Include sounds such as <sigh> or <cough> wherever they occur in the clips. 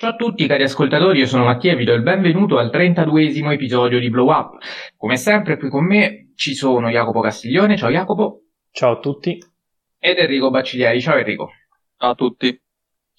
Ciao a tutti cari ascoltatori, io sono Mattia e vi do il benvenuto al 32esimo episodio di Blow Up. Come sempre qui con me ci sono Jacopo Castiglione, ciao Jacopo. Ciao a tutti. Ed Enrico Bacciglieri, ciao Enrico. Ciao a tutti.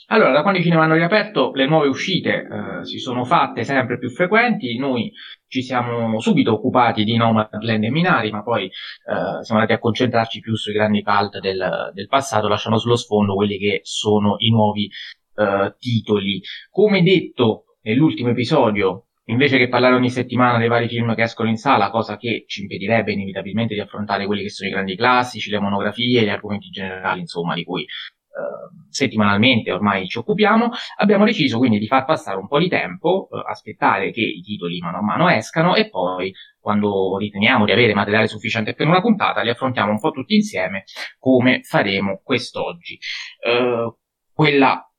Allora, da quando i cinema hanno riaperto, le nuove uscite eh, si sono fatte sempre più frequenti, noi ci siamo subito occupati di Nomadland e Minari, ma poi eh, siamo andati a concentrarci più sui grandi cult del, del passato, lasciando sullo sfondo quelli che sono i nuovi uh, titoli. Come detto nell'ultimo episodio, invece che parlare ogni settimana dei vari film che escono in sala, cosa che ci impedirebbe inevitabilmente di affrontare quelli che sono i grandi classici, le monografie, gli argomenti generali, insomma, di cui Uh, settimanalmente ormai ci occupiamo, abbiamo deciso quindi di far passare un po' di tempo, uh, aspettare che i titoli mano a mano escano e poi, quando riteniamo di avere materiale sufficiente per una puntata, li affrontiamo un po' tutti insieme come faremo quest'oggi. Uh, quella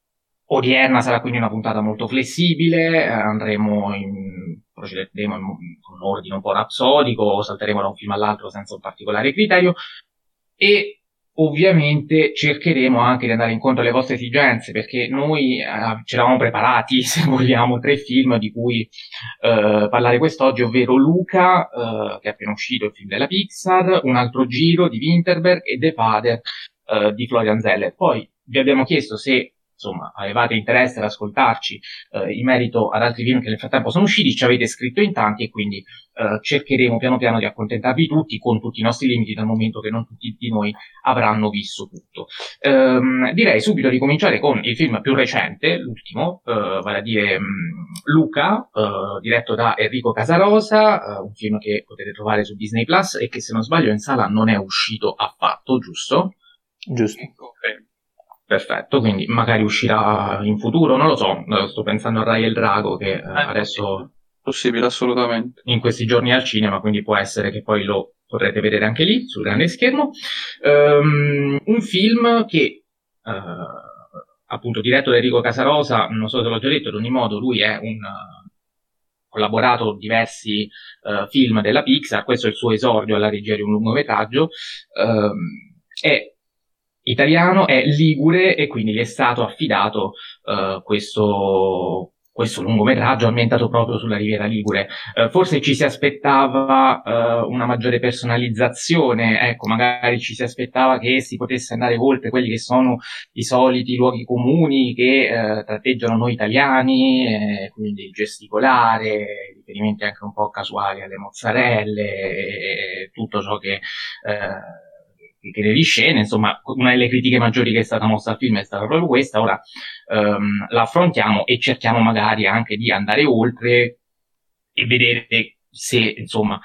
odierna sarà quindi una puntata molto flessibile, eh, andremo in, procederemo in, con un ordine un po' rapsodico, salteremo da un film all'altro senza un particolare criterio e ovviamente cercheremo anche di andare incontro alle vostre esigenze perché noi eh, ci eravamo preparati, <laughs> se vogliamo, tre film di cui eh, parlare quest'oggi, ovvero Luca, eh, che è appena uscito il film della Pixar, Un altro giro di Winterberg e The Father eh, di Florian Zeller. Poi vi abbiamo chiesto se insomma avevate interesse ad ascoltarci eh, in merito ad altri film che nel frattempo sono usciti, ci avete scritto in tanti e quindi eh, cercheremo piano piano di accontentarvi tutti con tutti i nostri limiti dal momento che non tutti di noi avranno visto tutto. Ehm, direi subito di cominciare con il film più recente, l'ultimo, eh, vale a dire mh, mm, Luca, eh, diretto da Enrico Casarosa, eh, un film che potete trovare su Disney Plus e che se non sbaglio in sala non è uscito affatto, giusto? Giusto. Okay. Perfetto, quindi magari uscirà in futuro, non lo so, sto pensando a Rai e il Drago che eh, eh adesso... Possibile, assolutamente. In questi giorni al cinema, quindi può essere che poi lo potrete vedere anche lì, sul grande schermo. Um, un film che, uh, appunto, diretto da Enrico Casarosa, non so se l'ho già detto, ad ogni modo lui è un... Uh, collaborato diversi uh, film della Pixar, questo è il suo esordio alla regia di un lungometraggio, um, è italiano, è ligure e quindi gli è stato affidato uh, questo, questo lungometraggio ambientato proprio sulla Riviera Ligure. Uh, forse ci si aspettava uh, una maggiore personalizzazione, ecco, magari ci si aspettava che si potesse andare oltre quelli che sono i soliti luoghi comuni che uh, tratteggiano noi italiani, eh, quindi gesticolare, riferimenti anche un po' casuali alle mozzarelle, tutto ciò che che di scene, insomma, una delle critiche maggiori che è stata mossa al film è stata proprio questa, ora um, la affrontiamo e cerchiamo magari anche di andare oltre e vedere se, insomma,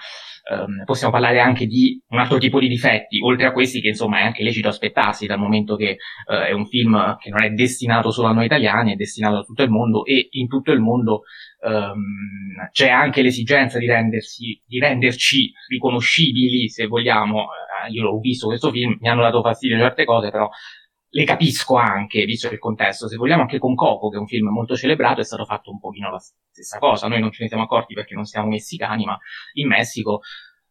um, possiamo parlare anche di un altro tipo di difetti, oltre a questi che, insomma, è anche lecito aspettarsi dal momento che uh, è un film che non è destinato solo a noi italiani, è destinato a tutto il mondo e in tutto il mondo um, c'è anche l'esigenza di, rendersi, di renderci riconoscibili, se vogliamo, io ho visto questo film, mi hanno dato fastidio certe cose, però le capisco anche, visto il contesto. Se vogliamo anche con Coco, che è un film molto celebrato, è stato fatto un pochino la stessa cosa. Noi non ce ne siamo accorti perché non siamo messicani, ma in Messico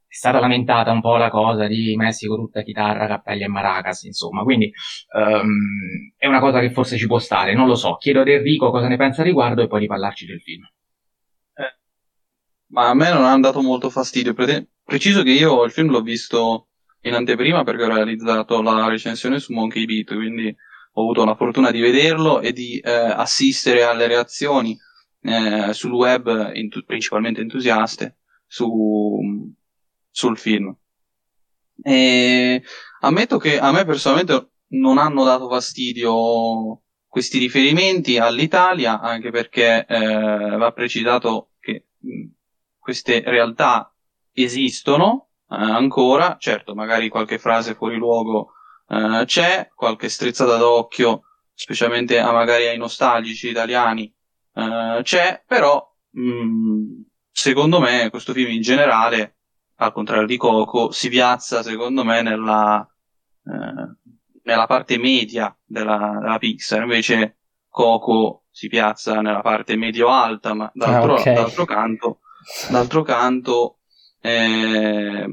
è stata lamentata un po' la cosa di Messico tutta chitarra, cappelli e maracas, insomma. Quindi um, è una cosa che forse ci può stare, non lo so. Chiedo ad Enrico cosa ne pensa a riguardo e poi di parlarci del film. Eh, ma a me non ha dato molto fastidio. Pre- preciso che io il film l'ho visto in anteprima perché ho realizzato la recensione su Monkey Beat, quindi ho avuto la fortuna di vederlo e di eh, assistere alle reazioni eh, sul web, entu- principalmente entusiaste, su, sul film. E ammetto che a me personalmente non hanno dato fastidio questi riferimenti all'Italia, anche perché eh, va precisato che mh, queste realtà esistono, ancora, certo, magari qualche frase fuori luogo eh, c'è, qualche strizzata d'occhio, specialmente a, magari ai nostalgici italiani, eh, c'è, però mh, mm, secondo me questo film in generale, al contrario di Coco, si piazza secondo me nella, eh, nella parte media della, della Pixar, invece Coco si piazza nella parte medio-alta, ma d'altro, ah, okay. d'altro canto, d'altro canto eh,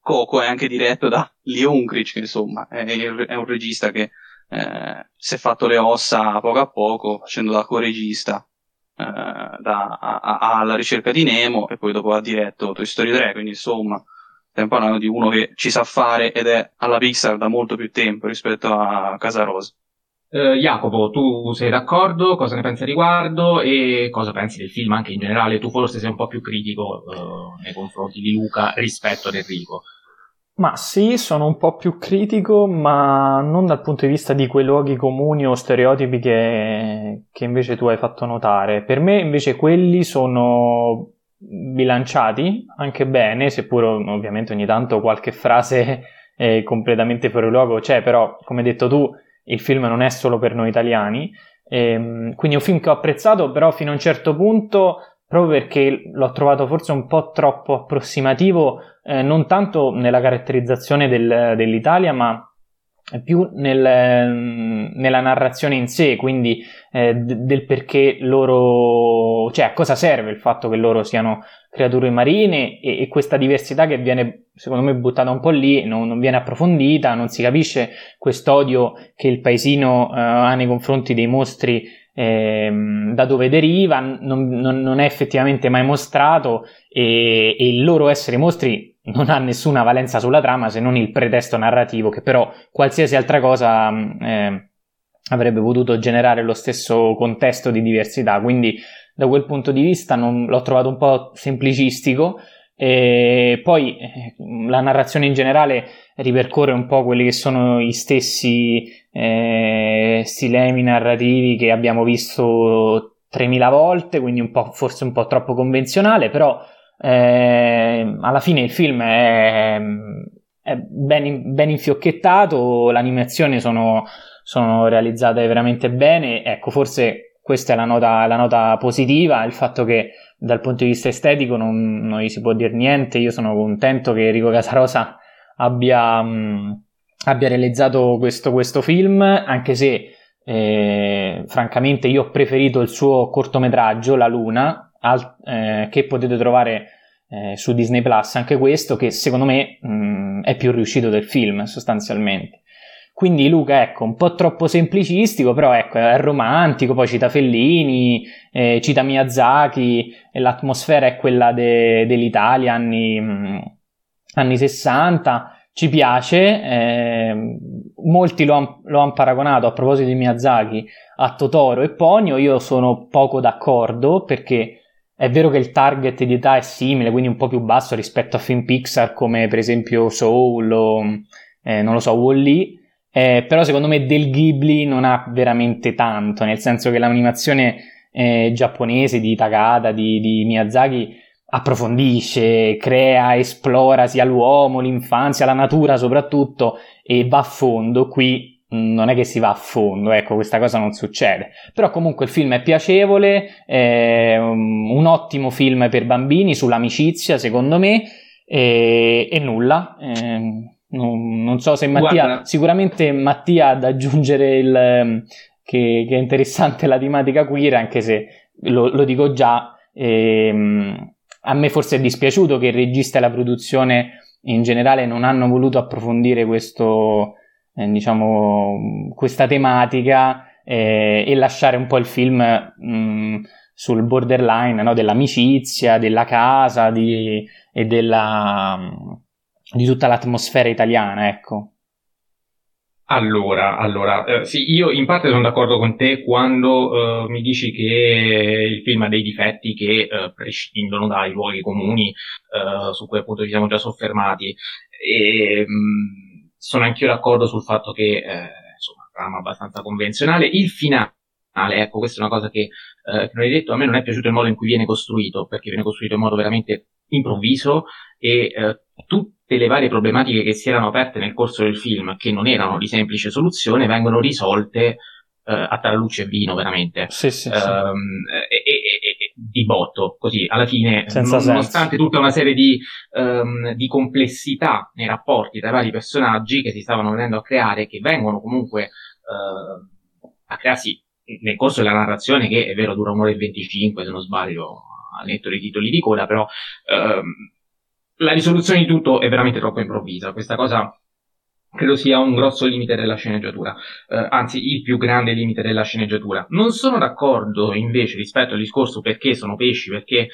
Coco è anche diretto da Lee Unkrich, insomma è, è, un regista che eh, si è fatto le ossa poco a poco, facendo da co-regista eh, da, a, a, alla ricerca di Nemo e poi dopo ha diretto Toy Story 3, quindi insomma stiamo parlando di uno che ci sa fare ed è alla Pixar da molto più tempo rispetto a Casarosa. Uh, Jacopo, tu sei d'accordo? Cosa ne pensi a riguardo? E cosa pensi del film anche in generale? Tu forse sei un po' più critico uh, nei confronti di Luca rispetto ad Enrico. Ma sì, sono un po' più critico, ma non dal punto di vista di quei luoghi comuni o stereotipi che, che invece tu hai fatto notare. Per me invece quelli sono bilanciati anche bene, seppur ovviamente ogni tanto qualche frase <laughs> completamente fuori luogo c'è, però come hai detto tu il film non è solo per noi italiani. Ehm, quindi è un film che ho apprezzato, però fino a un certo punto, proprio perché l'ho trovato forse un po' troppo approssimativo eh, non tanto nella caratterizzazione del, dell'Italia, ma più nel, nella narrazione in sé, quindi eh, del perché loro, cioè a cosa serve il fatto che loro siano creature marine e, e questa diversità che viene secondo me buttata un po' lì, non, non viene approfondita, non si capisce quest'odio che il paesino eh, ha nei confronti dei mostri eh, da dove deriva, non, non, non, è effettivamente mai mostrato e, e il loro essere mostri non ha nessuna valenza sulla trama se non il pretesto narrativo, che però qualsiasi altra cosa mm, eh, avrebbe potuto generare lo stesso contesto di diversità. Quindi, da quel punto di vista, non, l'ho trovato un po' semplicistico. E poi eh, la narrazione in generale ripercorre un po' quelli che sono gli stessi eh, stilemi narrativi che abbiamo visto 3000 volte, quindi un forse un po' troppo convenzionale, però eh, alla fine il film è, è ben, ben, infiocchettato, l'animazione sono, sono, realizzate veramente bene. Ecco, forse questa è la nota, la nota, positiva, il fatto che dal punto di vista estetico non, non gli si può dire niente. Io sono contento che Enrico Casarosa abbia, mh, abbia realizzato questo, questo, film, anche se eh, francamente io ho preferito il suo cortometraggio, La Luna, al, eh, che potete trovare eh, su Disney Plus, anche questo che secondo me mh, mm, è più riuscito del film sostanzialmente. Quindi Luca, ecco, un po' troppo semplicistico, però ecco, è romantico, poi cita Fellini, eh, cita Miyazaki, l'atmosfera è quella de- dell'Italia anni, mh, mm, anni 60, ci piace, eh, molti lo hanno han paragonato a proposito di Miyazaki a Totoro e Ponyo, io sono poco d'accordo perché è vero che il target di età è simile, quindi un po' più basso rispetto a film Pixar come per esempio Soul o eh, non lo so, Wall-E, eh, però secondo me del Ghibli non ha veramente tanto, nel senso che l'animazione eh, giapponese di Takada, di, di Miyazaki approfondisce, crea, esplora sia l'uomo, l'infanzia, la natura soprattutto e va a fondo. Qui non è che si va a fondo, ecco, questa cosa non succede. Però comunque il film è piacevole, è un ottimo film per bambini sull'amicizia, secondo me, e, e nulla. Eh, non, non, so se Mattia, Guarda. sicuramente Mattia ha da aggiungere il, che, che, è interessante la tematica queer, anche se lo, lo dico già, eh, a me forse è dispiaciuto che il regista e la produzione in generale non hanno voluto approfondire questo eh, diciamo, questa tematica eh, e lasciare un po' il film mh, mm, sul borderline no? dell'amicizia, della casa di, e della, mm, di tutta l'atmosfera italiana, ecco. Allora, allora eh, sì, io in parte sono d'accordo con te quando eh, mi dici che il film ha dei difetti che eh, prescindono dai luoghi comuni eh, su cui appunto ci siamo già soffermati. E, mh, mm, sono anch'io d'accordo sul fatto che, eh, insomma, trama abbastanza convenzionale. Il finale, ecco, questa è una cosa che, eh, che non hai detto, a me non è piaciuto il modo in cui viene costruito, perché viene costruito in modo veramente improvviso e eh, tutte le varie problematiche che si erano aperte nel corso del film, che non erano di semplice soluzione, vengono risolte uh, a tra luce e vino, veramente. Sì, sì, um, sì. E, e, di botto, così alla fine, Senza nonostante senso. tutta una serie di, um, di, complessità nei rapporti tra i vari personaggi che si stavano venendo a creare, che vengono comunque uh, a crearsi nel corso della narrazione, che è vero dura un'ora e 25 se non sbaglio, al netto dei titoli di coda, però um, la risoluzione di tutto è veramente troppo improvvisa. Questa cosa credo sia un grosso limite della sceneggiatura, eh, anzi il più grande limite della sceneggiatura. Non sono d'accordo invece rispetto al discorso perché sono pesci, perché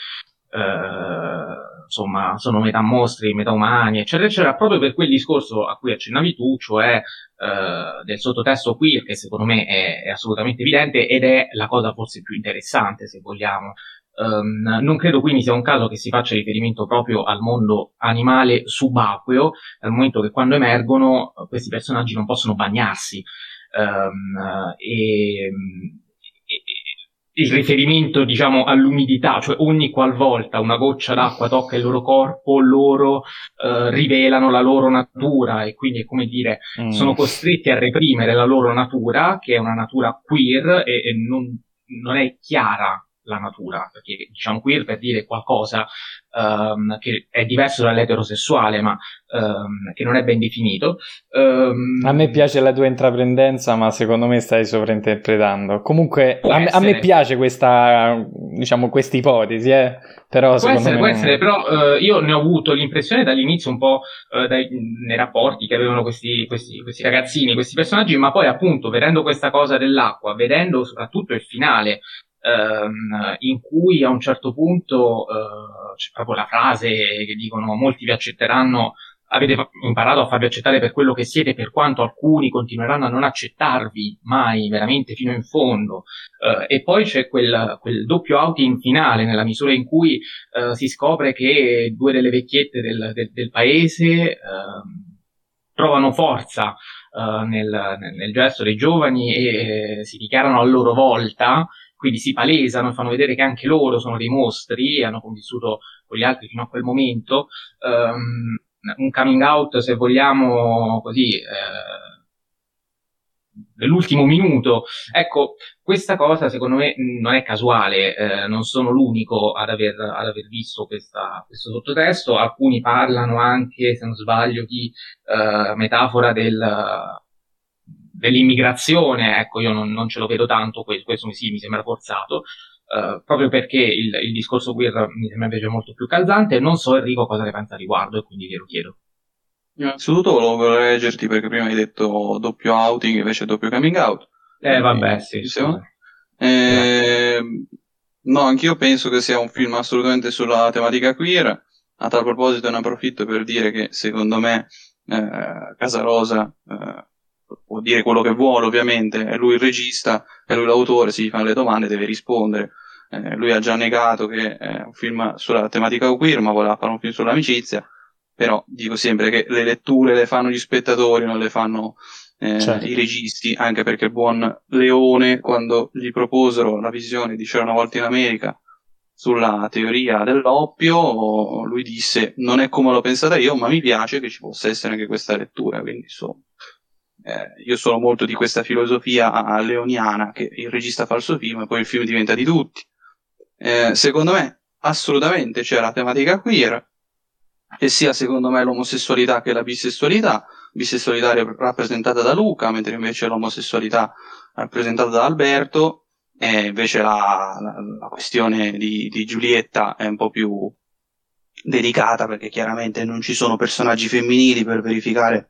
eh, insomma sono metà mostri, metà umani, eccetera, eccetera, proprio per quel discorso a cui accennavi tu, cioè eh, del sottotesto queer, che secondo me è, è assolutamente evidente ed è la cosa forse più interessante, se vogliamo, Um, non credo quindi sia un caso che si faccia riferimento proprio al mondo animale subacqueo, dal momento che quando emergono questi personaggi non possono bagnarsi. Um, e, il riferimento, diciamo, all'umidità, cioè ogni qualvolta una goccia d'acqua tocca il loro corpo, loro uh, rivelano la loro natura e quindi, come dire, mm. sono costretti a reprimere la loro natura, che è una natura queer e, e non, non è chiara la natura, perché diciamo queer per dire qualcosa um, che è diverso dall'eterosessuale, ma um, che non è ben definito. Um, a me piace la tua intraprendenza, ma secondo me stai sovrainterpretando. Comunque, a me, a me, piace questa, diciamo, questa ipotesi, eh? però può essere, può essere, però uh, io ne ho avuto l'impressione dall'inizio un po' uh, dai, nei rapporti che avevano questi, questi, questi ragazzini, questi personaggi, ma poi appunto vedendo questa cosa dell'acqua, vedendo soprattutto il finale, ehm, in cui a un certo punto eh, c'è proprio la frase che dicono molti vi accetteranno, avete imparato a farvi accettare per quello che siete, per quanto alcuni continueranno a non accettarvi mai veramente fino in fondo. Eh, e poi c'è quel, quel, doppio outing finale, nella misura in cui eh, si scopre che due delle vecchiette del, del, del paese ehm, trovano forza Uh, nel, nel, nel, gesto dei giovani e eh, si dichiarano a loro volta quindi si palesano, fanno vedere che anche loro sono dei mostri, hanno convissuto con gli altri fino a quel momento. Um, un coming out, se vogliamo così, eh, nell'ultimo minuto. Ecco, questa cosa secondo me non è casuale, eh, non sono l'unico ad aver, ad aver visto questa, questo sottotesto. Alcuni parlano anche, se non sbaglio, di eh, metafora del dell'immigrazione, ecco, io non, non, ce lo vedo tanto, questo, questo sì, mi sembra forzato, uh, proprio perché il, il, discorso queer mi sembra invece molto più calzante, non so Enrico cosa ne pensa a riguardo e quindi glielo chiedo. Innanzitutto volevo leggerti perché prima hai detto doppio outing invece doppio coming out. Eh vabbè, sì. Eh, no, anch'io penso che sia un film assolutamente sulla tematica queer. A tal proposito ne approfitto per dire che secondo me eh, Casa Rosa eh, può dire quello che vuole ovviamente, è lui il regista, è lui l'autore, si fa le domande deve rispondere. Eh, lui ha già negato che è un film sulla tematica queer, ma voleva fare un film sull'amicizia, però dico sempre che le letture le fanno gli spettatori, non le fanno eh, certo. i registi, anche perché il buon Leone, quando gli proposero la visione di C'era una volta in America sulla teoria dell'oppio, lui disse non è come l'ho pensata io, ma mi piace che ci possa essere anche questa lettura, quindi insomma eh, io sono molto di questa filosofia leoniana che il regista fa il suo film e poi il film diventa di tutti. Eh, secondo me, assolutamente c'è la tematica queer, e sia secondo me l'omosessualità che la bisessualità, bisessualità rappresentata da Luca, mentre invece l'omosessualità rappresentata da Alberto, e invece la, la, la questione di, di Giulietta è un po' più delicata perché chiaramente non ci sono personaggi femminili per verificare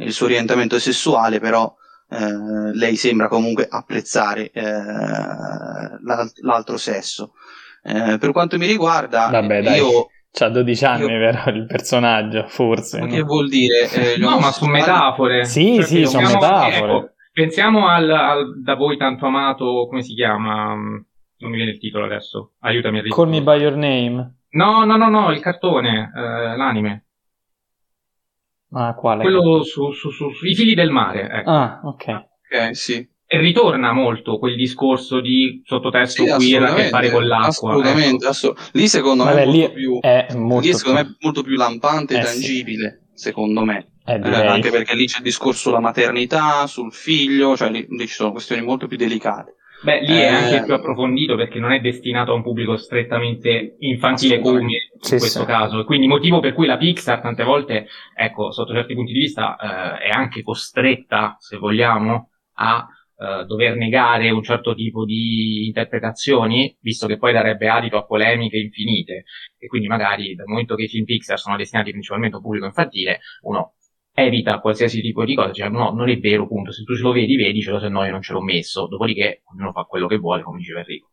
il suo orientamento sessuale, però eh, lei sembra comunque apprezzare eh, l'altro sesso. Eh, per quanto mi riguarda, Vabbè, dai. io. C'ha 12 anni, io... vero? Il personaggio, forse. Ma no? che vuol dire? Eh, no, ma sono metafore. Sì, cioè, sì, sono metafore. Ecco, pensiamo al, al, da voi tanto amato, come si chiama? Non mi viene il titolo adesso. Aiutami a Call me by your name. No, no, no, no, il cartone, eh, l'anime. Ah, quale? Quello su, su, su, sui fili del mare. Ecco. Ah, ok. Ok, sì. E ritorna molto quel discorso di sottotesto sì, queer a che fare con l'acqua. Assolutamente, ecco. assolut- lì secondo Vabbè, me è molto più, è molto lì secondo più... me è molto più lampante e eh, tangibile, sì. secondo me. Eh, eh, anche perché lì c'è il discorso sulla maternità, sul figlio, cioè lì, lì ci sono questioni molto più delicate. Beh, lì è anche eh, più approfondito perché non è destinato a un pubblico strettamente infantile come in questo caso. Quindi motivo per cui la Pixar tante volte, ecco, sotto certi punti di vista, eh, è anche costretta, se vogliamo, a eh, dover negare un certo tipo di interpretazioni, visto che poi darebbe adito a polemiche infinite. E quindi magari dal momento che i film Pixar sono destinati principalmente a un pubblico infantile, uno evita qualsiasi tipo di cosa, cioè no, non è vero, punto, se tu ce lo vedi, vedicelo, se no io non ce l'ho messo, dopodiché ognuno fa quello che vuole, come diceva Enrico.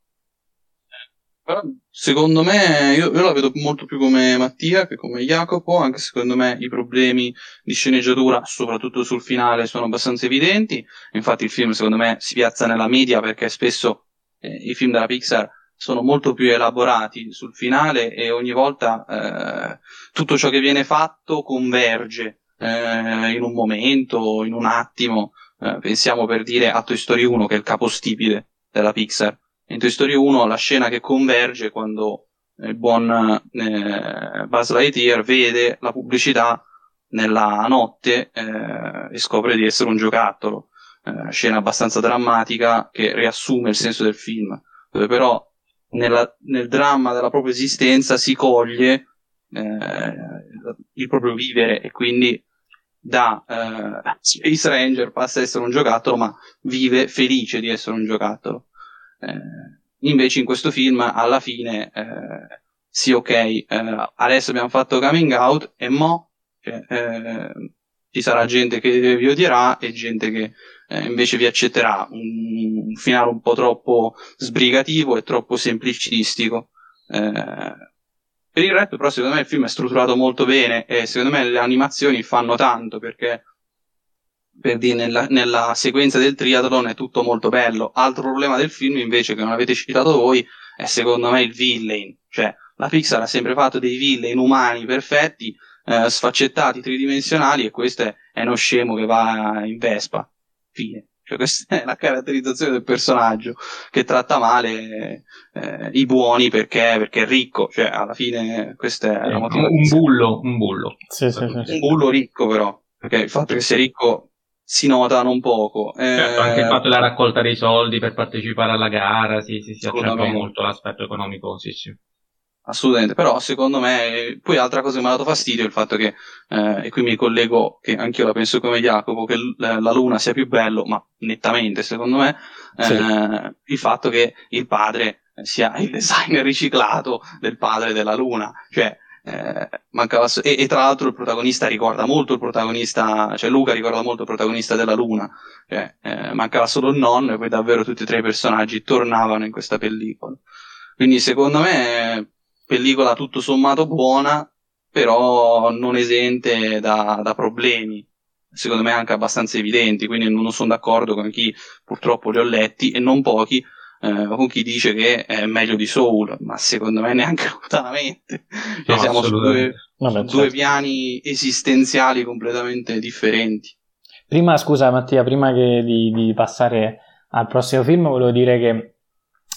Però secondo me, io, io, la vedo molto più come Mattia che come Jacopo, anche secondo me i problemi di sceneggiatura, soprattutto sul finale, sono abbastanza evidenti. Infatti il film secondo me si piazza nella media perché spesso eh, i film della Pixar sono molto più elaborati sul finale e ogni volta eh, tutto ciò che viene fatto converge eh, in un momento, in un attimo. Eh, pensiamo per dire a Toy Story 1 che è il capostipite della Pixar in Toy Story 1 la scena che converge quando il buon eh, Buzz Lightyear vede la pubblicità nella notte eh, e scopre di essere un giocattolo. Eh, scena abbastanza drammatica che riassume il senso del film, dove però nella, nel dramma della propria esistenza si coglie eh, il proprio vivere e quindi da eh, Space Ranger passa ad essere un giocattolo, ma vive felice di essere un giocattolo. Eh, invece in questo film alla fine eh, sì ok eh, adesso abbiamo fatto coming out e mo cioè, ci sarà gente che vi odierà e gente che invece vi accetterà un, un, finale un po' troppo sbrigativo e troppo semplicistico eh, per il resto però secondo me il film è strutturato molto bene e secondo me le animazioni fanno tanto perché per dire, nella, nella, sequenza del triathlon è tutto molto bello. Altro problema del film, invece, che non avete citato voi, è secondo me il villain. Cioè, la Pixar ha sempre fatto dei villain umani perfetti, eh, sfaccettati, tridimensionali, e questo è, è uno scemo che va in Vespa. Fine. Cioè, questa <laughs> è la caratterizzazione del personaggio che tratta male eh, i buoni perché, perché, è ricco. Cioè, alla fine, questa è la motivazione. Un bullo, un bullo. Sì, sì, sì. Un bullo ricco, però. Perché il fatto che sia ricco si nota non poco. Certo, anche il eh, fatto della raccolta dei soldi per partecipare alla gara, sì, sì, si accentua molto l'aspetto economico, sì, sì. Assolutamente, però secondo me, poi altra cosa che mi ha dato fastidio è il fatto che, eh, e qui mi collego, che anch'io la penso come Jacopo, che l- la luna sia più bello, ma nettamente secondo me, eh, sì. il fatto che il padre sia il designer riciclato del padre della luna, cioè eh, mancava e, e, tra l'altro il protagonista ricorda molto il protagonista, cioè Luca ricorda molto il protagonista della Luna, cioè, eh, mancava solo il nonno e poi davvero tutti e tre i personaggi tornavano in questa pellicola. Quindi secondo me pellicola tutto sommato buona, però non esente da, da problemi, secondo me anche abbastanza evidenti, quindi non sono d'accordo con chi purtroppo li ho letti e non pochi eh, con chi dice che è meglio di Soul, ma secondo me neanche <laughs> lontanamente. Cioè, no, siamo su, due, Vabbè, su certo. due piani esistenziali completamente differenti. Prima, scusa Mattia, prima di, di, passare al prossimo film, volevo dire che,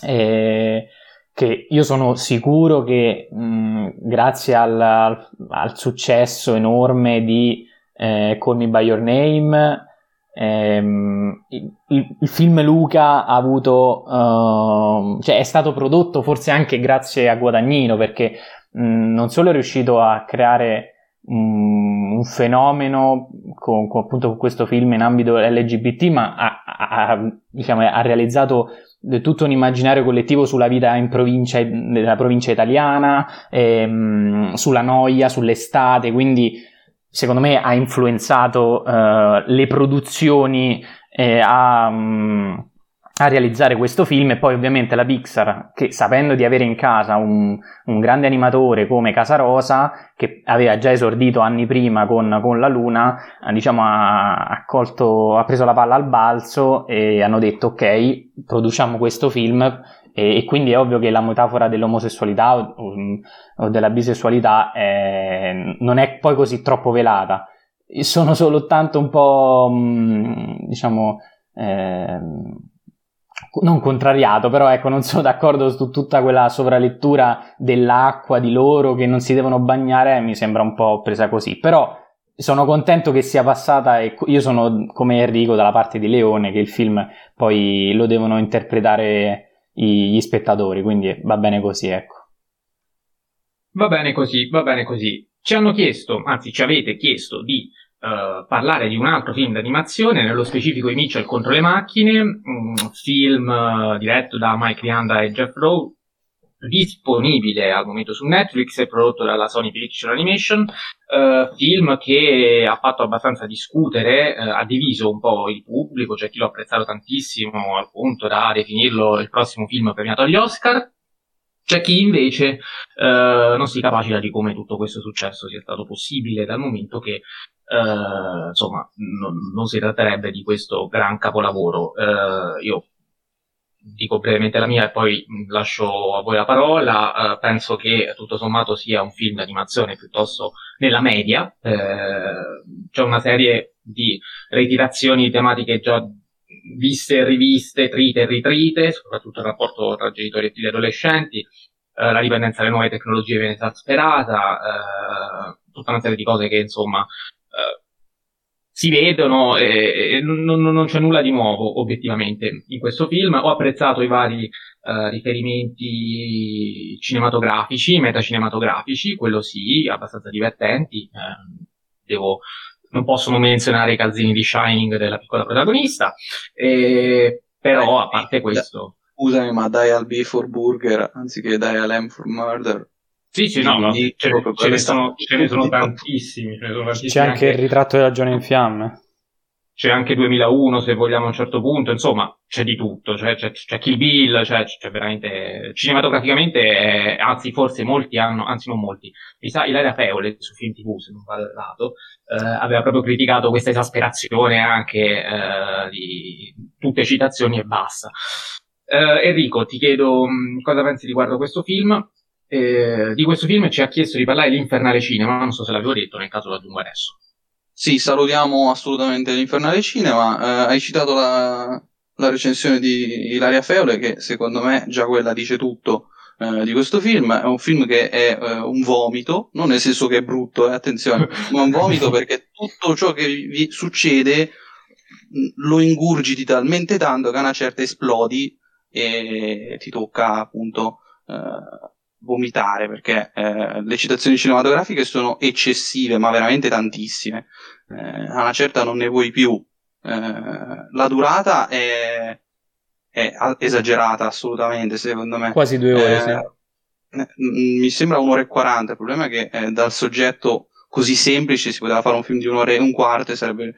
eh, che io sono sicuro che mh, grazie al, al, successo enorme di eh, Call Me By Your Name, Ehm, il, il, film Luca ha avuto, uh, cioè è stato prodotto forse anche grazie a Guadagnino perché mh, non solo è riuscito a creare mh, un fenomeno con, con, appunto con questo film in ambito LGBT, ma ha, ha, diciamo, ha realizzato tutto un immaginario collettivo sulla vita in provincia, nella provincia italiana, ehm, sulla noia, sull'estate, quindi secondo me ha influenzato uh, le produzioni eh, a, um, a, realizzare questo film e poi ovviamente la Pixar che sapendo di avere in casa un, un grande animatore come Casarosa che aveva già esordito anni prima con, con la Luna diciamo ha, ha, colto, ha preso la palla al balzo e hanno detto ok produciamo questo film e, e, quindi è ovvio che la metafora dell'omosessualità o, o della bisessualità è, non è poi così troppo velata. Sono soltanto un po', mm, diciamo, eh, non contrariato, però ecco, non sono d'accordo su tutta quella sovralettura dell'acqua, di loro che non si devono bagnare, mi sembra un po' presa così. Però sono contento che sia passata e io sono come Enrico dalla parte di Leone, che il film poi lo devono interpretare gli spettatori, quindi va bene così, ecco. Va bene così, va bene così. Ci hanno chiesto, anzi ci avete chiesto di uh, parlare di un altro film d'animazione, nello specifico I Mitchell contro le macchine, un film uh, diretto da Mike Rianda e Jeff Rowe, disponibile al momento su Netflix, è prodotto dalla Sony Picture Animation, eh, film che ha fatto abbastanza discutere, eh, ha diviso un po' il pubblico, c'è cioè chi l'ha apprezzato tantissimo al punto da definirlo il prossimo film premiato agli Oscar, c'è chi invece eh, non si capacita di come tutto questo successo sia stato possibile dal momento che eh, insomma non, non, si tratterebbe di questo gran capolavoro. Eh, io dico brevemente la mia e poi lascio a voi la parola. Uh, penso che tutto sommato sia un film d'animazione piuttosto nella media. Uh, c'è una serie di ritirazioni tematiche già viste e riviste, trite e ritrite, soprattutto il rapporto tra genitori e figli adolescenti. Uh, la dipendenza dalle nuove tecnologie viene esasperata, tutta una serie di cose che insomma si vedono e, e non, non, c'è nulla di nuovo obiettivamente in questo film. Ho apprezzato i vari uh, riferimenti cinematografici, metacinematografici, quello sì, abbastanza divertenti. Eh, devo, non posso non menzionare i calzini di Shining della piccola protagonista, eh, però a parte questo... Scusami, ma dai al B for Burger anziché dai al M for Murder sì, sì, no, no ce, ce, ne sono, <laughs> ce, ne sono, tantissimi, ce ne sono tantissimi. C'è anche, anche, il ritratto della Gione in fiamme. C'è anche 2001, se vogliamo a un certo punto, insomma, c'è di tutto, c'è, c'è, c'è Kill Bill, c'è, c'è veramente... Cinematograficamente, è, anzi, forse molti hanno, anzi non molti, mi sa, Ilaria Feole, su Film TV, se non vado errato, eh, aveva proprio criticato questa esasperazione anche eh, di tutte citazioni e basta. Eh, Enrico, ti chiedo cosa pensi riguardo questo film eh, di questo film ci ha chiesto di parlare l'Infernale Cinema, non so se l'avevo detto, nel caso lo aggiungo adesso. Sì, salutiamo assolutamente l'Infernale Cinema. Eh, hai citato la, la, recensione di Ilaria Feole, che secondo me già quella dice tutto eh, di questo film. È un film che è eh, un vomito, non nel senso che è brutto, eh, attenzione, ma un vomito <laughs> perché tutto ciò che vi succede lo ingurgiti talmente tanto che a una certa esplodi e ti tocca appunto eh, vomitare perché eh, le citazioni cinematografiche sono eccessive, ma veramente tantissime. Eh, a una certa non ne vuoi più. Eh, la durata è, è, esagerata assolutamente, secondo me. Quasi due ore, eh, sì. Mi sembra un'ora e quaranta. Il problema è che eh, dal soggetto così semplice si poteva fare un film di un'ora e un quarto e sarebbe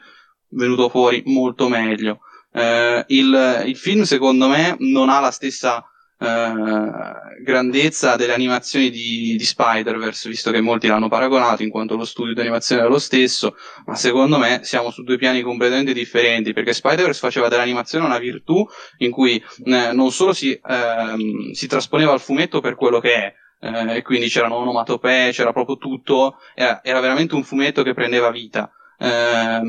venuto fuori molto meglio. Eh, il, il film, secondo me, non ha la stessa eh, grandezza delle animazioni di, di, Spider-Verse, visto che molti l'hanno paragonato in quanto lo studio di animazione era lo stesso, ma secondo me siamo su due piani completamente differenti, perché Spider-Verse faceva dell'animazione una virtù in cui eh, non solo si, ehm, si trasponeva al fumetto per quello che è, eh, e quindi c'erano onomatopee, c'era proprio tutto, era, era, veramente un fumetto che prendeva vita. Eh,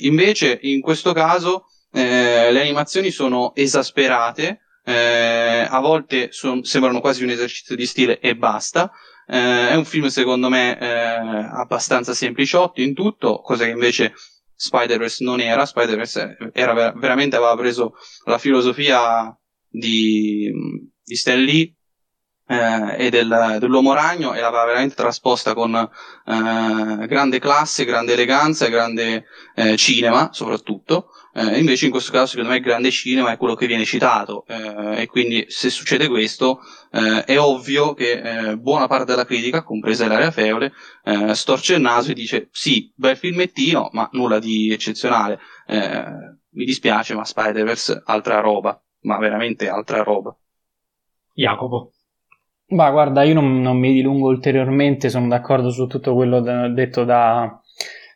invece, in questo caso, eh, le animazioni sono esasperate, eh, a volte son, sembrano quasi un esercizio di stile e basta. Eh, è un film secondo me eh, abbastanza sempliciotto in tutto, cosa che invece Spider-Verse non era. Spider-Verse era veramente aveva preso la filosofia di, di Stan Lee eh, e del, dell'uomo ragno e l'aveva veramente trasposta con eh, grande classe, grande eleganza e grande eh, cinema soprattutto. Eh, invece in questo caso secondo me il grande cinema è quello che viene citato eh, e quindi se succede questo eh, è ovvio che buona parte della critica, compresa l'area Feole, storce il naso e dice sì, bel filmettino ma nulla di eccezionale. Mi dispiace ma Spider-Verse altra roba, ma veramente altra roba. Jacopo. Ma guarda, io non, non mi dilungo ulteriormente, sono d'accordo su tutto quello da, detto da,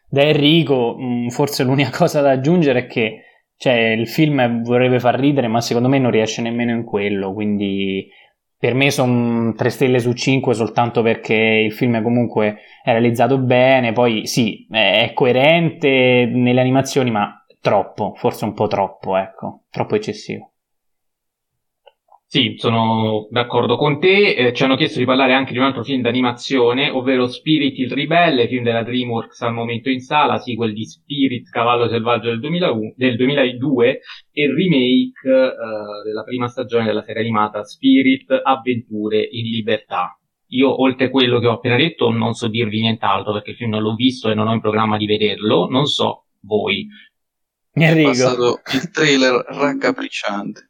da Enrico, mm, forse l'unica <laughs> cosa da aggiungere è che cioè, il film vorrebbe far ridere, ma secondo me non riesce nemmeno in quello, quindi per me sono 3 stelle su 5 soltanto perché il film comunque è realizzato bene, poi sì, è coerente nelle animazioni, ma troppo, forse un po' troppo, ecco, troppo eccessivo. Sì, sono d'accordo con te. Eh, ci hanno chiesto di parlare anche di un altro film d'animazione, ovvero Spirit il ribelle, film della DreamWorks al momento in sala, sequel di Spirit, Cavallo selvaggio del, 2001, del 2002 e remake eh, della prima stagione della serie animata Spirit, Avventure in libertà. Io, oltre a quello che ho appena detto, non so dirvi nient'altro perché il film non l'ho visto e non ho in programma di vederlo. Non so voi. Enrico. È passato il trailer raccapricciante.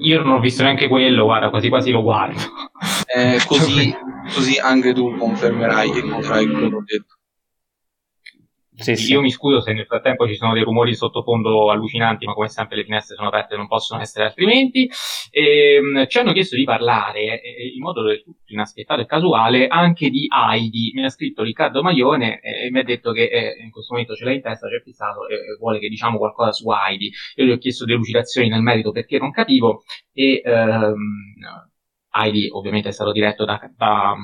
Io non ho visto neanche quello, guarda, quasi quasi lo guardo. Eh, così, <laughs> così anche tu confermerai e noterai quello che ho detto. Sì, sì. Io mi scuso se nel frattempo ci sono dei rumori di sottofondo allucinanti, ma come sempre le finestre sono aperte e non possono essere altrimenti. E, ehm, ci hanno chiesto di parlare eh, in modo del tutto inaspettato e casuale anche di Heidi. Mi ha scritto Riccardo Maione e mi ha detto che eh, in questo momento ce l'ha in testa, ci è fissato e vuole che diciamo qualcosa su Heidi. Io gli ho chiesto delucidazioni nel merito perché non capivo e ehm, Heidi ovviamente è stato diretto da, da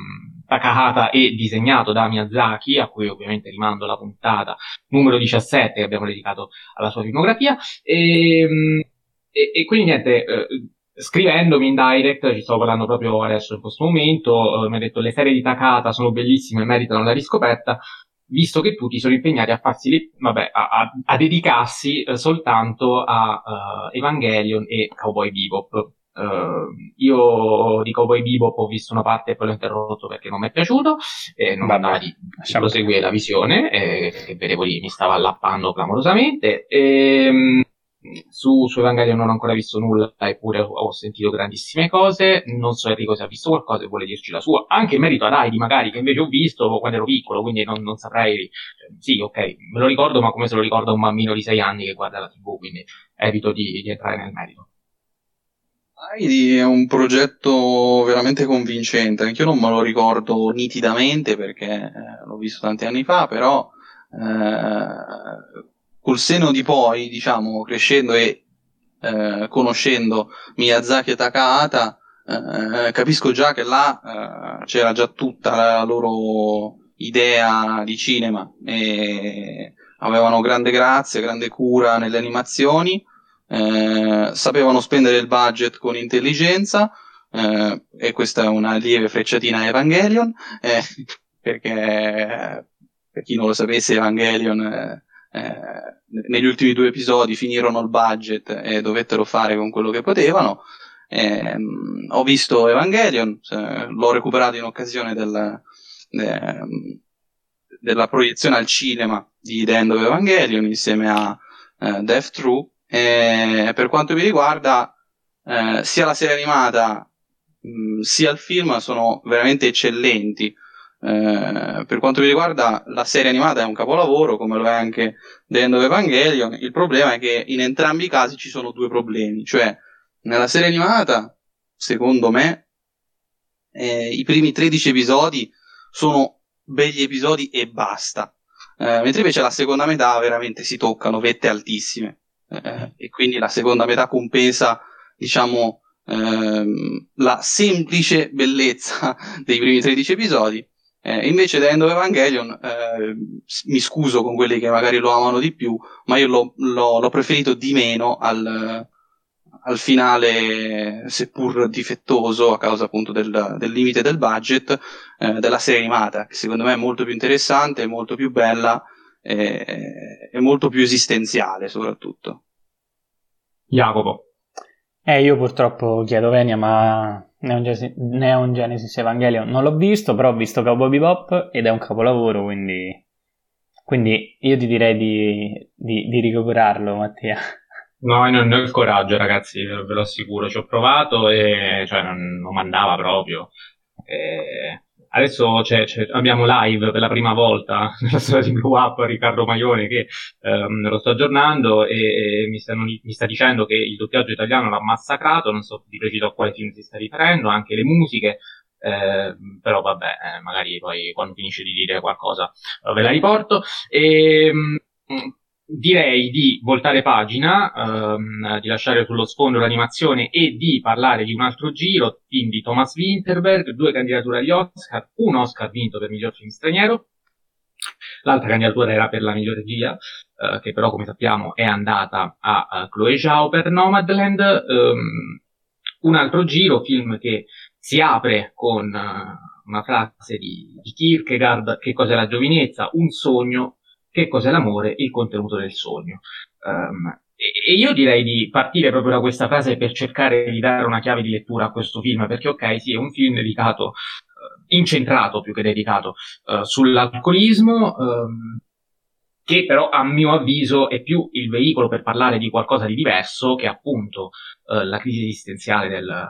Takahata e disegnato da Miyazaki, a cui ovviamente rimando la puntata numero 17 che abbiamo dedicato alla sua filmografia. E, ehm, e, e quindi niente, eh, scrivendomi in direct, ci sto parlando proprio adesso in questo momento, eh, mi ha detto le serie di Takahata sono bellissime e meritano la riscoperta, visto che tutti sono impegnati a farsi, vabbè, a, a, a dedicarsi eh, soltanto a uh, Evangelion e Cowboy Bebop. Uh, io di Cowboy Bebop ho visto una parte e poi l'ho interrotto perché non mi è piaciuto e non andava di, di proseguire la visione e, che vedevo lì mi stava allappando clamorosamente e, um, su, su Evangelion non ho ancora visto nulla eppure ho, ho, sentito grandissime cose non so Enrico se ha visto qualcosa e vuole dirci la sua anche in merito ad Heidi magari che invece ho visto quando ero piccolo quindi non, non saprei cioè, sì ok me lo ricordo ma come se lo ricorda un bambino di 6 anni che guarda la tv quindi evito di, di entrare nel merito Heidi è un progetto veramente convincente, anch'io non me lo ricordo nitidamente perché eh, l'ho visto tanti anni fa, però eh, col seno di poi, diciamo, crescendo e eh, conoscendo Miyazaki e Takahata, eh, capisco già che là eh, c'era già tutta la loro idea di cinema e avevano grande grazia, grande cura nelle animazioni eh, sapevano spendere il budget con intelligenza, eh, e questa è una lieve frecciatina a Evangelion, eh, <laughs> perché per chi non lo sapesse Evangelion eh, eh, negli ultimi due episodi finirono il budget e dovettero fare con quello che potevano. Eh, ho visto Evangelion, l'ho recuperato in occasione del, de, della proiezione al cinema di The End of Evangelion insieme a Death True eh, per quanto mi riguarda, eh, sia la serie animata mh, sia il film sono veramente eccellenti. Eh, per quanto mi riguarda, la serie animata è un capolavoro, come lo è anche The End of Evangelion. Il problema è che in entrambi i casi ci sono due problemi. Cioè, nella serie animata, secondo me, eh, i primi 13 episodi sono begli episodi e basta. Eh, mentre invece la seconda metà veramente si toccano vette altissime eh, e quindi la seconda metà compensa, diciamo, ehm, la semplice bellezza <laughs> dei primi 13 episodi. Eh, invece da End of Evangelion eh, mi scuso con quelli che magari lo amano di più, ma io l'ho, l'ho, l'ho preferito di meno al, al, finale, seppur difettoso a causa appunto del, del limite del budget, eh, della serie animata, che secondo me è molto più interessante, molto più bella e, e molto più esistenziale soprattutto. Jacopo. Eh, io purtroppo chiedo Venia, ma Neon, Genesis, Neon Genesis Evangelion non l'ho visto, però ho visto Cowboy Bebop ed è un capolavoro, quindi, quindi io ti direi di, di, di recuperarlo, Mattia. No, non ho il coraggio, ragazzi, ve lo assicuro. Ci ho provato e cioè, non, non mandava proprio. E Adesso c'è, c'è, abbiamo live per la prima volta <laughs> nella storia di Blue Up Riccardo Maione che ehm, lo sto aggiornando e, e mi, stanno, mi, sta dicendo che il doppiaggio italiano l'ha massacrato, non so di preciso a quale film si sta riferendo, anche le musiche, eh, però vabbè, eh, magari poi quando finisce di dire qualcosa eh, ve la riporto. E, ehm, direi di voltare pagina, ehm, di lasciare sullo sfondo l'animazione e di parlare di un altro giro, film di Thomas Winterberg, due candidature agli Oscar, un Oscar vinto per miglior film straniero, l'altra candidatura era per la miglior regia, eh, che però come sappiamo è andata a, a Chloe Zhao per Nomadland, ehm, un altro giro, film che si apre con uh, una frase di, di Kierkegaard, che cos'è la giovinezza, un sogno che cos'è l'amore, il contenuto del sogno. Um, e, io direi di partire proprio da questa frase per cercare di dare una chiave di lettura a questo film, perché ok, sì, è un film dedicato, uh, incentrato più che dedicato, uh, sull'alcolismo, um, che però a mio avviso è più il veicolo per parlare di qualcosa di diverso che appunto eh, la crisi esistenziale del,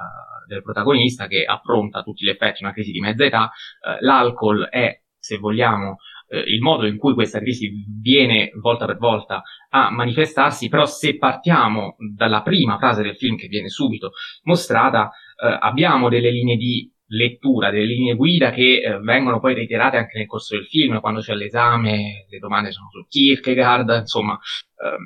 del, protagonista che affronta tutti gli effetti una crisi di mezza età. Eh, l'alcol è, se vogliamo, eh, il modo in cui questa crisi viene volta per volta a manifestarsi, però se partiamo dalla prima frase del film che viene subito mostrata, eh, abbiamo delle linee di lettura, delle linee guida che eh, vengono poi reiterate anche nel corso del film, quando c'è l'esame, le domande sono su Kierkegaard, insomma, ehm,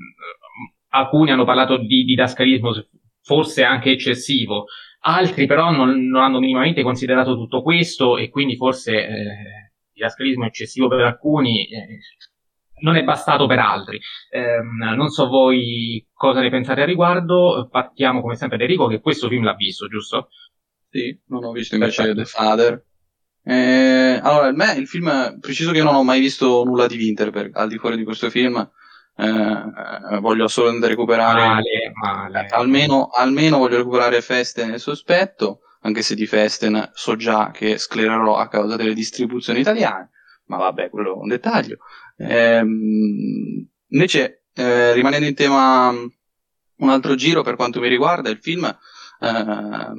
alcuni hanno parlato di didascalismo forse anche eccessivo, altri però non, non, hanno minimamente considerato tutto questo e quindi forse eh, didascalismo eccessivo per alcuni eh, non è bastato per altri. Eh, non so voi cosa ne pensate a riguardo, partiamo come sempre da Enrico che questo film l'ha visto, giusto? Sì, non ho visto invece Perfetto. The Father. Eh, allora, me il film, preciso che io non ho mai visto nulla di Winterberg al di fuori di questo film. Eh, voglio assolutamente recuperare male, male. Almeno, almeno voglio recuperare Festen e Sospetto anche se di Festen so già che sclererò a causa delle distribuzioni italiane ma vabbè quello è un dettaglio. Ehm, invece eh, rimanendo in tema un altro giro per quanto mi riguarda il film eh,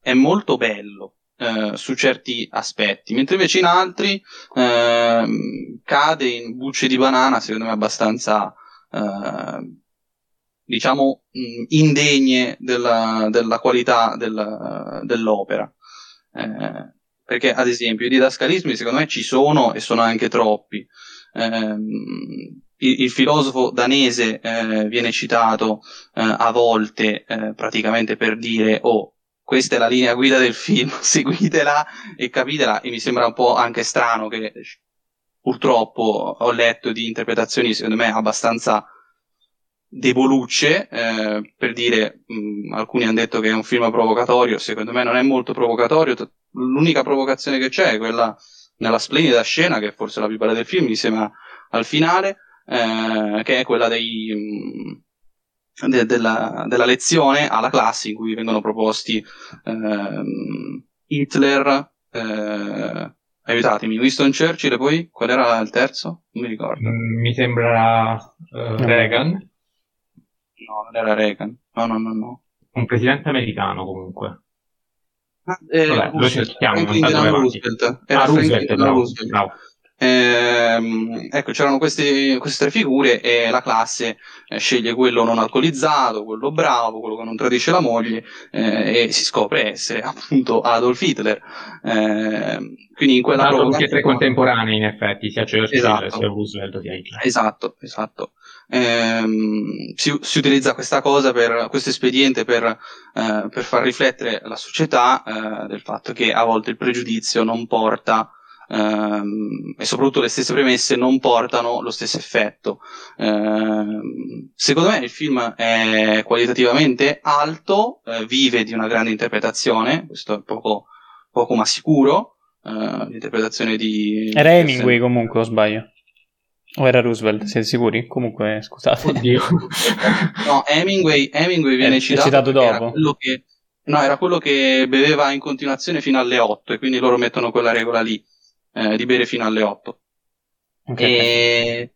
è molto bello eh, su certi aspetti, mentre invece in altri eh, cade in bucce di banana, secondo me abbastanza, eh, diciamo, indegne della, della qualità della, dell'opera. Eh, perché, ad esempio, i didascalismi secondo me ci sono e sono anche troppi. Ehm, il, il, filosofo danese eh, viene citato eh, a volte eh, praticamente per dire oh questa è la linea guida del film, <laughs> seguitela e capitela. E mi sembra un po' anche strano che purtroppo ho letto di interpretazioni, secondo me, abbastanza debolucce, eh, per dire, mh, alcuni hanno detto che è un film provocatorio, secondo me non è molto provocatorio, l'unica provocazione che c'è è quella nella splendida scena, che è forse la più bella del film, insieme al finale, eh, che è quella dei... Mh, de- della, della, lezione alla classe in cui vengono proposti ehm, Hitler, eh, aiutatemi, Winston Churchill e poi qual era il terzo? Non mi ricordo. Mm, mi sembra uh, Reagan. No, non era Reagan. No, no, no, no. Un presidente americano comunque. Ah, eh, Vabbè, lo cerchiamo. Franklin Roosevelt. Era ah, Roosevelt, bravo, Roosevelt. bravo. Ehm, ecco, c'erano questi, queste tre figure e la classe eh, sceglie quello non alcolizzato, quello bravo, quello che non tradisce la moglie eh, e si scopre essere appunto Adolf Hitler. Eh, quindi in quella prova... tutti e tre contemporanei in effetti, sia Churchill esatto. sia Roosevelt sia Hitler. Esatto, esatto. Ehm, si, si, utilizza questa cosa per questo espediente per, eh, per far riflettere la società eh, del fatto che a volte il pregiudizio non porta ehm, e soprattutto le stesse premesse non portano lo stesso effetto. Ehm, secondo me il film è qualitativamente alto, eh, vive di una grande interpretazione, questo è poco, poco ma sicuro, eh, l'interpretazione di... Era Hemingway comunque, o sbaglio? O era Roosevelt, siete sicuri? Comunque, scusate. Oddio. <laughs> no, Hemingway, Hemingway viene è, citato, citato dopo. Era quello, che, no, era quello che beveva in continuazione fino alle 8 e quindi loro mettono quella regola lì eh, di bere fino alle 8. Okay. E,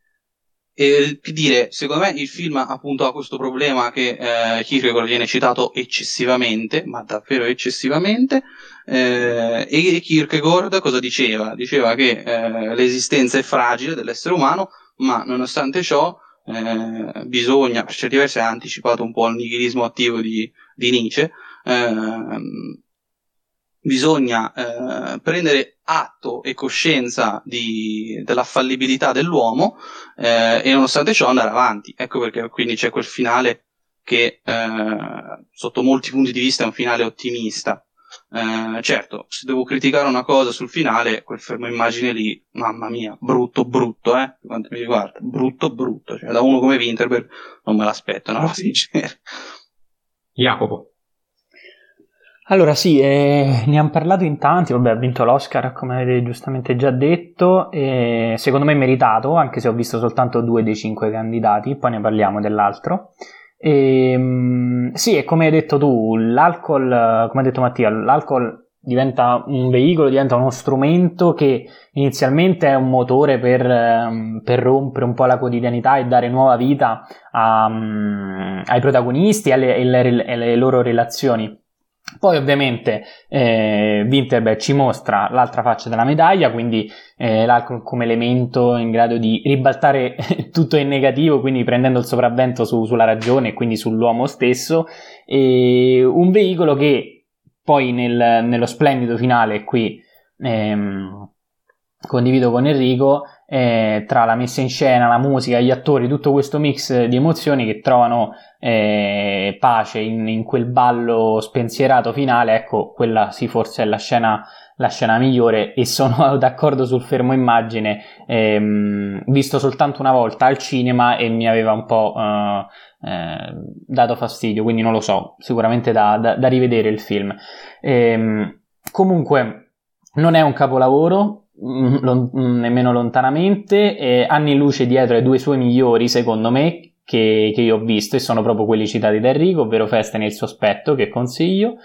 e che dire, secondo me il film appunto ha questo problema che eh, Kierkegaard viene citato eccessivamente, ma davvero eccessivamente, eh, e Kierkegaard cosa diceva? Diceva che eh, l'esistenza è fragile dell'essere umano, ma nonostante ciò eh, bisogna, per certi versi ha anticipato un po' il nichilismo attivo di, di Nietzsche, eh, bisogna eh, prendere atto e coscienza di, della fallibilità dell'uomo eh, e nonostante ciò andare avanti. Ecco perché quindi c'è quel finale che eh, sotto molti punti di vista è un finale ottimista. Eh, certo, se devo criticare una cosa sul finale, quel fermo immagine lì, mamma mia, brutto, brutto, eh, quanto mi riguarda, brutto, brutto, cioè da uno come Winterberg non me l'aspetto, una cosa sincera. Jacopo. Allora sì, eh, ne hanno parlato in tanti, vabbè ha vinto l'Oscar come avete giustamente già detto, e secondo me meritato, anche se ho visto soltanto due dei cinque candidati, poi ne parliamo dell'altro. E, ehm, sì, e come hai detto tu, l'alcol, come ha detto Mattia, l'alcol diventa un veicolo, diventa uno strumento che inizialmente è un motore per, ehm, per rompere un po' la quotidianità e dare nuova vita a, um, ai protagonisti e alle, alle, alle, loro relazioni. Poi ovviamente eh, Winterberg ci mostra l'altra faccia della medaglia, quindi eh, l'alcol come elemento in grado di ribaltare <laughs> tutto in negativo, quindi prendendo il sopravvento su, sulla ragione e quindi sull'uomo stesso, e un veicolo che poi nel, nello splendido finale qui ehm, condivido con Enrico eh, tra la messa in scena, la musica, gli attori, tutto questo mix di emozioni che trovano eh, pace in, in, quel ballo spensierato finale, ecco, quella sì forse è la scena, la scena migliore e sono <laughs> d'accordo sul fermo immagine, ehm, visto soltanto una volta al cinema e mi aveva un po' eh, eh, dato fastidio, quindi non lo so, sicuramente da, da, da rivedere il film. Ehm, comunque non è un capolavoro, lon- mm, nemmeno lontanamente, eh, anni luce dietro ai due suoi migliori, secondo me, che, che, io ho visto e sono proprio quelli citati da Enrico, ovvero Festa nel sospetto, che consiglio.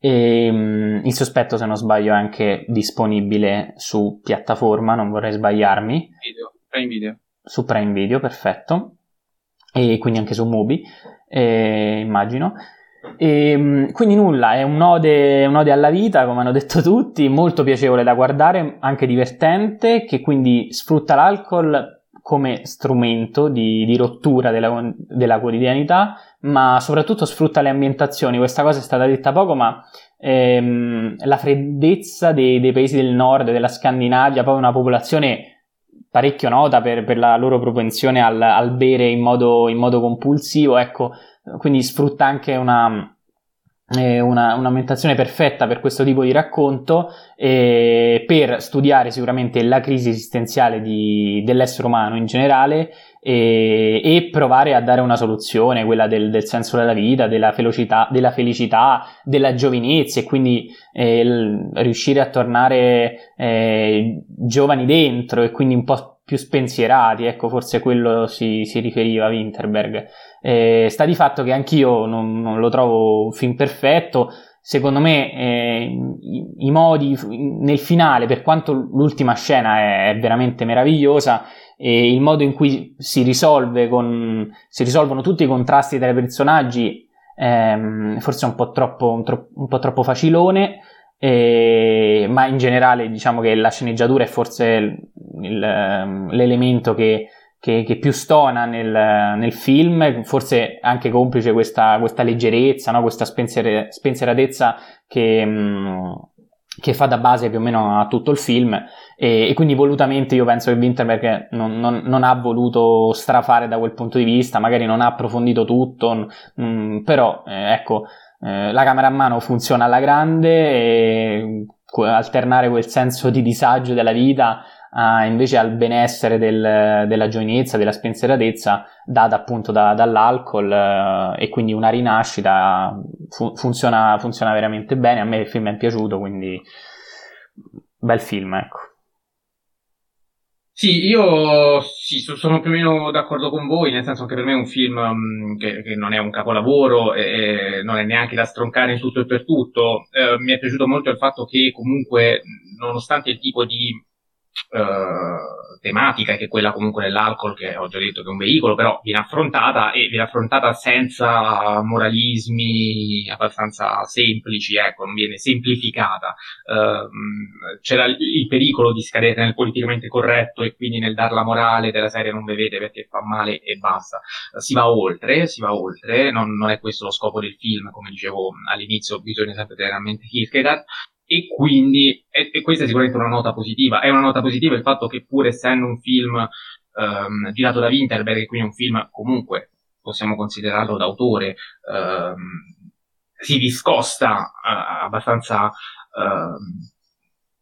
E, um, il sospetto, se non sbaglio, è anche disponibile su piattaforma, non vorrei sbagliarmi. Video, Prime Video. Su Prime Video, perfetto e quindi anche su Mubi, eh, immagino. E, ehm, quindi nulla, è un ode, un ode, alla vita, come hanno detto tutti, molto piacevole da guardare, anche divertente, che quindi sfrutta l'alcol come strumento di, di rottura della, della, quotidianità, ma soprattutto sfrutta le ambientazioni. Questa cosa è stata detta poco, ma ehm, la freddezza dei, dei paesi del nord, della Scandinavia, poi una popolazione parecchio nota per, per la loro propensione al, al bere in modo, in modo, compulsivo, ecco, quindi sfrutta anche una, eh, una, un'ambientazione perfetta per questo tipo di racconto eh, per studiare sicuramente la crisi esistenziale di, dell'essere umano in generale e, e, provare a dare una soluzione, quella del, del senso della vita, della felicità, della, felicità, della giovinezza e quindi eh, l- riuscire a tornare eh, giovani dentro e quindi un po' più spensierati, ecco forse quello si, si riferiva Winterberg. Eh, sta di fatto che anch'io non, non lo trovo un film perfetto, secondo me eh, i, i, modi nel finale, per quanto l'ultima scena è, è veramente meravigliosa, e il modo in cui si risolve con, si risolvono tutti i contrasti tra i personaggi ehm, forse è un po' troppo, un, tro- un po troppo facilone eh, ma in generale diciamo che la sceneggiatura è forse il, il, ehm, l'elemento che, che, che, più stona nel, nel, film, forse anche complice questa, questa leggerezza, no? questa spensier- spensieratezza che, mh, che fa da base più o meno a tutto il film e, e quindi volutamente io penso che Winterberg non, non, non, ha voluto strafare da quel punto di vista, magari non ha approfondito tutto, mh, mm, però eh, ecco, eh, la camera a mano funziona alla grande e alternare quel senso di disagio della vita a, invece al benessere del, della giovinezza, della spensieratezza data appunto da, dall'alcol eh, e quindi una rinascita fu, funziona, funziona veramente bene, a me il film è piaciuto quindi bel film ecco. Sì, io sì, sono più o meno d'accordo con voi, nel senso che per me è un film um, che, che, non è un capolavoro e, e, non è neanche da stroncare in tutto e per tutto. Eh, mi è piaciuto molto il fatto che comunque, nonostante il tipo di eh, tematica, che è quella comunque dell'alcol, che ho già detto che è un veicolo, però viene affrontata e viene affrontata senza moralismi abbastanza semplici, ecco, non viene semplificata. Uh, c'era il pericolo di scadere nel politicamente corretto e quindi nel dar la morale della serie non bevete perché fa male e basta. Uh, si va oltre, si va oltre, non, non, è questo lo scopo del film, come dicevo all'inizio, bisogna sempre tenere a mente Kierkegaard, e quindi, e, e, questa è sicuramente una nota positiva, è una nota positiva il fatto che pur essendo un film um, girato da Winterberg, quindi un film comunque possiamo considerarlo d'autore, um, si discosta uh, abbastanza uh,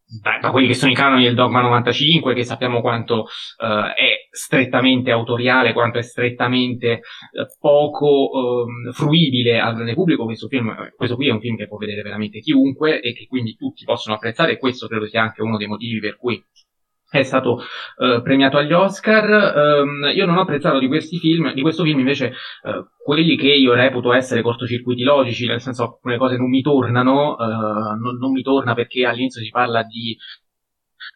da, da, quelli che sono i canoni del Dogma 95, che sappiamo quanto uh, è strettamente autoriale, quanto è strettamente uh, poco um, fruibile al grande pubblico. Questo, film, questo qui è un film che può vedere veramente chiunque e che quindi tutti possono apprezzare e questo credo sia anche uno dei motivi per cui è stato uh, premiato agli Oscar. Um, io non ho apprezzato di questi film, di questo film invece uh, quelli che io reputo essere cortocircuiti logici, nel senso alcune cose non mi tornano, uh, non, non, mi torna perché all'inizio si parla di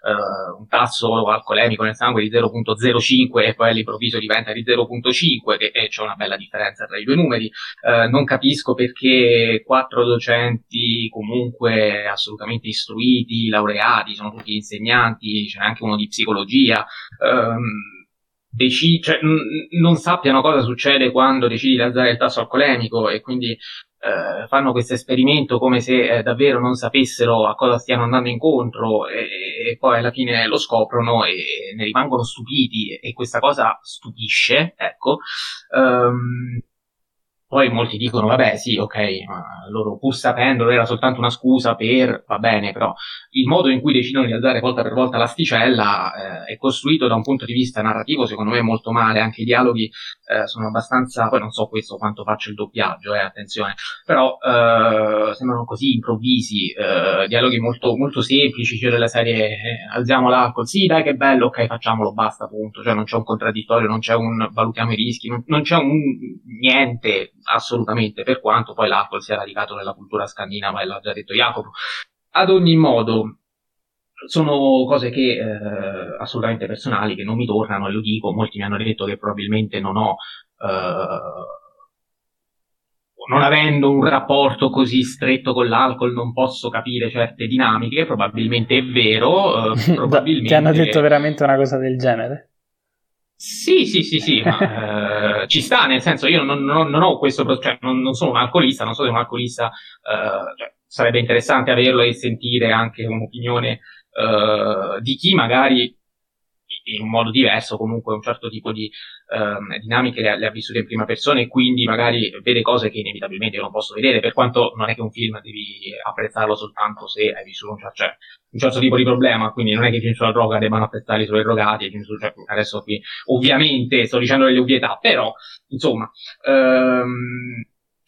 uh, un tasso alcolemico nel sangue di 0.05 e poi all'improvviso diventa di 0.5 che e c'è una bella differenza tra i due numeri. Uh, non capisco perché quattro docenti comunque assolutamente istruiti, laureati, sono tutti insegnanti, c'è anche uno di psicologia. Um, Deci- cioè, n- non sappiano cosa succede quando decidi di alzare il tasso alcolemico e quindi eh, fanno questo esperimento come se eh, davvero non sapessero a cosa stiano andando incontro e, e, poi alla fine lo scoprono e ne rimangono stupiti e, questa cosa stupisce, ecco. Um, poi molti dicono, vabbè, sì, ok, ma loro pur sapendolo era soltanto una scusa per, va bene, però il modo in cui decidono di alzare volta per volta l'asticella eh, è costruito da un punto di vista narrativo, secondo me, molto male. Anche i dialoghi eh, sono abbastanza, poi non so questo quanto faccio il doppiaggio, eh, attenzione, però eh, sembrano così improvvisi, eh, dialoghi molto, molto semplici, cioè della serie eh, alziamo l'alcol, sì, dai, che bello, ok, facciamolo, basta, punto. Cioè non c'è un contraddittorio, non c'è un valutiamo i rischi, non, non c'è un niente assolutamente, per quanto poi l'alcol sia radicato nella cultura scandinava e l'ha già detto Jacopo. Ad ogni modo, sono cose che eh, assolutamente personali, che non mi tornano, e lo dico, molti mi hanno detto che probabilmente non ho... Eh, non avendo un rapporto così stretto con l'alcol non posso capire certe dinamiche, probabilmente è vero. Eh, <laughs> probabilmente... Ti hanno detto veramente una cosa del genere? Sì, sì, sì, sì, ma <laughs> ci sta, nel senso io non, non, non ho questo, cioè non, non, sono un alcolista, non so se un alcolista, eh, cioè, sarebbe interessante averlo e sentire anche un'opinione eh, di chi magari in un modo diverso, comunque un certo tipo di ehm, dinamiche le ha, le ha, vissute in prima persona e quindi magari vede cose che inevitabilmente non posso vedere, per quanto non è che un film devi apprezzarlo soltanto se hai vissuto un, cioè, un certo tipo di problema, quindi non è che i film sulla droga debbano apprezzarli solo i drogati, su, cioè, adesso qui ovviamente sto dicendo delle ovvietà, però insomma ehm,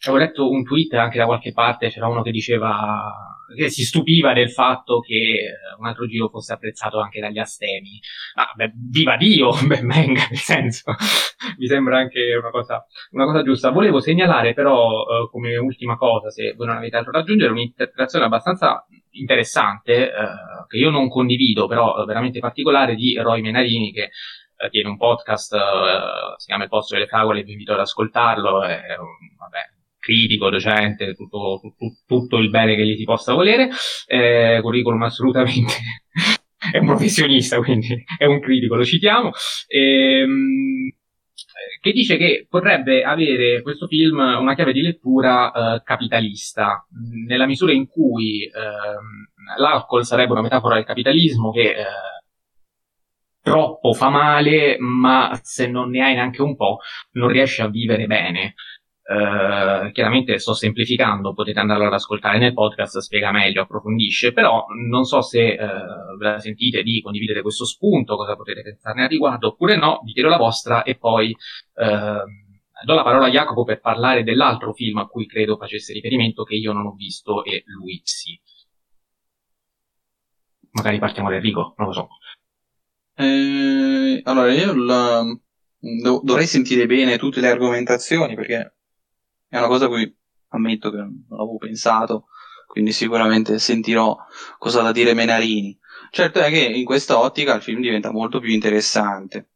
avevo letto un tweet anche da qualche parte, c'era uno che diceva che si stupiva del fatto che eh, un altro giro fosse apprezzato anche dagli astemi. Ah, beh, viva Dio, <laughs> ben venga, nel senso, <laughs> mi sembra anche una cosa, una cosa giusta. Volevo segnalare però, eh, come ultima cosa, se voi non avete altro da aggiungere, un'interpretazione abbastanza interessante, eh, che io non condivido, però eh, veramente particolare, di Roy Menarini, che eh, tiene un podcast, eh, si chiama Il Posto delle Fragole, vi invito ad ascoltarlo, è, vabbè, critico, docente, tutto, tutto, tutto, il bene che gli si possa volere, eh, curriculum assolutamente <laughs> è un professionista, quindi è un critico, lo citiamo, ehm, che dice che potrebbe avere questo film una chiave di lettura eh, capitalista, nella misura in cui eh, l'alcol sarebbe una metafora del capitalismo che eh, troppo fa male, ma se non ne hai neanche un po' non riesci a vivere bene. Uh, chiaramente sto semplificando, potete andarlo ad ascoltare nel podcast, spiega meglio, approfondisce, però non so se uh, ve la sentite di condividere questo spunto, cosa potete pensarne a riguardo, oppure no, vi chiedo la vostra e poi uh, do la parola a Jacopo per parlare dell'altro film a cui credo facesse riferimento che io non ho visto e lui sì. Magari partiamo da Enrico, non lo so. Eh, allora, io la, dovrei sentire bene tutte le argomentazioni perché è una cosa a cui ammetto che non avevo pensato, quindi sicuramente sentirò cosa da dire Menarini. Certo è che in questa ottica il film diventa molto più interessante,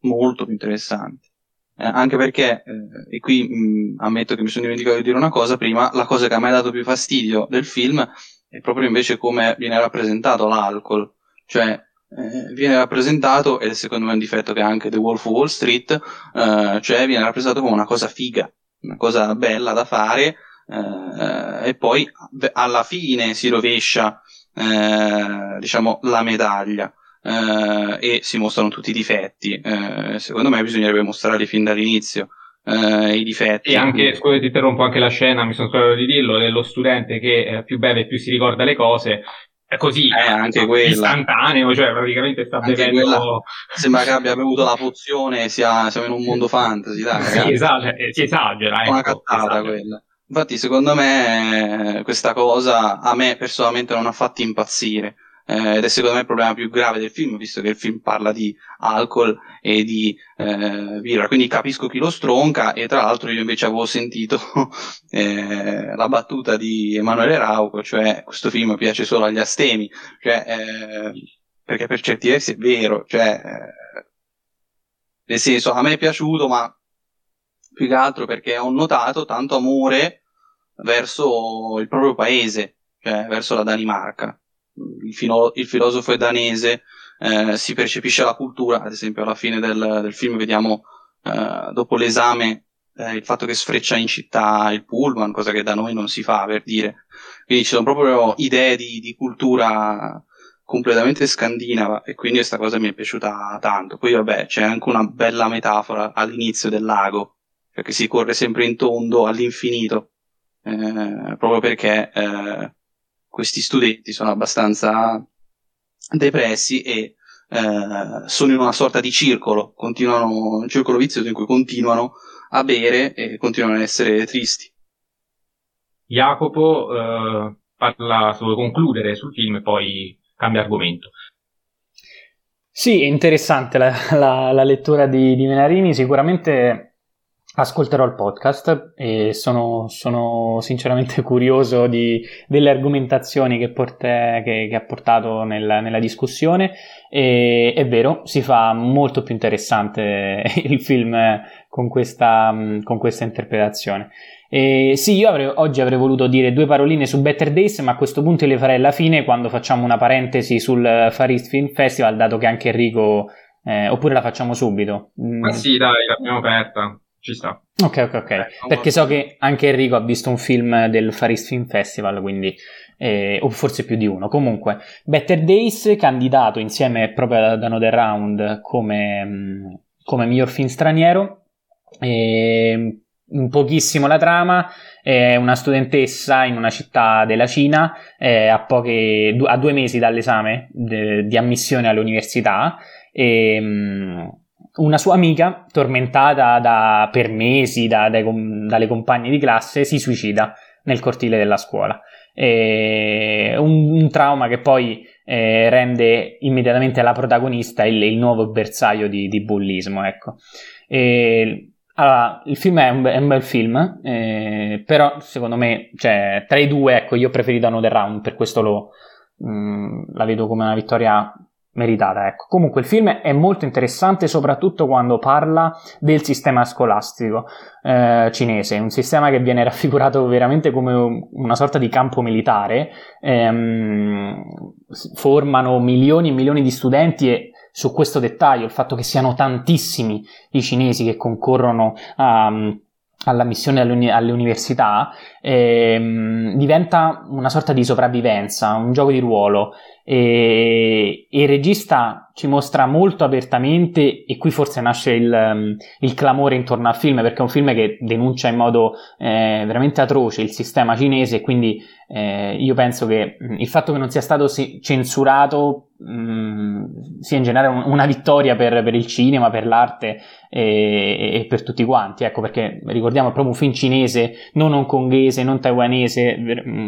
molto più interessante. Eh, anche perché, eh, e qui mh, ammetto che mi sono dimenticato di dire una cosa prima, la cosa che a me ha dato più fastidio del film è proprio invece come viene rappresentato l'alcol. Cioè, eh, viene rappresentato, è secondo me un difetto che ha anche The Wolf of Wall Street, eh, cioè viene rappresentato come una cosa figa una cosa bella da fare eh, e poi alla fine si rovescia eh, diciamo la medaglia eh, e si mostrano tutti i difetti. Eh, secondo me bisognerebbe mostrarli fin dall'inizio eh, i difetti. E anche scusa ti interrompo anche la scena mi sono scordato di dirlo dello studente che eh, più beve più si ricorda le cose così eh, anche quella. istantaneo, cioè praticamente sta anche bevendo. Quella, <laughs> sembra che abbia bevuto la pozione, sia, siamo in un mondo fantasy, dai. Esagera, eh, si esagera. Ecco, una cattata esagera. quella. Infatti, secondo me, questa cosa a me personalmente non ha fatto impazzire. Eh, ed è secondo me il problema più grave del film, visto che il film parla di alcol e di eh, birra, quindi capisco chi lo stronca e tra l'altro io invece avevo sentito <laughs> eh, la battuta di Emanuele Rauco, cioè questo film piace solo agli astemi, cioè, eh, perché per certi versi è vero, cioè, eh, nel senso a me è piaciuto ma più che altro perché ho notato tanto amore verso il proprio paese, cioè verso la Danimarca il, filo- il filosofo è danese, eh, si percepisce la cultura, ad esempio alla fine del, del film vediamo eh, dopo l'esame eh, il fatto che sfreccia in città il pullman, cosa che da noi non si fa per dire. Quindi ci sono proprio idee di, di cultura completamente scandinava e quindi questa cosa mi è piaciuta tanto. Poi vabbè c'è anche una bella metafora all'inizio del lago, che si corre sempre in tondo all'infinito, eh, proprio perché eh, questi studenti sono abbastanza depressi e eh, sono in una sorta di circolo, continuano, un circolo vizioso in cui continuano a bere e continuano ad essere tristi. Jacopo eh, parla, vuoi concludere sul film e poi cambia argomento. Sì, è interessante la, la, la lettura di, di Menarini, sicuramente ascolterò il podcast e sono, sono sinceramente <laughs> curioso di, delle argomentazioni che, porte, che, che ha portato nel, nella discussione e è vero, si fa molto più interessante <laughs> il film con questa, con questa interpretazione. E sì, io avrei, oggi avrei voluto dire due paroline su Better Days, ma a questo punto le farei alla fine quando facciamo una parentesi sul Far East Film Festival, dato che anche Enrico... Eh, oppure la facciamo subito? Ma sì, dai, l'abbiamo aperta ci sta. Ok, ok, ok. Eh, Perché so che anche Enrico ha visto un film del Far East Film Festival, quindi, eh, o forse più di uno. Comunque, Better Days, candidato insieme proprio ad Another Round come, mm, come miglior film straniero. E, un pochissimo la trama, è una studentessa in una città della Cina, a, poche, a due mesi dall'esame de, di ammissione all'università. E, mm, una sua amica, tormentata da, per mesi da, dai, dalle compagne di classe, si suicida nel cortile della scuola. E un, un trauma che poi eh, rende immediatamente la protagonista il, il nuovo bersaglio di, di bullismo. Ecco. E, allora, il film è un, è un bel film, eh, però secondo me, cioè, tra i due, ecco, io ho preferito Another Round, per questo lo, mh, mm, la vedo come una vittoria meritata, ecco. Comunque il film è molto interessante soprattutto quando parla del sistema scolastico eh, cinese, un sistema che viene <laughs> raffigurato veramente come una sorta di campo militare, ehm, formano milioni e milioni di studenti e su questo dettaglio, il fatto che siano tantissimi i cinesi che concorrono a alla missione alle, università, ehm, diventa una sorta di sopravvivenza, un gioco di ruolo e, il regista ci mostra molto apertamente e qui forse nasce il, il, clamore intorno al film perché è un film che denuncia in modo eh, veramente atroce il sistema cinese quindi eh, io penso che il fatto che non sia stato censurato mh, sia in generale una vittoria per, per il cinema, per l'arte e, e, per tutti quanti, ecco perché ricordiamo è proprio un film cinese, non hongkonghese, non taiwanese,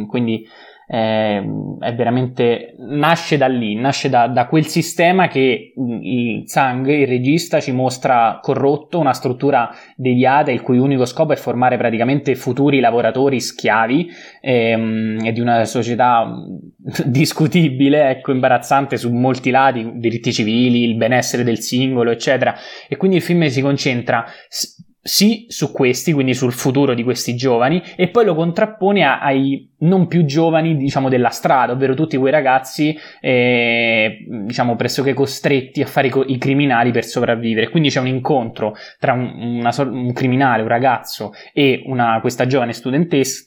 quindi eh, è veramente nasce da lì, nasce da, da, quel sistema che il Zhang, il regista, ci mostra corrotto, una struttura deviata il cui unico scopo è formare praticamente futuri lavoratori schiavi ehm, e di una società <laughs> discutibile, ecco, imbarazzante su molti lati, diritti civili, il benessere del singolo, eccetera. E quindi il film si concentra sì su questi, quindi sul futuro di questi giovani, e poi lo contrappone a, ai non più giovani, diciamo, della strada, ovvero tutti quei ragazzi, eh, diciamo, pressoché costretti a fare i, i, criminali per sopravvivere. Quindi c'è un incontro tra un, una, un criminale, un ragazzo e una, questa giovane studentessa,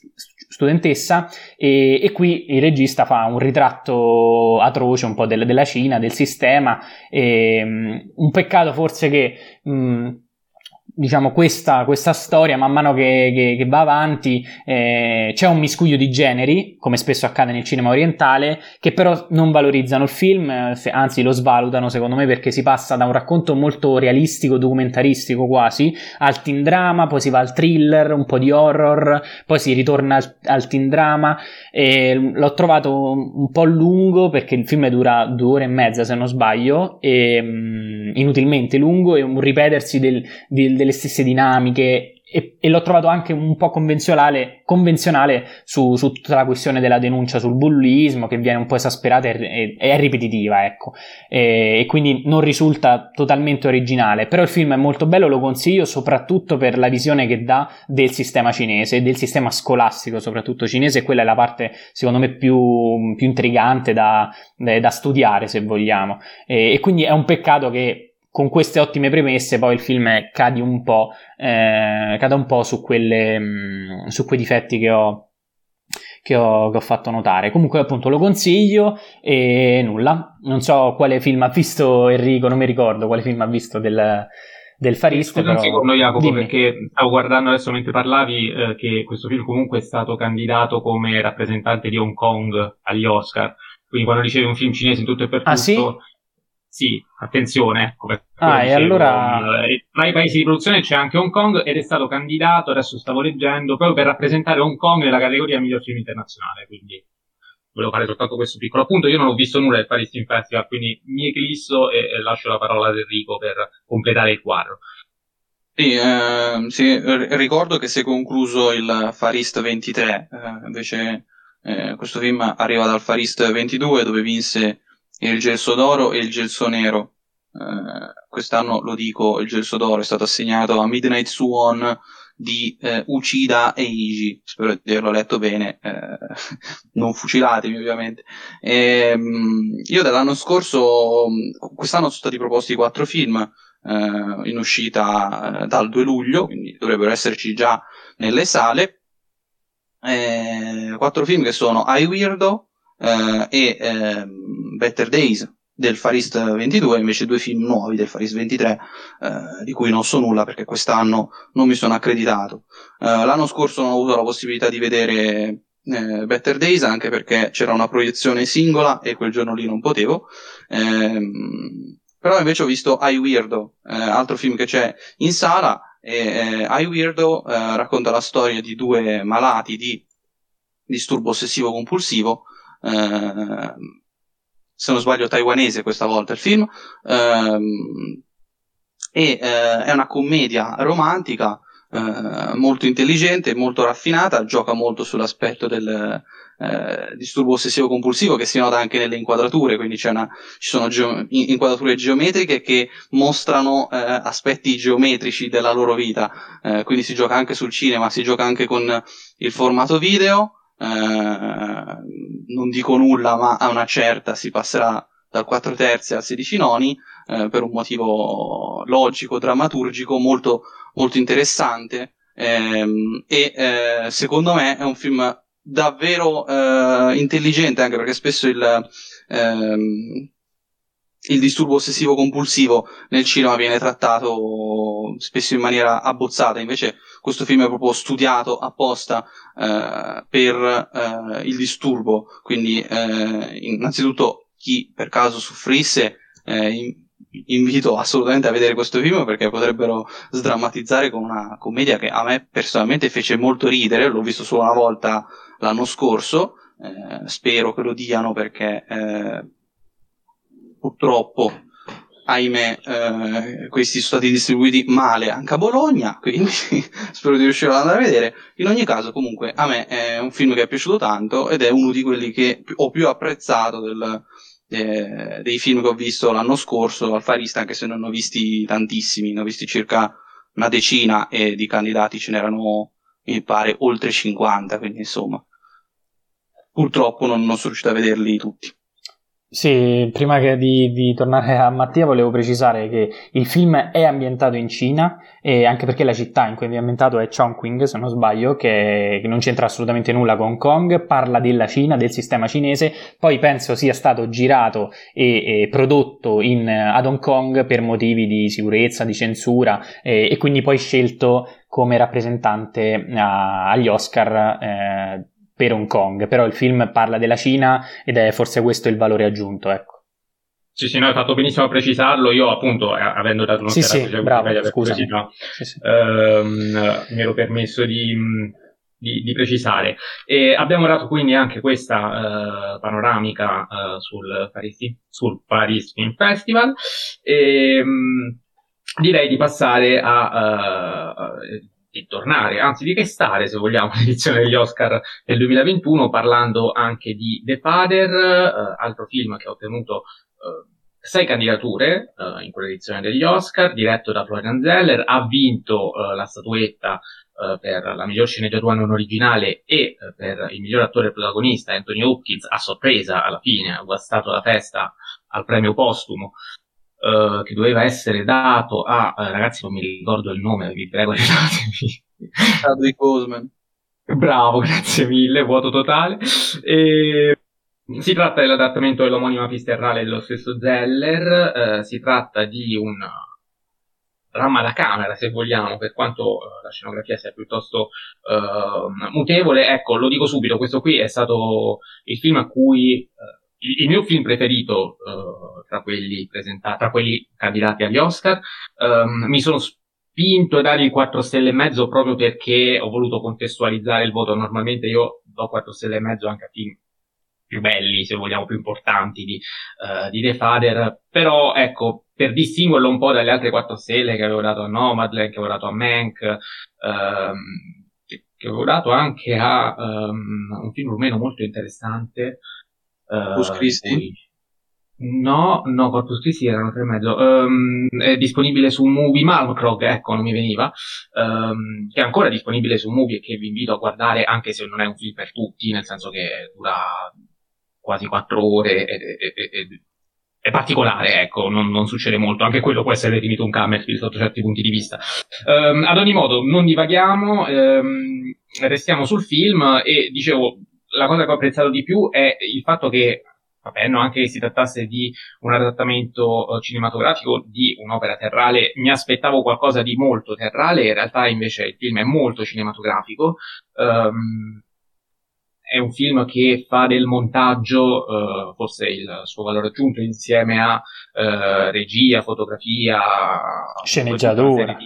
studentessa e, e, qui il regista fa un ritratto atroce un po' del, della Cina, del sistema, e, um, un peccato forse che... Um, diciamo, questa, questa, storia, man mano che, che, che va avanti, eh, c'è un miscuglio di generi, come spesso accade nel cinema orientale, che però non valorizzano il film, anzi lo svalutano secondo me perché si passa da un racconto molto realistico, documentaristico quasi, al teen drama, poi si va al thriller, un po' di horror, poi si ritorna al, al teen drama. E l'ho trovato un po' lungo perché il film dura due ore e mezza se non sbaglio, e, um, inutilmente lungo e un ripetersi del, del delle stesse dinamiche e, e, l'ho trovato anche un po' convenzionale, convenzionale su, su, tutta la questione della denuncia sul bullismo che viene un po' esasperata e, è ripetitiva, ecco, e, e, quindi non risulta totalmente originale, però il film è molto bello, lo consiglio soprattutto per la visione che dà del sistema cinese, del sistema scolastico soprattutto cinese, e quella è la parte secondo me più, più intrigante da, da, studiare se vogliamo, e quindi è un peccato che con queste ottime premesse poi il film cade un po', eh, cade un po' su, quelle, mh, mm, su quei difetti che ho, che ho, che ho, fatto notare. Comunque, appunto, lo consiglio e nulla. Non so quale film ha visto Enrico, non mi ricordo quale film ha visto del, del Farista. Scusa un secondo, Jacopo, Dimmi. perché stavo guardando adesso mentre parlavi eh, che questo film comunque è stato candidato come rappresentante di Hong Kong agli Oscar. Quindi quando dicevi un film cinese in tutto e per tutto. Ah, sì? Sì, attenzione, ecco. Ah, e allora... Eh, tra i paesi di produzione c'è anche Hong Kong ed è stato candidato, adesso stavo leggendo, proprio per rappresentare Hong Kong nella categoria miglior film internazionale, quindi volevo fare soltanto questo piccolo appunto. Io non ho visto nulla del Paris Film Festival, quindi mi eclisso e, e lascio la parola ad Enrico per completare il quadro. Sì, eh, sì, ricordo che si è concluso il Farist 23, eh, invece eh, questo film arriva dal Farist 22 dove vinse il gelso d'oro e il gelso nero. Eh, quest'anno lo dico, il gelso d'oro è stato assegnato a Midnight Swan di eh, Uchida Eiji, spero di averlo letto bene, eh, <laughs> non fucilatemi ovviamente. E, ehm, io dall'anno scorso, quest'anno sono stati proposti quattro film eh, in uscita eh, dal 2 luglio, quindi dovrebbero esserci già nelle sale. Eh, quattro film che sono I Weirdo, eh, e eh, Better Days del Farist 22, invece due film nuovi del Farist 23, eh, di cui non so nulla perché quest'anno non mi sono accreditato. Eh, l'anno scorso non ho avuto la possibilità di vedere eh, Better Days anche perché c'era una proiezione singola e quel giorno lì non potevo. Ehm, però invece ho visto I Weirdo, eh, altro film che c'è in sala, e I Weirdo racconta la storia di due malati di disturbo ossessivo compulsivo eh, se non sbaglio taiwanese questa volta il film, ehm, e eh, è una commedia romantica eh, molto intelligente, molto raffinata, gioca molto sull'aspetto del eh, disturbo ossessivo compulsivo che si nota anche nelle inquadrature, quindi una, ci sono geo- inquadrature geometriche che mostrano eh, aspetti geometrici della loro vita, eh, quindi si gioca anche sul cinema, si gioca anche con il formato video, eh, non dico nulla, ma a una certa si passerà dal 4 terzi al 16 noni eh, per un motivo logico, drammaturgico molto, molto interessante. Ehm, e eh, secondo me è un film davvero eh, intelligente anche perché spesso il, ehm, il disturbo ossessivo compulsivo nel cinema viene trattato spesso in maniera abbozzata, invece questo film è proprio studiato apposta eh, per eh, il disturbo, quindi eh, innanzitutto chi per caso soffrisse eh, invito assolutamente a vedere questo film perché potrebbero sdrammatizzare con una commedia che a me personalmente fece molto ridere, l'ho visto solo una volta l'anno scorso, eh, spero che lo diano perché eh, purtroppo, ahimè, eh, questi sono stati distribuiti male anche a Bologna, quindi <laughs> spero di riuscire ad andare a vedere. In ogni caso, comunque, a me è un film che è piaciuto tanto ed è uno di quelli che ho più apprezzato del, eh, dei film che ho visto l'anno scorso al Farista, anche se non ne ho visti tantissimi, ne ho visti circa una decina e di candidati ce n'erano, mi pare, oltre 50, quindi insomma, purtroppo non, non sono riuscito a vederli tutti. Sì, prima di, di, tornare a Mattia volevo precisare che il film è ambientato in Cina e anche perché la città in cui è ambientato è Chongqing, se non sbaglio, che, che non c'entra assolutamente nulla con Hong Kong, parla della Cina, del sistema cinese, poi penso sia stato girato e, e prodotto in, ad Hong Kong per motivi di sicurezza, di censura e, e quindi poi scelto come rappresentante a, agli Oscar. Eh, per Hong Kong, però il film parla della Cina ed è forse questo il valore aggiunto, ecco. Sì, sì, no, hai fatto benissimo a precisarlo. Io, appunto, avendo dato un'occhiata sì, sì, bravo, per curiosità, sì, sì. ehm, mi ero permesso di, di, di, precisare. E abbiamo dato quindi anche questa uh, panoramica uh, sul, Paris, sul Paris Film Festival. E, um, direi di passare a uh, di tornare, anzi di restare, se vogliamo, <laughs> l'edizione degli Oscar del 2021, parlando anche di The Father, eh, altro film che ha ottenuto eh, sei candidature eh, in quell'edizione degli Oscar, diretto da Florian Zeller, ha vinto eh, la statuetta eh, per la miglior sceneggiatura non originale e eh, per il miglior attore protagonista Anthony Hopkins, a sorpresa alla fine, ha guastato la festa al premio postumo uh, che doveva essere dato a, uh, ragazzi non mi ricordo il nome, vi prego aiutatemi. Chadwick Boseman. Bravo, grazie mille, vuoto totale. E... Si tratta dell'adattamento dell'omonima pisterrale dello stesso Zeller, eh, si tratta di un dramma da camera, se vogliamo, per quanto uh, la scenografia sia piuttosto uh, mutevole. Ecco, lo dico subito, questo qui è stato il film a cui il, il mio film preferito uh, tra quelli presentati, tra quelli candidati agli Oscar. Um, mi sono spinto a dargli 4 stelle e mezzo proprio perché ho voluto contestualizzare il voto. Normalmente io do 4 stelle e mezzo anche a film più belli, se vogliamo, più importanti di, uh, di The Father, però ecco, per distinguerlo un po' dalle altre 4 stelle che avevo dato a Nomadland, che avevo dato a Mank, um, che, avevo dato anche a um, un film rumeno molto interessante, Corpus uh, Christi? No, no, Corpus Christi erano tre e mezzo. Um, è disponibile su Movie Malmkrog, ecco, non mi veniva. Um, che è ancora disponibile su Movie e che vi invito a guardare, anche se non è un film per tutti, nel senso che dura quasi quattro ore e, e, e, è particolare, ecco, non, non, succede molto. Anche quello può essere definito un Cammerfield sotto certi punti di vista. Um, ad ogni modo, non divaghiamo, restiamo sul film e dicevo, la cosa che ho apprezzato di più è il fatto che, vabbè, no, anche che si trattasse di un adattamento uh, cinematografico di un'opera terrale, mi aspettavo qualcosa di molto terrale, in realtà invece il film è molto cinematografico. Um, è un film che fa del montaggio uh, forse il suo valore aggiunto insieme a uh, regia, fotografia, sceneggiatura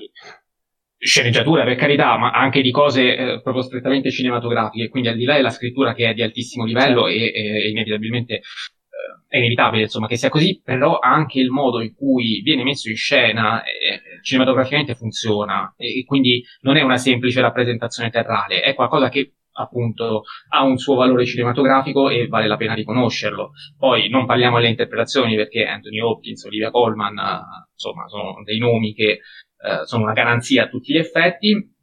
sceneggiatura per carità, ma anche di cose eh, proprio strettamente cinematografiche, quindi al di là della scrittura che è di altissimo livello e, e, inevitabilmente eh, è inevitabile insomma che sia così, però anche il modo in cui viene messo in scena eh, cinematograficamente funziona e, e quindi non è una semplice rappresentazione terrale, è qualcosa che appunto ha un suo valore cinematografico e vale la pena riconoscerlo. Poi non parliamo delle interpretazioni perché Anthony Hopkins, Olivia Colman, eh, insomma, sono dei nomi che eh, sono una garanzia a tutti gli effetti.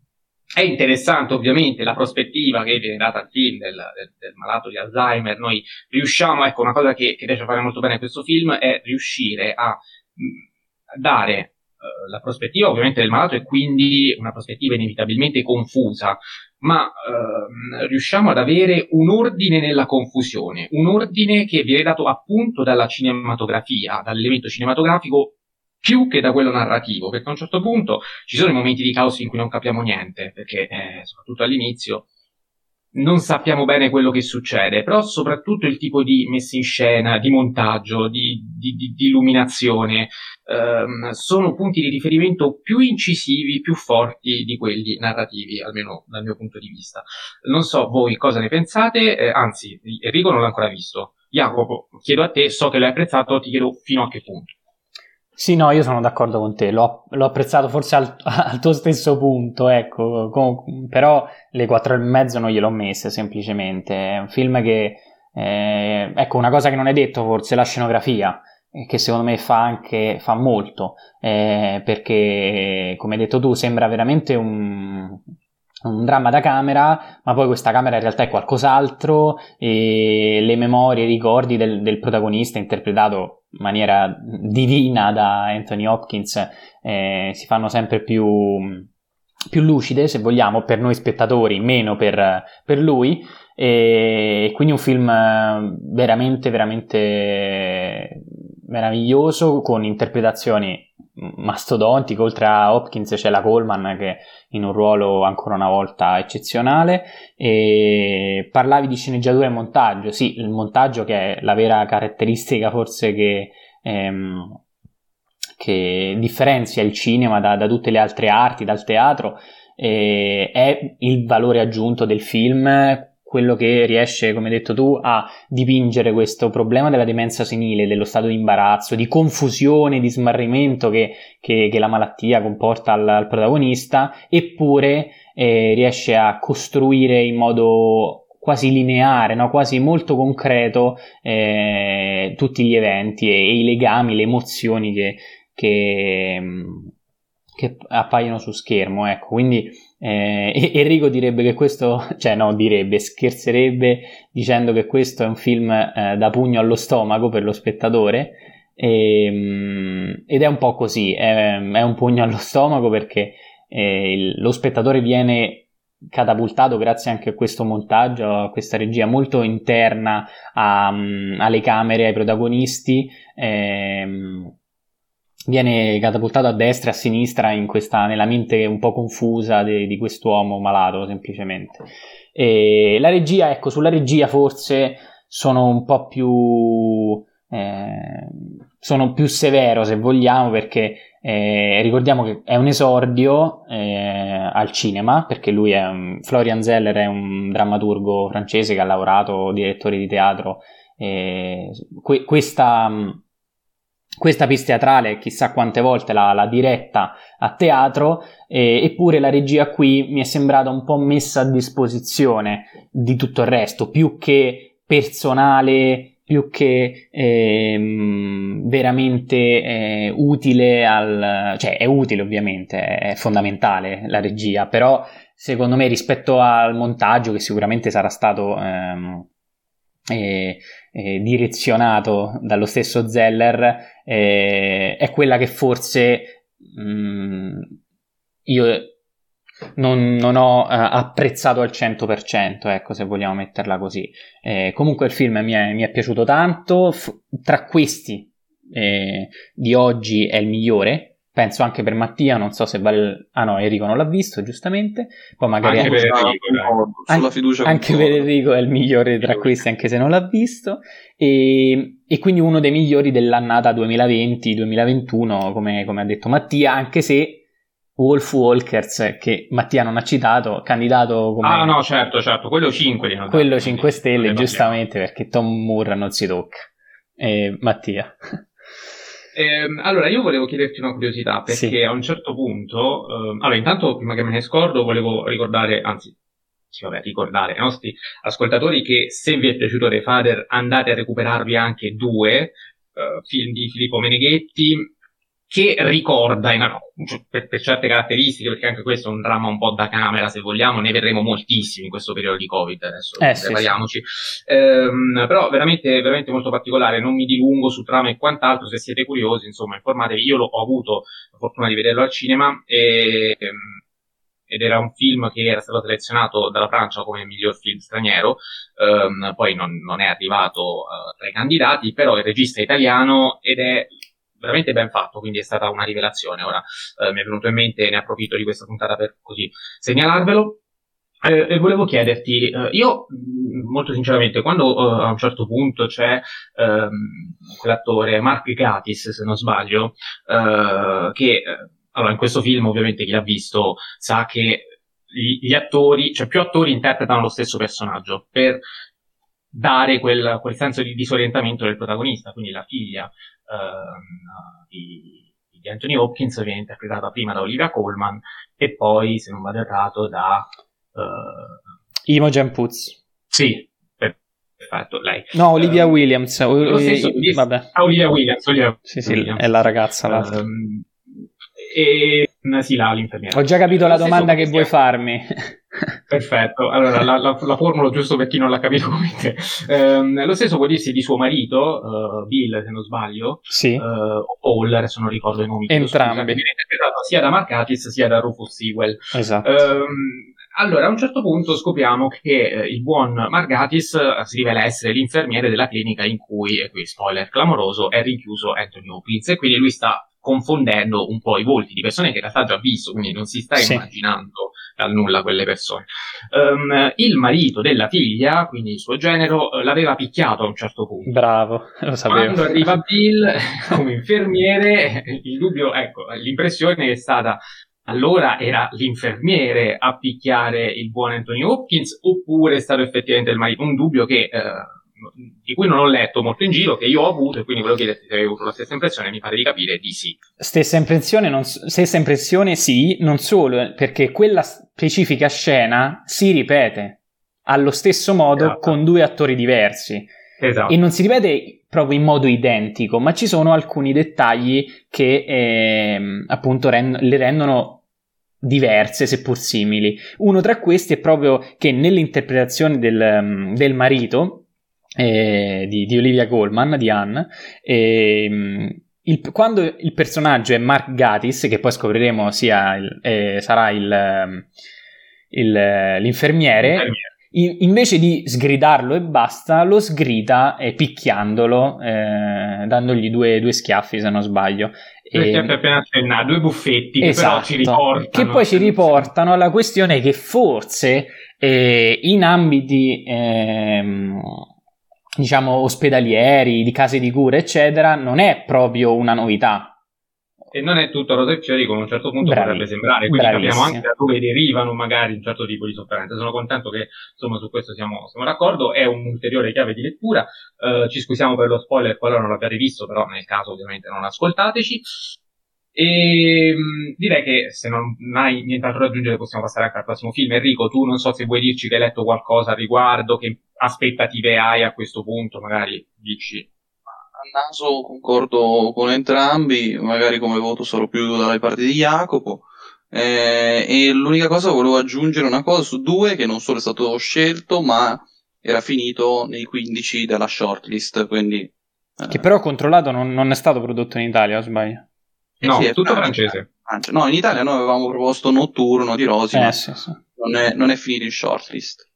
È interessante ovviamente la prospettiva che viene data al film del, del, del malato di Alzheimer. Noi riusciamo, ecco, una cosa che, che riesce a fare molto bene questo film è riuscire a mh, dare uh, la prospettiva ovviamente del malato e quindi una prospettiva inevitabilmente confusa, ma uh, riusciamo ad avere un ordine nella confusione, un ordine che viene dato appunto dalla cinematografia, dall'elemento cinematografico più che da quello narrativo, perché a un certo punto ci sono i momenti di caos in cui non capiamo niente, perché eh, soprattutto all'inizio non sappiamo bene quello che succede, però soprattutto il tipo di messa in scena, di montaggio, di, di, di, di illuminazione, ehm, sono punti di riferimento più incisivi, più forti di quelli narrativi, almeno dal mio punto di vista. Non so voi cosa ne pensate, eh, anzi, Enrico non l'ha ancora visto. Jacopo, chiedo a te, so che l'hai apprezzato, ti chiedo fino a che punto. Sì, no, io sono d'accordo con te, l'ho, l'ho apprezzato forse al, <laughs> al, tuo stesso punto, ecco, com, però le quattro e mezzo non gliel'ho messe semplicemente, è un film che, eh, ecco, una cosa che non hai detto forse, la scenografia, che secondo me fa anche, fa molto, eh, perché come hai detto tu sembra veramente un, un dramma da camera, ma poi questa camera in realtà è qualcos'altro e le memorie, i ricordi del, del protagonista interpretato in maniera divina da Anthony Hopkins eh, si fanno sempre più, più, lucide, se vogliamo, per noi spettatori, meno per, per lui. E quindi un film veramente, veramente meraviglioso con interpretazioni mastodontiche. Oltre a Hopkins c'è la Coleman che in un ruolo ancora una volta eccezionale. E parlavi di sceneggiatura e montaggio. Sì, il montaggio che è la vera caratteristica forse che. Ehm, che differenzia il cinema da, da, tutte le altre arti, dal teatro, eh, è il valore aggiunto del film, quello che riesce, come hai detto tu, a dipingere questo problema della demenza senile, dello stato di imbarazzo, di confusione, di smarrimento che, che, che la malattia comporta al, al protagonista, eppure eh, riesce a costruire in modo quasi lineare, no? quasi molto concreto eh, tutti gli eventi e, e, i legami, le emozioni che, che, che appaiono su schermo. Ecco, quindi eh, Enrico direbbe che questo, <laughs> cioè no, direbbe, scherzerebbe dicendo che questo è un film eh, da pugno allo stomaco per lo spettatore. E, ehm, ed è un po' così, è, è un pugno allo stomaco perché eh, il, lo spettatore viene catapultato grazie anche a questo montaggio, a questa regia molto interna a, alle camere, ai protagonisti. Ehm, viene catapultato a destra e a sinistra in questa, nella mente un po' confusa de, di quest'uomo malato semplicemente. E la regia, ecco, sulla regia forse sono un po' più... Eh, sono più severo se vogliamo perché eh, ricordiamo che è un esordio eh, al cinema perché lui è un, Florian Zeller è un drammaturgo francese che ha lavorato direttore di teatro que- questa questa pista teatrale chissà quante volte l'ha, l'ha diretta a teatro, eh, eppure la regia qui mi è sembrata un po' messa a disposizione di tutto il resto, più che personale, più che ehm, veramente eh, utile al... cioè è utile ovviamente, è fondamentale la regia, però secondo me rispetto al montaggio che sicuramente sarà stato... Ehm, eh, eh, direzionato dallo stesso Zeller eh, è quella che forse mh, mm, io non, non ho uh, apprezzato al 100%, ecco se vogliamo metterla così. Eh, comunque il film mi è, mi è piaciuto tanto, F- tra questi eh, di oggi è il migliore, penso anche per Mattia, non so se vale... Ah no, Enrico non l'ha visto, giustamente. Poi magari anche, per Enrico, sulla fiducia anche per Enrico è il migliore tra questi, anche se non l'ha visto. E, e quindi uno dei migliori dell'annata 2020-2021, come, come ha detto Mattia, anche se Wolf Walkers, che Mattia non ha citato, candidato come... Ah no, certo, certo, quello 5. Quello 5 stelle, giustamente, perché Tom Moore non si tocca. E Mattia. Eh, allora, io volevo chiederti una curiosità, perché sì. a un certo punto, eh, allora intanto prima che me ne scordo volevo ricordare, anzi, sì, vabbè, ricordare ai nostri ascoltatori che se vi è piaciuto The Father andate a recuperarvi anche due eh, film di Filippo Meneghetti, che ricorda cioè, per, per, certe caratteristiche, perché anche questo è un dramma un po' da camera, se vogliamo, ne vedremo moltissimi in questo periodo di Covid, adesso eh, prepariamoci. Sì, sì. Ehm, però veramente, veramente molto particolare, non mi dilungo su trama e quant'altro, se siete curiosi, insomma, informatevi, io l'ho, ho avuto la fortuna di vederlo al cinema e, ehm, ed era un film che era stato selezionato dalla Francia come miglior film straniero, ehm, poi non, non, è arrivato uh, tra i candidati, però il regista è italiano ed è veramente ben fatto, quindi è stata una rivelazione. Ora eh, mi è venuto in mente, ne approfitto di questa puntata per così segnalarvelo. Eh, e volevo chiederti, eh, io mm, molto sinceramente, quando uh, a un certo punto c'è um, quell'attore Mark Gatis, se non sbaglio, uh, che allora in questo film ovviamente chi l'ha visto sa che gli, gli, attori, cioè più attori interpretano lo stesso personaggio per dare quel, quel senso di disorientamento del protagonista, quindi la figlia uh, di, di, Anthony Hopkins viene interpretata prima da Olivia Colman e poi, se non vado errato, da uh, Imogen Putz. Sì, perfetto, lei. No, Olivia um, Williams. Lo stesso, vabbè. Ah, Olivia Williams. Olivia sì, sì, Williams. è la ragazza. Um, e, si là l'infermiera. Ho già capito la domanda che vuoi farmi. <laughs> Perfetto, allora la, la, la formulo giusto per chi non l'ha capito come te. Ehm, lo stesso può dirsi di suo marito, eh, Bill se non sbaglio, sì. eh, o Paul, adesso non ricordo i nomi. Entrambi. Viene interpretato sia da Mark Gatiss sia da Rufus Sewell. Esatto. Ehm, allora, a un certo punto scopriamo che eh, il buon Margatis eh, si rivela essere l'infermiere della clinica in cui, e qui spoiler clamoroso, è rinchiuso Anthony Hopkins e quindi lui sta confondendo un po' i volti di persone che in realtà ha già visto, quindi non si sta Sì. immaginando dal nulla quelle persone. Ehm, il marito della figlia, quindi il suo genero, eh, l'aveva picchiato a un certo punto. Bravo, lo sapevo. Quando arriva <laughs> Bill come infermiere, il dubbio, ecco, l'impressione è stata allora era l'infermiere a picchiare il buon Anthony Hopkins oppure è stato effettivamente il marito? Un dubbio che, eh, di cui non ho letto molto in giro, che io ho avuto e quindi volevo chiederti se avevi avuto la stessa impressione, mi pare di capire di sì. Stessa impressione, non stessa impressione sì, non solo, eh, perché quella specifica scena si ripete allo stesso modo Esatto. con due attori diversi. Esatto. E non si ripete proprio in modo identico, ma ci sono alcuni dettagli che ehm, appunto rend- le rendono diverse, seppur simili. Uno tra questi è proprio che nell'interpretazione del, mm, del marito eh, di, di Olivia Colman, di Anne, ehm, il- quando il personaggio è Mark Gatiss, che poi scopriremo sia il- eh, sarà il, il, eh, l'infermiere, Infermiere. in- invece di sgridarlo e basta, lo sgrida eh, picchiandolo, eh, dandogli due, due schiaffi se non sbaglio. E- appena accennato, due buffetti che però ci riportano. Esatto. che poi ci riportano alla questione che forse eh, in ambiti ehm, diciamo ospedalieri, di case di cura, eccetera, non è proprio una novità. E non è tutto rose e fiori come a un certo punto Bravi- potrebbe sembrare, quindi capiamo bravissimo. anche da dove derivano magari un certo tipo di sofferenza. Sono contento che insomma su questo siamo, siamo d'accordo, è un'ulteriore chiave di lettura. Eh, ci scusiamo per lo spoiler qualora non l'abbiate visto, però nel caso ovviamente non ascoltateci. E mh, direi che se non hai nient'altro da aggiungere possiamo passare anche al prossimo film. Enrico, tu non so se vuoi dirci che hai letto qualcosa al riguardo, che aspettative hai a questo punto, magari dici. A naso concordo con entrambi, magari come voto sarò più dalle parti di Jacopo. Eh, e l'unica cosa volevo aggiungere una cosa su due che non solo è stato scelto, ma era finito nei 15 della shortlist, quindi eh, Che però ho controllato non, non è stato prodotto in Italia, o sbaglio? No, sì, è tutto francese. Francia. No, in Italia noi avevamo proposto Notturno di Rosi, Eh, sì, sì. non è, non è finito in shortlist.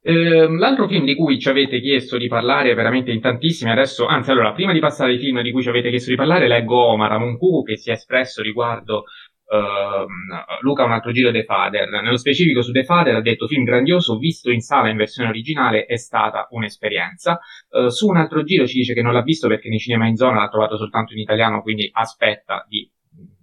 Ehm, l'altro film di cui ci avete chiesto di parlare veramente in tantissimi, adesso, anzi, allora, prima di passare ai film di cui ci avete chiesto di parlare, leggo Omar Amunkuku che si è espresso riguardo ehm, Luca un altro giro The Father. Nello specifico su The Father ha detto film grandioso, visto in sala in versione originale è stata un'esperienza. Eh, su un altro giro ci dice che non l'ha visto perché nei cinema in zona l'ha trovato soltanto in italiano, quindi aspetta di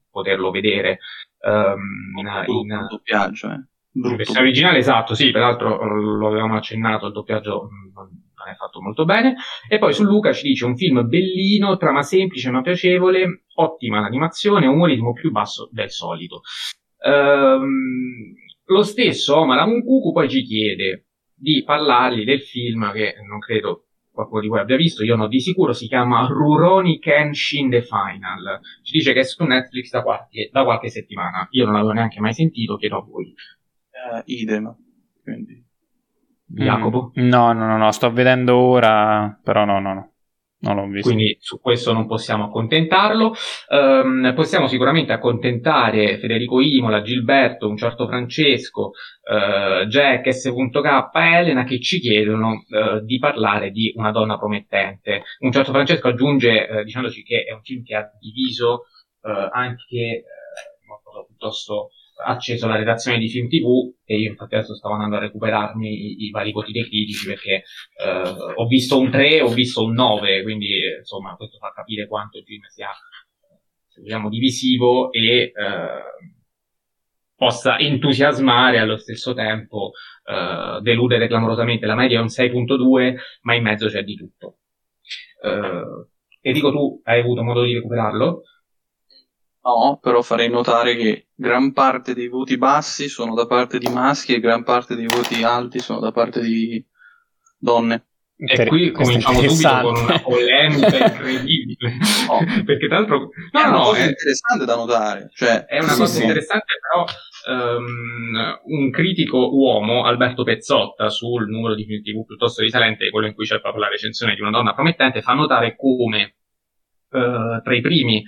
poterlo vedere ehm, in, Brutto in, doppiaggio, eh. in versione originale, esatto, sì, peraltro lo avevamo accennato, il doppiaggio non è fatto molto bene. E poi su Luca ci dice un film bellino, trama semplice ma piacevole, ottima l'animazione, umorismo più basso del solito. Ehm, lo stesso Omar Amunkuku poi ci chiede di parlargli del film che non credo qualcuno di voi abbia visto, io no di sicuro, si chiama Rurouni Kenshin The Final. Ci dice che è su Netflix da qualche, da qualche settimana. Io non l'avevo neanche mai sentito, chiedo a voi. Eh, idem. Quindi. Jacopo. Mm, No, no, no, no, sto vedendo ora, però no, no, no. Non l'ho visto. Quindi su questo non possiamo accontentarlo. Ehm, possiamo sicuramente accontentare Federico Imola, Gilberto, un certo Francesco, eh, Jack, S.K Elena che ci chiedono eh, di parlare di una donna promettente. Un certo Francesco aggiunge eh, dicendoci che è un film che ha diviso anche in modo piuttosto acceso la redazione di Film TV e io infatti adesso stavo andando a recuperarmi i, i vari voti dei critici perché eh, ho visto un 3, ho visto un 9, quindi eh, insomma questo fa capire quanto il film sia, vogliamo, divisivo e eh, possa entusiasmare allo stesso tempo, eh, deludere clamorosamente. La media è un 6.2, ma in mezzo c'è di tutto. Eh, Enrico, tu hai avuto modo di recuperarlo? No, però farei notare che gran parte dei voti bassi sono da parte di maschi e gran parte dei voti alti sono da parte di donne. E qui cominciamo subito con una polemica <laughs> incredibile. Oh. Perché tra l'altro... No, è una no, cosa è- interessante da notare. Cioè, È una sì, cosa sì. interessante, però ehm, un critico uomo, Alberto Pezzotta, sul numero di film TV piuttosto risalente, quello in cui c'è proprio la recensione di una donna promettente, fa notare come eh, tra i primi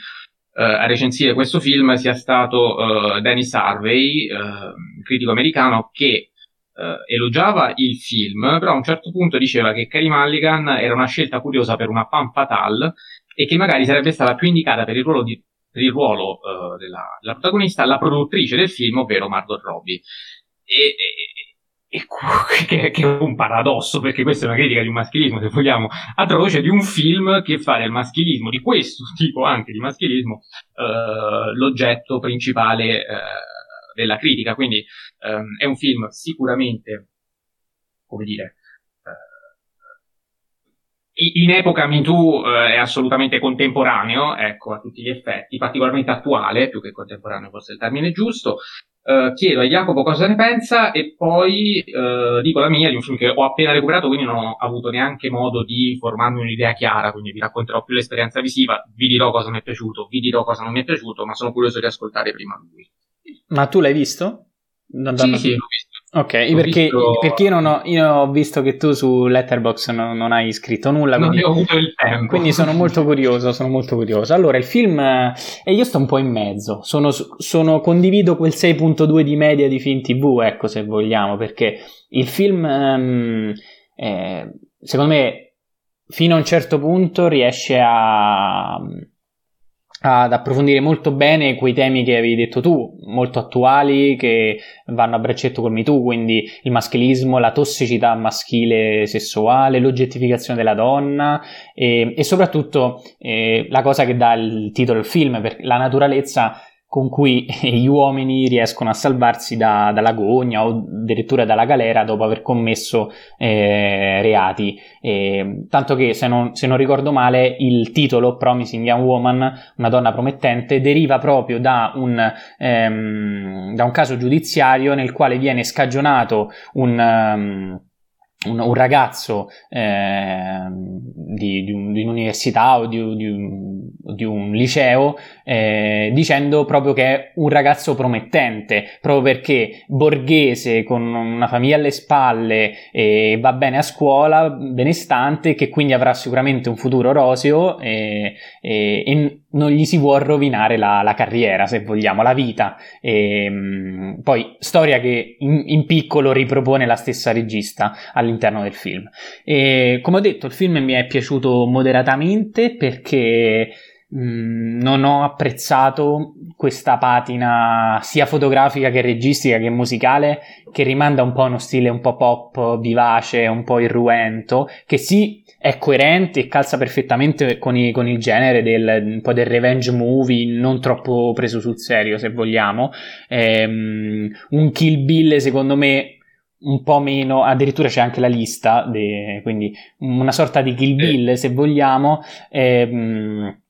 a recensire questo film sia stato eh, Dennis Harvey, eh, critico americano, che eh, elogiava il film, però a un certo punto diceva che Carey Mulligan era una scelta curiosa per una femme fatale e che magari sarebbe stata più indicata per il ruolo di il ruolo eh, della, della protagonista la produttrice del film, ovvero Margot Robbie. E- e- che, che è un paradosso, perché questa è una critica di un maschilismo, se vogliamo, atroce di un film che fa del maschilismo, di questo <laughs> tipo anche di maschilismo, eh, l'oggetto principale eh, della critica. Quindi ehm, è un film sicuramente, come dire, eh, in epoca MeToo eh, è assolutamente contemporaneo, ecco, a tutti gli effetti, particolarmente attuale, più che contemporaneo forse è il termine giusto. Eh, chiedo a Jacopo cosa ne pensa e poi eh, dico la mia di un film che ho appena recuperato, quindi non ho avuto neanche modo di formarmi un'idea chiara, quindi vi racconterò più l'esperienza visiva, vi dirò cosa mi è piaciuto, vi dirò cosa non mi è piaciuto, ma sono curioso di ascoltare prima lui. Ma tu l'hai visto? Da- Sì, sì, l'ho visto. Ok, perché, visto- perché io, non ho, io ho visto che tu su Letterboxd non, non hai scritto nulla, Non quindi, ho avuto il tempo. quindi sono <laughs> molto curioso, sono molto curioso. Allora, il film, eh, e io sto un po' in mezzo, sono, sono- condivido quel 6.2 di media di film TV, ecco se vogliamo, perché il film, ehm, eh, secondo me, fino a un certo punto riesce a ad approfondire molto bene quei temi che avevi detto tu, molto attuali, che vanno a braccetto col Me Too, quindi il maschilismo, la tossicità maschile sessuale, l'oggettificazione della donna e, e soprattutto eh, la cosa che dà il titolo al film, perché la naturalezza con cui <laughs> gli uomini riescono a salvarsi da- dalla gogna o addirittura dalla galera dopo aver commesso eh, reati. E, tanto che, se non, se non ricordo male, il titolo Promising Young Woman, una donna promettente, deriva proprio da un, ehm, da un caso giudiziario nel quale viene scagionato un. ehm, un, un ragazzo ehm, di, di un- di un'università o di, un, di un liceo eh, dicendo proprio che è un ragazzo promettente, proprio perché borghese, con una famiglia alle spalle, e va bene a scuola, benestante, che quindi avrà sicuramente un futuro roseo e, e- e non gli si può rovinare la, la carriera, se vogliamo, la vita. E, mh, poi, storia che in, in piccolo ripropone la stessa regista all'interno del film. E, come ho detto, il film mi è piaciuto moderatamente perché mh, non ho apprezzato questa patina sia fotografica che registica che musicale che rimanda un po' a uno stile un po' pop vivace, un po' irruento, che sì è coerente e calza perfettamente con, i- con il genere del, un po' del revenge movie, non troppo preso sul serio se vogliamo. Ehm, un Kill Bill secondo me un po' meno, addirittura c'è anche la lista, de- quindi una sorta di Kill Bill se vogliamo. ehm,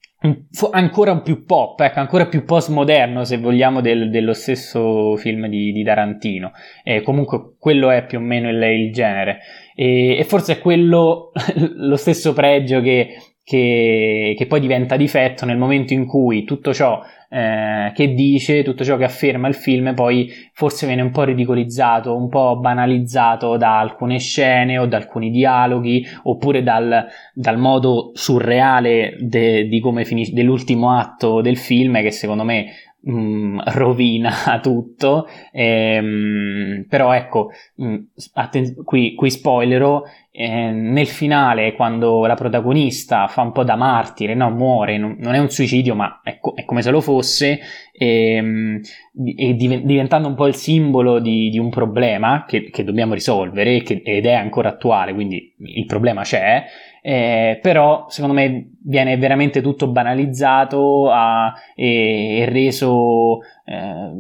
ancora più pop, ecco, ancora più postmoderno se vogliamo del- dello stesso film di, di Tarantino. Eh, comunque quello è più o meno il, il genere. E, e forse è quello <laughs> lo stesso pregio che, che- che poi diventa difetto nel momento in cui tutto ciò eh, che dice, tutto ciò che afferma il film, poi forse viene un po' ridicolizzato, un po' banalizzato da alcune scene o da alcuni dialoghi, oppure dal, dal modo surreale de- finisce dell'ultimo atto del film, che secondo me mh, rovina <laughs> tutto. Ehm, però ecco, mh, atten- qui, qui spoilerò. Eh, nel finale, quando la protagonista fa un po' da martire, no, muore, non, non è un suicidio, ma è, co- è come se lo fosse, ehm, di- e diven- diventando un po' il simbolo di, di un problema che, che dobbiamo risolvere che- ed è ancora attuale, quindi il problema c'è, eh, però secondo me viene veramente tutto banalizzato a- e, e reso... eh,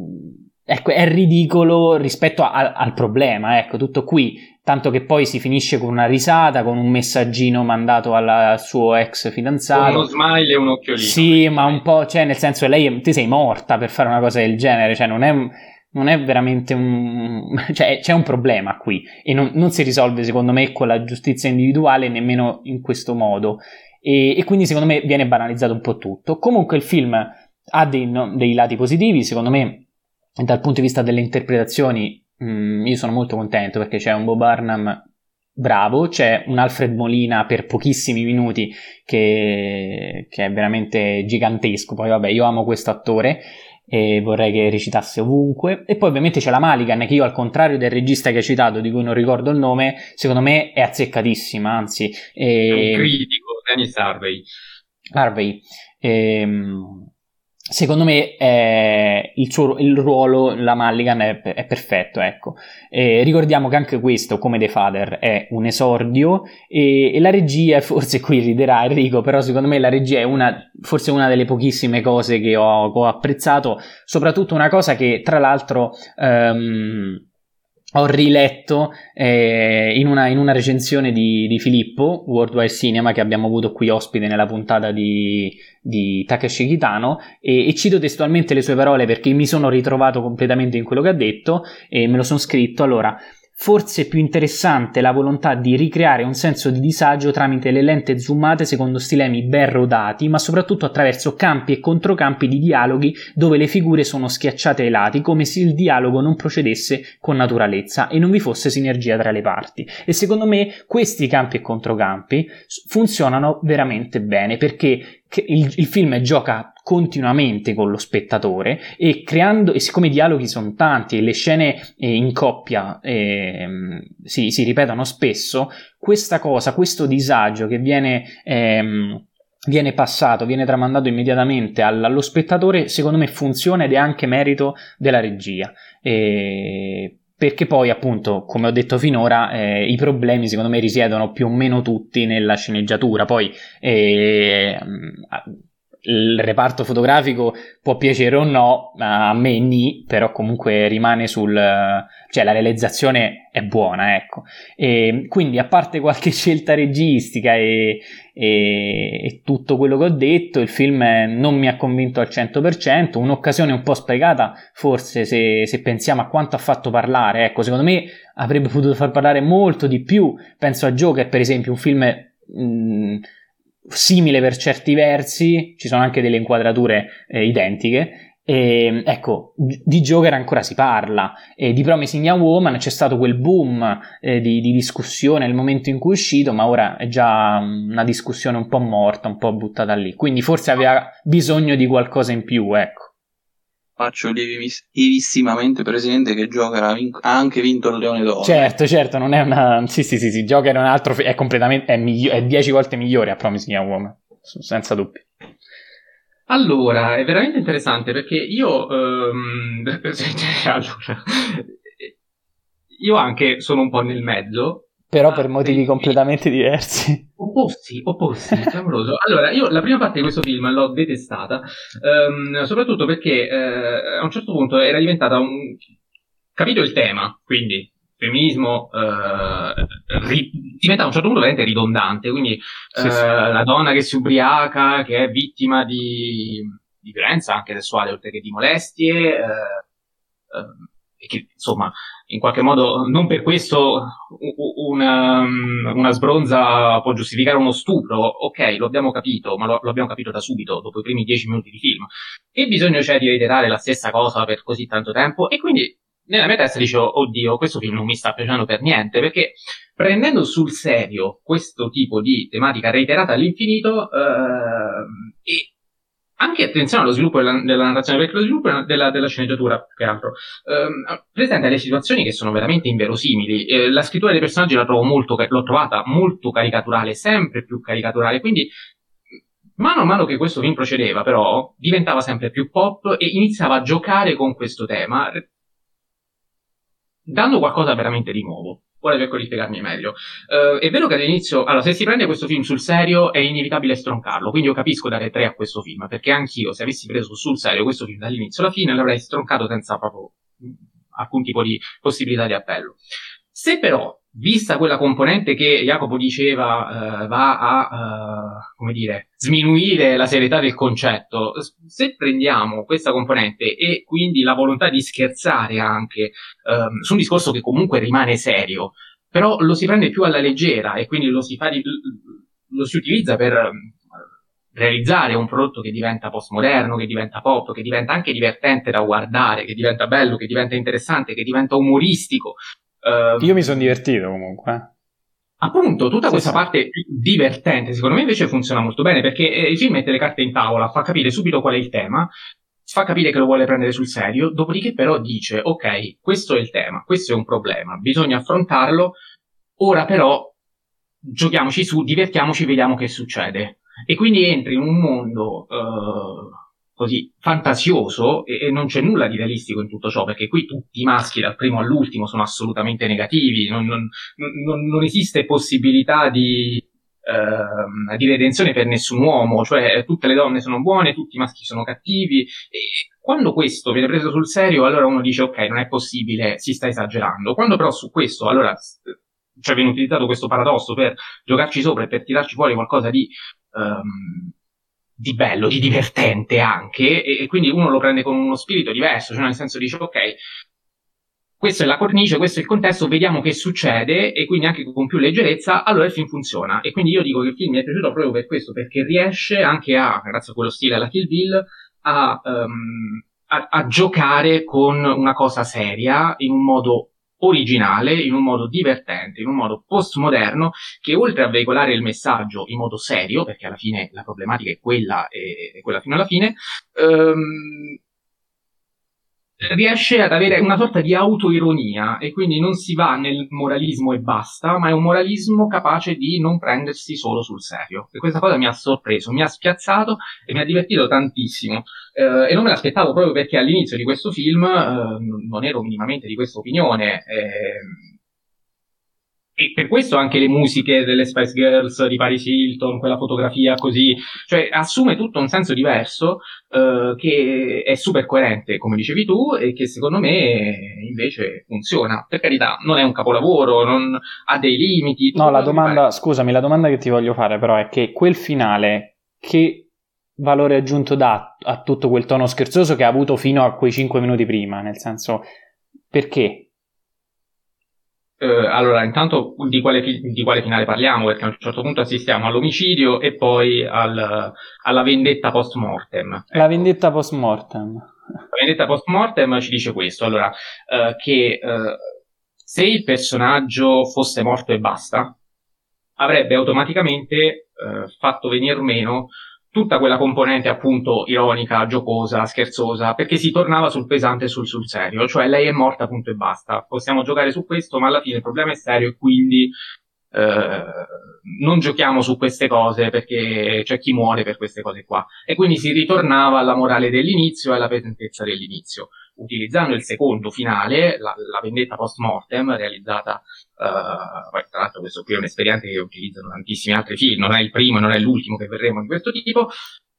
Ecco, è ridicolo rispetto a- al problema, ecco, tutto qui, tanto che poi si finisce con una risata, con un messaggino mandato al suo ex fidanzato. uno smile e un occhiolino. Sì, ma un po', cioè, nel senso, lei, te sei morta per fare una cosa del genere, cioè, non è, non è veramente un... <laughs> cioè c'è un problema qui e non, non, si risolve secondo me con la giustizia individuale nemmeno in questo modo e, e quindi secondo me viene banalizzato un po' tutto. Comunque il film ha dei, no, dei lati positivi, secondo me dal punto di vista delle interpretazioni mm, io sono molto contento perché c'è un Bob Burnham bravo, c'è un Alfred Molina per pochissimi minuti che, che è veramente gigantesco, poi vabbè io amo questo attore e vorrei che recitasse ovunque. E poi ovviamente c'è la Maligan, che io al contrario del regista che hai citato, di cui non ricordo il nome, secondo me è azzeccatissima, anzi... È un critico, Dennis Harvey. Harvey. Ehm, Secondo me eh, il, suo, il ruolo, la Mulligan è, è perfetto, ecco. Eh, ricordiamo che anche questo, come The Father, è un esordio e, e, la regia, forse <laughs> qui riderà Enrico, però secondo me la regia è una, forse una delle pochissime cose che ho, ho apprezzato, soprattutto una cosa che tra l'altro... Um, ho riletto eh, in, una, in, una, recensione di, di, Filippo, Worldwide Cinema, che abbiamo avuto qui ospite nella puntata di, di Takeshi Kitano, e, e, cito testualmente le sue parole perché mi sono ritrovato completamente in quello che ha detto e me lo sono scritto. Allora, Forse più interessante la volontà di ricreare un senso di disagio tramite le lente zoomate secondo stilemi ben rodati, ma soprattutto attraverso campi e controcampi di dialoghi dove le figure sono schiacciate ai lati, come se il dialogo non procedesse con naturalezza e non vi fosse sinergia tra le parti. E secondo me questi campi e controcampi funzionano veramente bene perché il, il film gioca continuamente con lo spettatore e creando, e siccome i dialoghi sono tanti e le scene eh, in coppia eh, si, si, ripetono spesso, questa cosa, questo disagio che viene, ehm, viene passato, viene tramandato immediatamente allo spettatore, secondo me funziona ed è anche merito della regia. E perché poi appunto come ho detto finora eh, i problemi secondo me risiedono più o meno tutti nella sceneggiatura. Poi eh, il reparto fotografico può piacere o no, a me ni, però comunque rimane sul... cioè la realizzazione è buona, ecco. E quindi a parte qualche <laughs> scelta registica e, e, e, tutto quello che ho detto, il film non mi ha convinto al 100%, un'occasione un po' sprecata forse se, se pensiamo a quanto ha fatto parlare, ecco, secondo me avrebbe potuto far parlare molto di più, penso a Joker per esempio, un film... Mh, simile per certi versi, ci sono anche delle inquadrature eh, identiche. E, ecco, di Joker ancora si parla, e di Promising Young Woman c'è stato quel boom eh, di, di, discussione nel momento in cui è uscito, ma ora è già una discussione un po' morta, un po' buttata lì. Quindi forse aveva bisogno di qualcosa in più, ecco faccio lievissimamente presente che Joker ha, vin- ha, anche vinto il Leone d'Oro. Certo, certo, non è una... Sì, sì, sì, sì Joker è un altro... È completamente... È, miglio- è dieci volte migliore a Promising Young Woman, senza dubbio. Allora, è veramente interessante perché io... Um... <laughs> allora, io anche sono un po' nel mezzo però per motivi completamente diversi. <laughs> Opposti, opposti, clamoroso. Allora, io la prima parte di questo film l'ho detestata, ehm, soprattutto perché eh, a un certo punto era diventata un... capito il tema, quindi femminismo eh, ri- diventa a un certo punto veramente ridondante, quindi sì, eh, sì. la donna che si ubriaca, che è vittima di, di violenza anche sessuale oltre che di molestie, eh, ehm, che insomma in qualche modo non per questo una, una, sbronza può giustificare uno stupro, ok, lo abbiamo capito, ma lo, lo, abbiamo capito da subito, dopo i primi dieci minuti di film. E bisogno c'è di reiterare la stessa cosa per così tanto tempo? E quindi nella mia testa dicevo, oddio, questo film non mi sta piacendo per niente, perché prendendo sul serio questo tipo di tematica reiterata all'infinito, eh, e anche attenzione allo sviluppo della, della, narrazione, perché lo sviluppo della, della sceneggiatura, più che altro, ehm, presenta delle situazioni che sono veramente inverosimili. Eh, la scrittura dei personaggi la trovo molto, l'ho trovata molto caricaturale, sempre più caricaturale, quindi mano a mano che questo film procedeva, però, diventava sempre più pop e iniziava a giocare con questo tema, dando qualcosa veramente di nuovo. Ora cerco di spiegarmi meglio. Uh, è vero che all'inizio, allora, se si prende questo film sul serio è inevitabile stroncarlo, quindi io capisco dare 3 a questo film, perché anch'io, se avessi preso sul serio questo film dall'inizio alla fine, l'avrei stroncato senza proprio alcun tipo di possibilità di appello. Se però vista quella componente che Jacopo diceva uh, va a, uh, come dire, sminuire la serietà del concetto, se prendiamo questa componente e quindi la volontà di scherzare anche um, su un discorso che comunque rimane serio, però lo si prende più alla leggera e quindi lo si, fa di, lo si utilizza per um, realizzare un prodotto che diventa postmoderno, che diventa pop, che diventa anche divertente da guardare, che diventa bello, che diventa interessante, che diventa umoristico, Uh, Io mi sono divertito comunque. Eh. Appunto, tutta sì, questa sì. parte divertente, secondo me invece funziona molto bene perché eh, il film mette le carte in tavola, fa capire subito qual è il tema, fa capire che lo vuole prendere sul serio, dopodiché però dice, ok, questo è il tema, questo è un problema, bisogna affrontarlo, ora però giochiamoci su, divertiamoci, vediamo che succede. E quindi entri in un mondo uh, così fantasioso e, e, non c'è nulla di realistico in tutto ciò, perché qui tutti i maschi dal primo all'ultimo sono assolutamente negativi, non, non, non, non esiste possibilità di, eh, di, redenzione per nessun uomo, cioè tutte le donne sono buone, tutti i maschi sono cattivi e quando questo viene preso sul serio allora uno dice ok non è possibile, si sta esagerando, quando però su questo allora cioè viene utilizzato questo paradosso per giocarci sopra e per tirarci fuori qualcosa di um, di bello, di divertente anche, e, e, quindi uno lo prende con uno spirito diverso, cioè nel senso dice ok, questa è la cornice, questo è il contesto, vediamo che succede e quindi anche con più leggerezza, allora il film funziona. E quindi io dico che il film mi è piaciuto proprio per questo, perché riesce anche a, grazie a quello stile alla Kill Bill, a, um, a, a giocare con una cosa seria in un modo originale, in un modo divertente, in un modo postmoderno, che oltre a veicolare il messaggio in modo serio, perché alla fine la problematica è quella e quella fino alla fine, ehm, riesce ad avere una sorta di autoironia e quindi non si va nel moralismo e basta, ma è un moralismo capace di non prendersi solo sul serio. E questa cosa mi ha sorpreso, mi ha spiazzato e mi ha divertito tantissimo. Eh, e non me l'aspettavo proprio perché all'inizio di questo film eh, non ero minimamente di questa opinione. Eh, e per questo anche le musiche delle Spice Girls di Paris Hilton, quella fotografia così, cioè assume tutto un senso diverso eh, che è super coerente, come dicevi tu, e che secondo me invece funziona. Per carità, non è un capolavoro, non, ha dei limiti. No, la domanda, scusami, la domanda che ti voglio fare però è che quel finale, che valore aggiunto dà a tutto quel tono scherzoso che ha avuto fino a quei 5 minuti prima? Nel senso, perché? Eh, allora, intanto di quale, di quale, finale parliamo? Perché a un certo punto assistiamo all'omicidio e poi al, alla vendetta post mortem. Ecco. La vendetta post mortem. La vendetta post mortem ci dice questo, allora, eh, che eh, se il personaggio fosse morto e basta, avrebbe automaticamente eh, fatto venir meno tutta quella componente appunto ironica, giocosa, scherzosa, perché si tornava sul pesante e sul, sul serio, cioè lei è morta punto e basta. Possiamo giocare su questo, ma alla fine il problema è serio e quindi eh, non giochiamo su queste cose perché c'è chi muore per queste cose qua. E quindi si ritornava alla morale dell'inizio e alla pesantezza dell'inizio utilizzando il secondo finale, la, la vendetta post mortem, realizzata, poi, tra l'altro questo qui è un'esperienza che utilizzano tantissimi altri film, non è il primo e non è l'ultimo che verremo di questo tipo,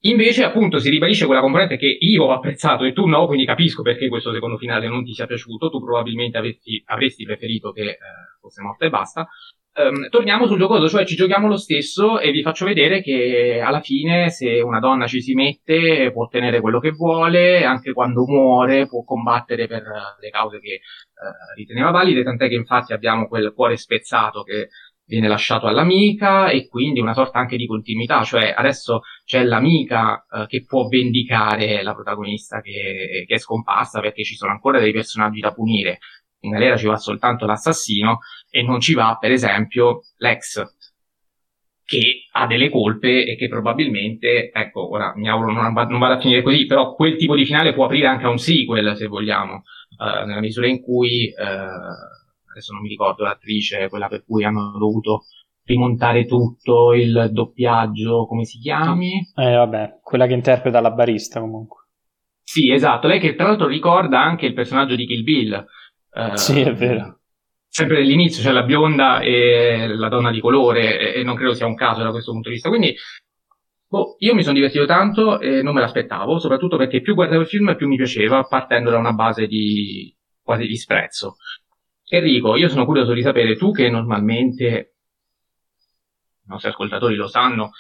Invece, appunto, si ribadisce quella componente che io ho apprezzato e tu no, quindi capisco perché questo secondo finale non ti sia piaciuto. Tu probabilmente avresti, avresti preferito che eh, fosse morta e basta um, torniamo sul giocoso, cioè ci giochiamo lo stesso e vi faccio vedere che alla fine se una donna ci si mette può ottenere quello che vuole, anche quando muore può combattere per le cause che uh, riteneva valide, tant'è che infatti abbiamo quel cuore spezzato che viene lasciato all'amica e quindi una sorta anche di continuità, cioè adesso c'è l'amica uh, che può vendicare la protagonista che, che, è scomparsa perché ci sono ancora dei personaggi da punire, in galera ci va soltanto l'assassino e non ci va, per esempio, l'ex, che ha delle colpe e che probabilmente, ecco, ora mi auguro non, non vada a finire così, però quel tipo di finale può aprire anche a un sequel, se vogliamo, uh, nella misura in cui, uh, adesso non mi ricordo l'attrice, quella per cui hanno dovuto rimontare tutto, il doppiaggio, come si chiami? Eh vabbè, quella che interpreta la barista comunque. Sì, esatto, lei che tra l'altro ricorda anche il personaggio di Kill Bill, Uh, sì, è vero. Sempre dall'inizio c'è la bionda e la donna di colore, e, e non credo sia un caso da questo punto di vista. Quindi, boh, io mi sono divertito tanto e non me l'aspettavo, soprattutto perché più guardavo il film più mi piaceva, partendo da una base di quasi disprezzo. Enrico, io sono curioso di sapere, tu che normalmente, i nostri ascoltatori lo sanno,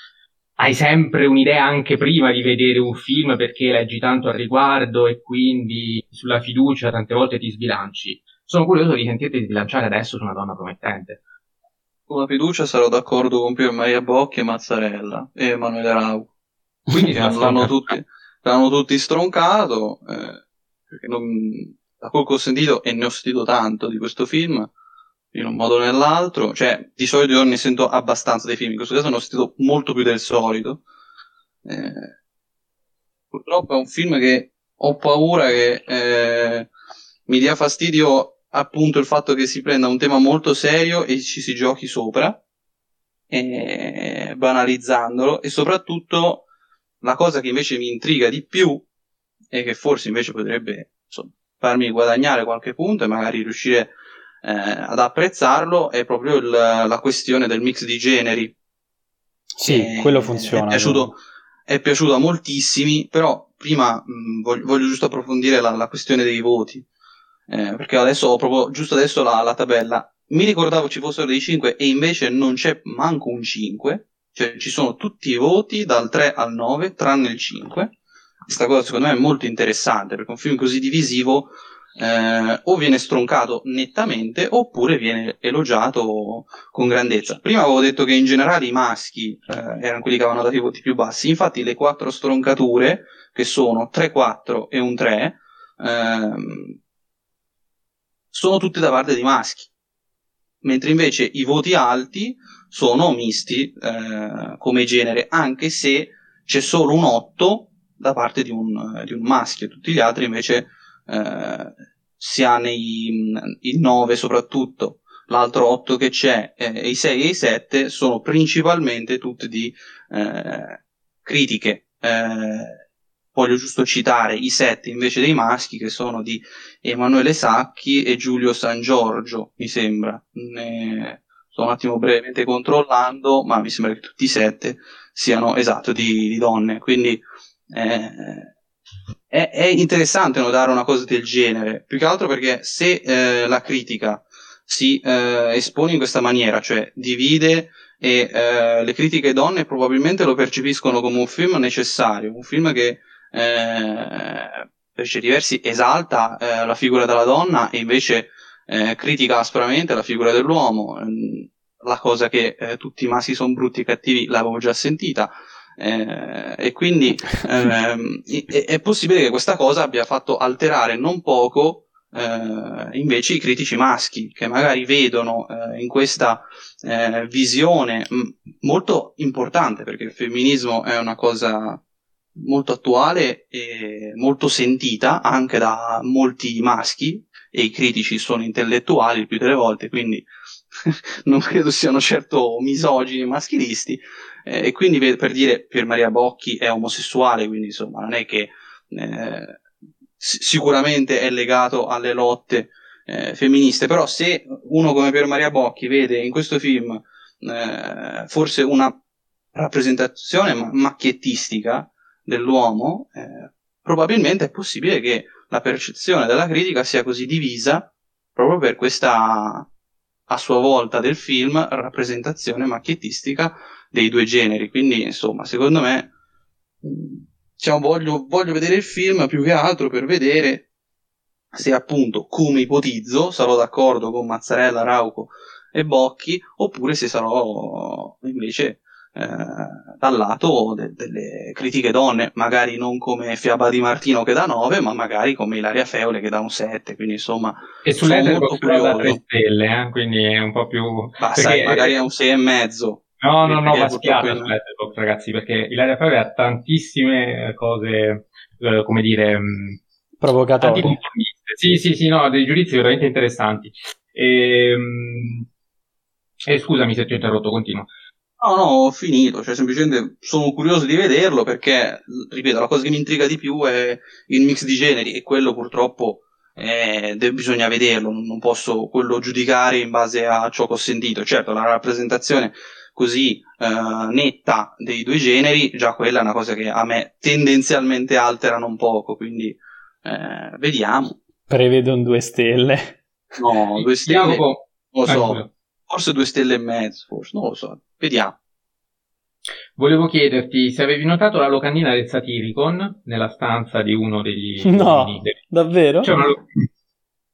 hai sempre un'idea anche prima di vedere un film perché leggi tanto al riguardo e quindi sulla fiducia tante volte ti sbilanci. Sono curioso di sentirti sbilanciare adesso su una donna promettente. Con la fiducia sarò d'accordo con Pier Maria Bocchi e Mazzarella e Emanuele Rau. Quindi l'hanno, <laughs> tutti, l'hanno tutti stroncato, eh, perché non, da quel che ho sentito, e ne ho sentito tanto di questo film, in un modo o nell'altro, cioè di solito io ne sento abbastanza dei film, in questo caso ne ho sentito molto più del solito. Eh, purtroppo è un film che ho paura che eh, mi dia fastidio appunto il fatto che si prenda un tema molto serio e ci si giochi sopra, eh, banalizzandolo, e soprattutto la cosa che invece mi intriga di più e che forse invece potrebbe insomma, farmi guadagnare qualche punto e magari riuscire eh, ad apprezzarlo è proprio il, la questione del mix di generi. Sì, e, quello funziona. È piaciuto, è piaciuto a moltissimi, però prima mh, voglio, voglio, giusto approfondire la, la questione dei voti, eh, perché adesso ho proprio giusto adesso la, la, tabella. Mi ricordavo ci fossero dei 5 e invece non c'è manco un 5, cioè ci sono tutti i voti dal 3 al 9 tranne il 5 questa cosa secondo me è molto interessante perché un film così divisivo eh, o viene stroncato nettamente oppure viene elogiato con grandezza. Prima avevo detto che in generale i maschi eh, erano quelli che avevano dato i voti più bassi, infatti le quattro stroncature, che sono 3-4 e un 3, ehm, sono tutte da parte dei maschi, mentre invece i voti alti sono misti eh, come genere, anche se c'è solo un 8 da parte di un, di un maschio, tutti gli altri invece eh, si ha nei, il 9 soprattutto, l'altro 8 che c'è, eh, i 6 e i 7 sono principalmente tutti di eh, critiche. Eh, voglio giusto citare i 7 invece dei maschi che sono di Emanuele Sacchi e Giulio San Giorgio, mi sembra. Ne sto un attimo brevemente controllando, ma mi sembra che tutti i 7 siano esatto di, di donne. Quindi eh, è, è, interessante notare una cosa del genere, più che altro perché se eh, la critica si eh, espone in questa maniera, cioè divide e eh, le critiche donne probabilmente lo percepiscono come un film necessario, un film che eh, per certi versi esalta eh, la figura della donna e invece critica aspramente la figura dell'uomo, la cosa che tutti i maschi sono brutti e cattivi l'avevo già sentita, eh, e quindi ehm, è, è, possibile che questa cosa abbia fatto alterare non poco eh, invece i critici maschi che magari vedono eh, in questa eh, visione m- molto importante perché il femminismo è una cosa molto attuale e molto sentita anche da molti maschi e i critici sono intellettuali il più delle volte quindi <laughs> non credo siano certo misogini maschilisti eh, e quindi per dire Pier Maria Bocchi è omosessuale, quindi insomma non è che eh, sicuramente è legato alle lotte eh, femministe, però se uno come Pier Maria Bocchi vede in questo film eh, forse una rappresentazione macchiettistica dell'uomo, eh, probabilmente è possibile che la percezione della critica sia così divisa proprio per questa a sua volta del film rappresentazione macchiettistica dei due generi. Quindi, insomma, secondo me, diciamo, voglio, voglio vedere il film più che altro per vedere se appunto, come ipotizzo, sarò d'accordo con Mazzarella, Rauco e Bocchi, oppure se sarò invece eh, dal lato de- delle critiche donne, magari non come Fiaba di Martino che dà 9, ma magari come Ilaria Feole che dà un 7, quindi insomma... E sull'Etherbox da 3 stelle, eh? quindi è un po' più... Ma perché... magari è un 6 e mezzo. No, no, no, va spiata su Letterboxd, ragazzi, perché Ilaria Feole ha tantissime cose, eh, come dire... Mm, Provocatorie. Sì, sì, sì, no, dei giudizi veramente interessanti. E, ehm, e scusami se ti ho interrotto, continua. No, no, ho finito, cioè semplicemente sono curioso di vederlo perché, ripeto, la cosa che mi intriga di più è il mix di generi e quello purtroppo eh, bisogna vederlo, non posso quello giudicare in base a ciò che ho sentito. Certo, la rappresentazione così eh, netta dei due generi, già quella è una cosa che a me tendenzialmente alterano un poco, quindi eh, vediamo. Prevedo un due stelle. No, due stelle. Jacopo, Non lo so. tranquillo. Forse due stelle e mezzo, forse. Non lo so. Vediamo. Volevo chiederti se avevi notato la locandina del Satiricon nella stanza di uno degli No. del- Davvero? C'è, una lo-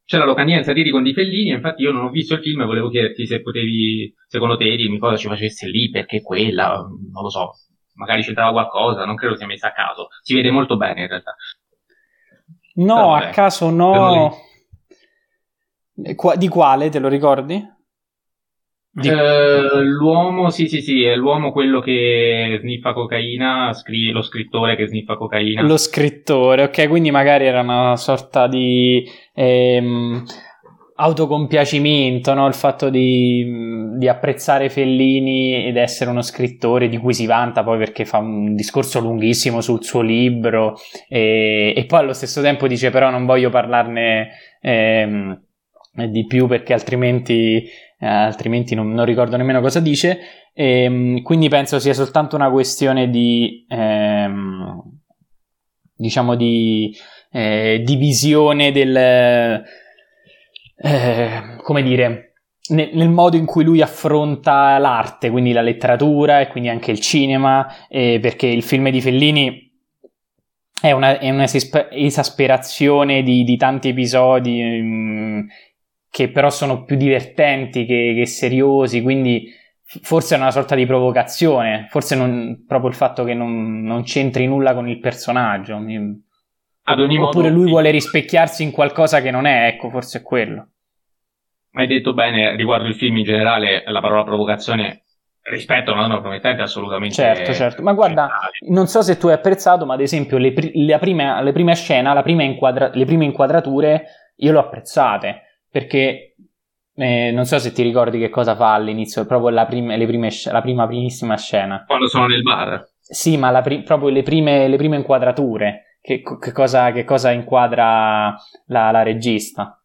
c'è la locandina del Satiricon di Fellini, infatti io non ho visto il film e volevo chiederti se potevi, secondo te, dirmi cosa ci facesse lì, perché quella, non lo so, magari c'entrava qualcosa, non credo sia messa a caso. Si vede molto bene in realtà. No, Però a caso no. Di quale, te lo ricordi? Di- Eh, l'uomo, sì, sì, sì, è l'uomo quello che sniffa cocaina, scri- lo scrittore che sniffa cocaina. Lo scrittore, ok, quindi magari era una sorta di ehm, autocompiacimento, no? Il fatto di, di apprezzare Fellini ed essere uno scrittore di cui si vanta poi perché fa un discorso lunghissimo sul suo libro e, e poi allo stesso tempo dice però non voglio parlarne ehm, di più perché altrimenti, eh, altrimenti non, non ricordo nemmeno cosa dice. Ehm, quindi penso sia soltanto una questione di ehm, diciamo di eh, divisione del eh, come dire ne- nel modo in cui lui affronta l'arte, quindi la letteratura e quindi anche il cinema, eh, perché il film di Fellini è una, è una esaspe- esasperazione di, di tanti episodi mm, che però sono più divertenti che, che seriosi, quindi forse è una sorta di provocazione, forse non, proprio il fatto che non, non c'entri nulla con il personaggio. mi- Ad ogni modo, Oppure lui vuole rispecchiarsi in qualcosa che non è, ecco, forse è quello. Hai detto bene riguardo il film in generale, la parola provocazione rispetto a una donna promettente è assolutamente Certo, certo. Ma guarda, non so se tu hai apprezzato, ma ad esempio le, pri- la prima, le prime prima inquadra- le prime inquadrature, io le ho apprezzate, perché eh, non so se ti ricordi che cosa fa all'inizio, proprio la, prim- le prime la prima primissima scena. quando sono nel bar. Sì, ma la pri- proprio le prime, le prime inquadrature, che, che cosa, che cosa inquadra la, la regista.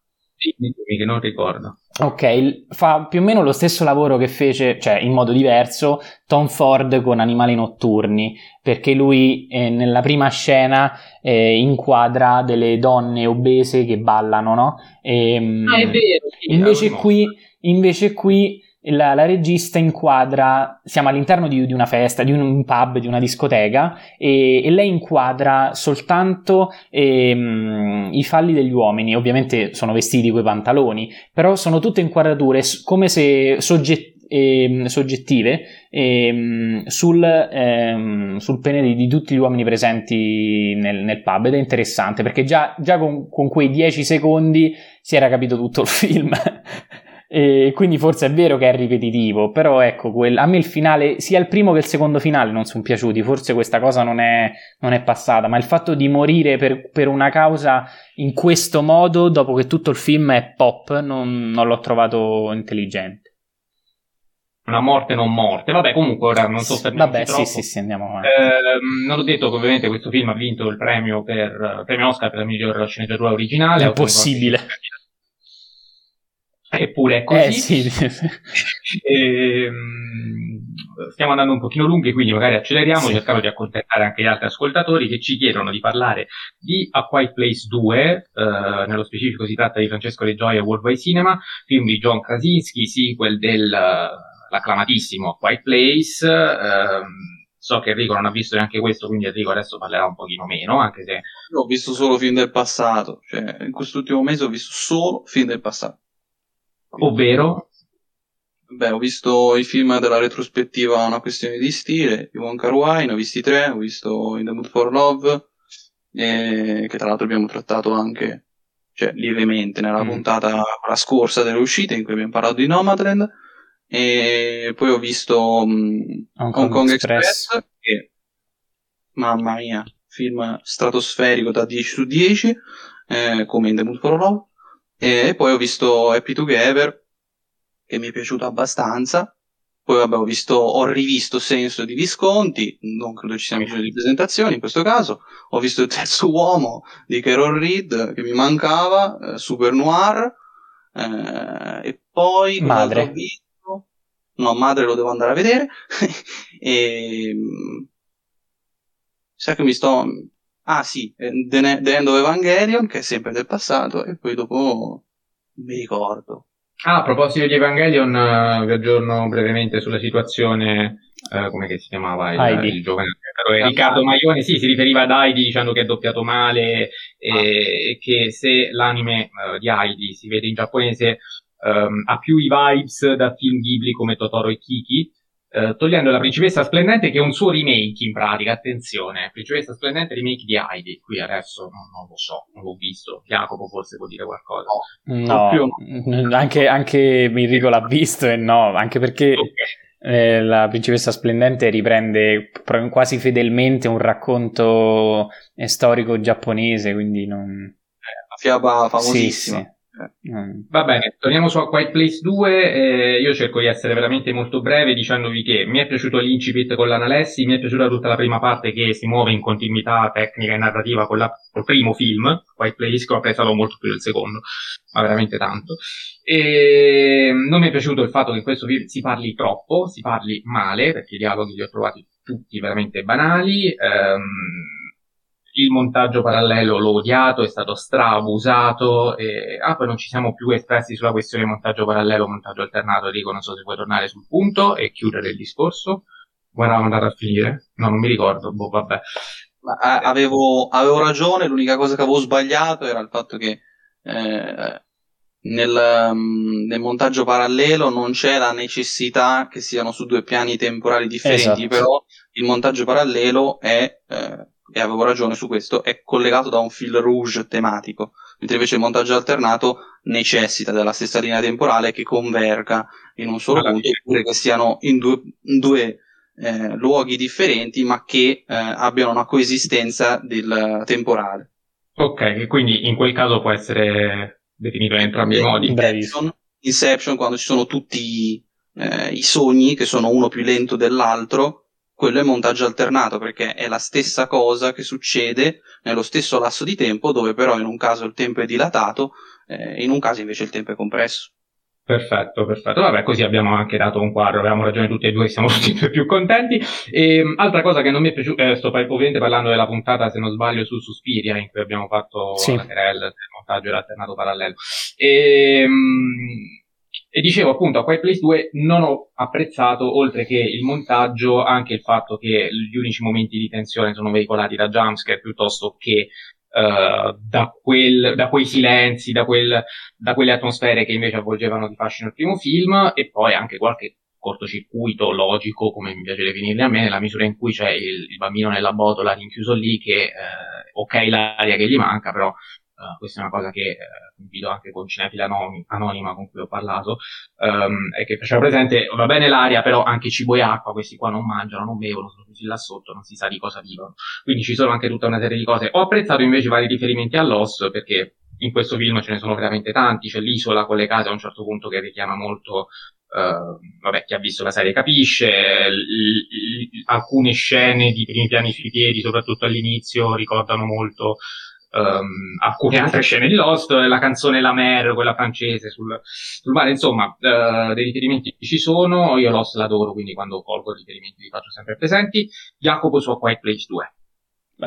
Dimmi che non ricordo. Ok, il- fa più o meno lo stesso lavoro che fece, cioè in modo diverso, Tom Ford con Animali Notturni, perché lui eh, nella prima scena eh, inquadra delle donne obese che ballano, no? E, Ah, è vero. Invece qui, invece qui la, la regista inquadra, siamo all'interno di, di una festa, di un pub, di una discoteca, e, e lei inquadra soltanto ehm, i falli degli uomini, ovviamente sono vestiti coi pantaloni, però sono tutte inquadrature come se sogget- ehm, soggettive ehm, sul, ehm, sul pene di, di tutti gli uomini presenti nel, nel pub ed è interessante perché già, già con, con quei 10 secondi si era capito tutto il film. <laughs> E quindi forse è vero che è ripetitivo, però ecco, quel- a me il finale, sia il primo che il secondo finale non sono piaciuti, forse questa cosa non è, non è passata, ma il fatto di morire per, per una causa in questo modo, dopo che tutto il film è pop, non, non l'ho trovato intelligente. Una morte non morte. Vabbè, comunque ora non so per Vabbè, sì, sì, sì, andiamo avanti. Ehm, non ho detto che ovviamente questo film ha vinto il premio per il premio Oscar per la miglior sceneggiatura originale. È impossibile. Eppure è così. Eh sì, <laughs> Ehm, stiamo andando un pochino lunghi, quindi magari acceleriamo, Sì. cercando di accontentare anche gli altri ascoltatori che ci chiedono di parlare di A Quiet Place 2, eh, nello specifico si tratta di Francesco De Gioia e Worldwide Cinema, film di John Krasinski, sequel dell'acclamatissimo A Quiet Place. ehm, so che Enrico non ha visto neanche questo, quindi Enrico adesso parlerà un pochino meno, anche se Io ho visto solo film del passato, cioè in quest'ultimo mese ho visto solo film del passato. Ovvero Beh, ho visto i film della retrospettiva Una questione di stile, di Wong Kar Wai, ne ho visti tre, ho visto In the Mood for Love, eh, che tra l'altro abbiamo trattato anche, cioè, lievemente nella Mm. puntata la scorsa delle uscite in cui abbiamo parlato di Nomadland, e poi ho visto Hong Hong Kong Kong Express. Express, che, mamma mia, film stratosferico da 10 su 10, eh, come In the Mood for Love, e poi ho visto Happy Together, che mi è piaciuto abbastanza. Poi vabbè, ho visto, ho rivisto Senso di Visconti, non credo ci sia bisogno di presentazioni in questo caso. Ho visto Il terzo uomo di Carol Reed, che mi mancava, eh, Super Noir. eh, e poi Madre. visto? No, Madre lo devo andare a vedere. <laughs> e, mm, sa che mi sto... Ah sì, eh, The, Ne- The End of Evangelion, che è sempre del passato, e poi dopo mi ricordo. Ah, a proposito di Evangelion, uh, vi aggiorno brevemente sulla situazione, uh, come si chiamava il, il giovane però Riccardo Maione sì, si riferiva ad Heidi dicendo che è doppiato male e, ah. e che se l'anime uh, di Heidi si vede in giapponese um, ha più i vibes da film Ghibli come Totoro e Kiki, Uh, togliendo la principessa splendente che è un suo remake in pratica, attenzione, principessa splendente remake di Heidi, qui adesso non, non lo so, non l'ho visto, Jacopo forse può dire qualcosa. No, no anche, anche Enrico l'ha visto e no, anche perché okay. eh, la principessa splendente riprende quasi fedelmente un racconto eh, storico giapponese, quindi non... Eh, la fiaba famosissima. Sì, sì. Mm. Va bene, torniamo su A Quiet Place 2. Eh, io cerco di essere veramente molto breve dicendovi che mi è piaciuto l'incipit con l'Analessi, mi è piaciuta tutta la prima parte che si muove in continuità tecnica e narrativa con la, col primo film, Quiet Place, che ho apprezzato molto più del secondo, ma veramente tanto. E non mi è piaciuto il fatto che in questo film si parli troppo, si parli male, perché i dialoghi li ho trovati tutti veramente banali. Ehm, il montaggio parallelo l'ho odiato, è stato straabusato. E... Ah, poi non ci siamo più espressi sulla questione montaggio parallelo, montaggio alternato. Dico, non so se vuoi tornare sul punto e chiudere il discorso. Come eravamo andati a finire? No, non mi ricordo. Boh, vabbè. Ma, a- avevo, avevo, ragione, l'unica cosa che avevo sbagliato era il fatto che eh, nel, um, nel, montaggio parallelo non c'è la necessità che siano su due piani temporali differenti, esatto. però il montaggio parallelo è eh, e avevo ragione su questo, è collegato da un fil rouge tematico, mentre invece il montaggio alternato necessita della stessa linea temporale che converga in un solo punto, oppure che siano in due, in due eh, luoghi differenti, ma che eh, abbiano una coesistenza del temporale. Ok, quindi in quel caso può essere definito in entrambi i modi. Inception, Inception, quando ci sono tutti eh, i sogni che sono uno più lento dell'altro, quello è montaggio alternato perché è la stessa cosa che succede nello stesso lasso di tempo dove però in un caso il tempo è dilatato eh, in un caso invece il tempo è compresso. Perfetto, perfetto. Vabbè, così abbiamo anche dato un quadro, abbiamo ragione tutti e due, siamo tutti e <laughs> due più contenti. E, ehm, altra cosa che non mi è piaciuta, eh, sto ovviamente parlando della puntata, se non sbaglio, su Suspiria, in cui abbiamo fatto sì. la querel, il montaggio e l'alternato parallelo. E, ehm, e dicevo appunto a Quiet Place 2 non ho apprezzato, oltre che il montaggio, anche il fatto che gli unici momenti di tensione sono veicolati da jumpscare piuttosto che uh, da, quel, da, quei silenzi, da, quel, da, quelle atmosfere che invece avvolgevano di fascino il primo film, e poi anche qualche cortocircuito logico, come mi piace definirli a me, nella misura in cui c'è il, il bambino nella botola rinchiuso lì che, eh, ok l'aria che gli manca, però Uh, questa è una cosa che condivido anche con Cinefila Anonima con cui ho parlato, um, è che faceva presente, va bene l'aria, però anche cibo e acqua, questi qua non mangiano, non bevono, sono chiusi là sotto, non si sa di cosa vivono. Quindi ci sono anche tutta una serie di cose. Ho apprezzato invece vari riferimenti all'OS, perché in questo film ce ne sono veramente tanti, c'è l'isola con le case a un certo punto che richiama molto Uh, vabbè, chi ha visto la serie capisce, l- l- alcune scene di primi piani sui piedi, soprattutto all'inizio, ricordano molto um, alcune altre scene di Lost, la canzone La Mer, quella francese sul, sul mare, insomma, uh, dei riferimenti ci sono, io Lost l'adoro, quindi quando colgo riferimenti li faccio sempre presenti. Jacopo su A Quiet Place 2.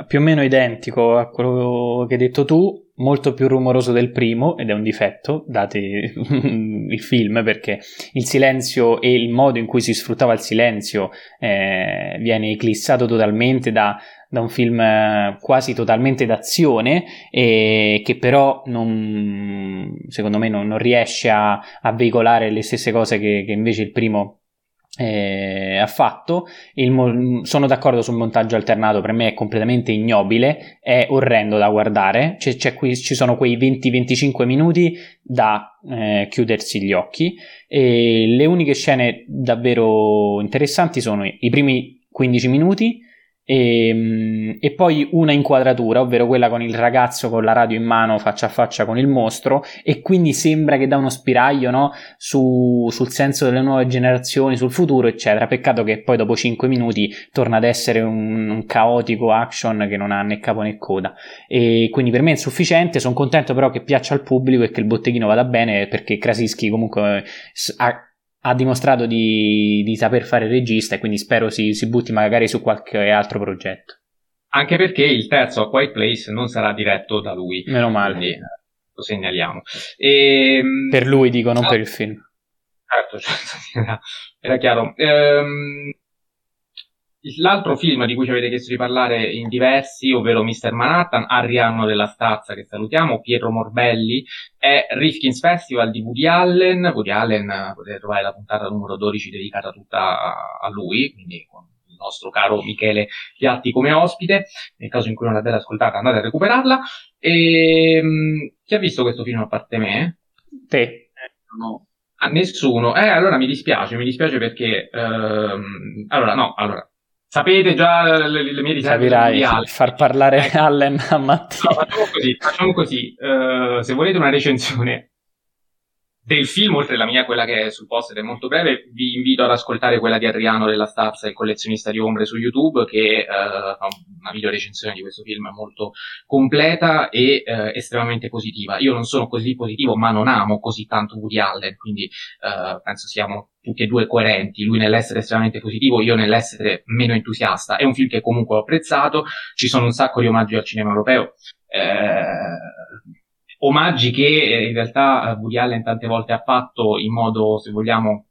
Più o meno identico a quello che hai detto tu, molto più rumoroso del primo, ed è un difetto, date <laughs> il film, perché il silenzio e il modo in cui si sfruttava il silenzio eh, viene eclissato totalmente da da un film eh, quasi totalmente d'azione e che però non, secondo me non, non riesce a, a, veicolare le stesse cose che, che invece il primo eh, ha fatto. Il, sono d'accordo sul montaggio alternato, per me è completamente ignobile, è orrendo da guardare. C'è, c'è qui, ci sono quei 20-25 minuti da eh, chiudersi gli occhi. E le uniche scene davvero interessanti sono i primi 15 minuti e, ehm, e, poi una inquadratura, ovvero quella con il ragazzo con la radio in mano faccia a faccia con il mostro, e quindi sembra che dà uno spiraglio no? Su, sul senso delle nuove generazioni, sul futuro, eccetera. Peccato che poi dopo 5 minuti torna ad essere un, un caotico action che non ha né capo né coda. E quindi per me è insufficiente. Sono contento però che piaccia al pubblico e che il botteghino vada bene perché Krasinski comunque ha ha dimostrato di, di, saper fare regista e quindi spero si, si, butti magari su qualche altro progetto. Anche perché il terzo A Quiet Place non sarà diretto da lui. Meno male. Quindi, lo segnaliamo. E, ehm, per lui dico, non ah, per il film. Certo, <laughs> certo, era, era chiaro. Ehm, L'altro film di cui ci avete chiesto di parlare in diversi, ovvero Mr. Manhattan, Arianno della Stazza, che salutiamo, Pietro Morbelli, è Rifkin's Festival di Woody Allen. Woody Allen potete trovare la puntata numero 12 dedicata tutta a lui, quindi con il nostro caro Michele Piatti come ospite. Nel caso in cui non l'abbiate ascoltata andate a recuperarla. E, ehm, chi ha visto questo film a parte me? Te. Eh, no. A nessuno. Eh, allora mi dispiace, mi dispiace perché... Ehm, allora, no, allora Sapete già le, le mie riserve Capirai, far parlare ecco. Allen a Mattia. No, facciamo così, facciamo così. Uh, se volete una recensione del film, oltre alla mia, quella che è sul post ed è molto breve, vi invito ad ascoltare quella di Adriano della Stazza, il collezionista di ombre su YouTube, che uh, fa una video recensione di questo film molto completa e uh, estremamente positiva. Io non sono così positivo, ma non amo così tanto Woody Allen, quindi uh, penso siamo tutti e due coerenti, lui nell'essere estremamente positivo, io nell'essere meno entusiasta. È un film che comunque ho apprezzato, ci sono un sacco di omaggi al cinema europeo. Eh, omaggi che eh, in realtà eh, Woody Allen tante volte ha fatto in modo, se vogliamo,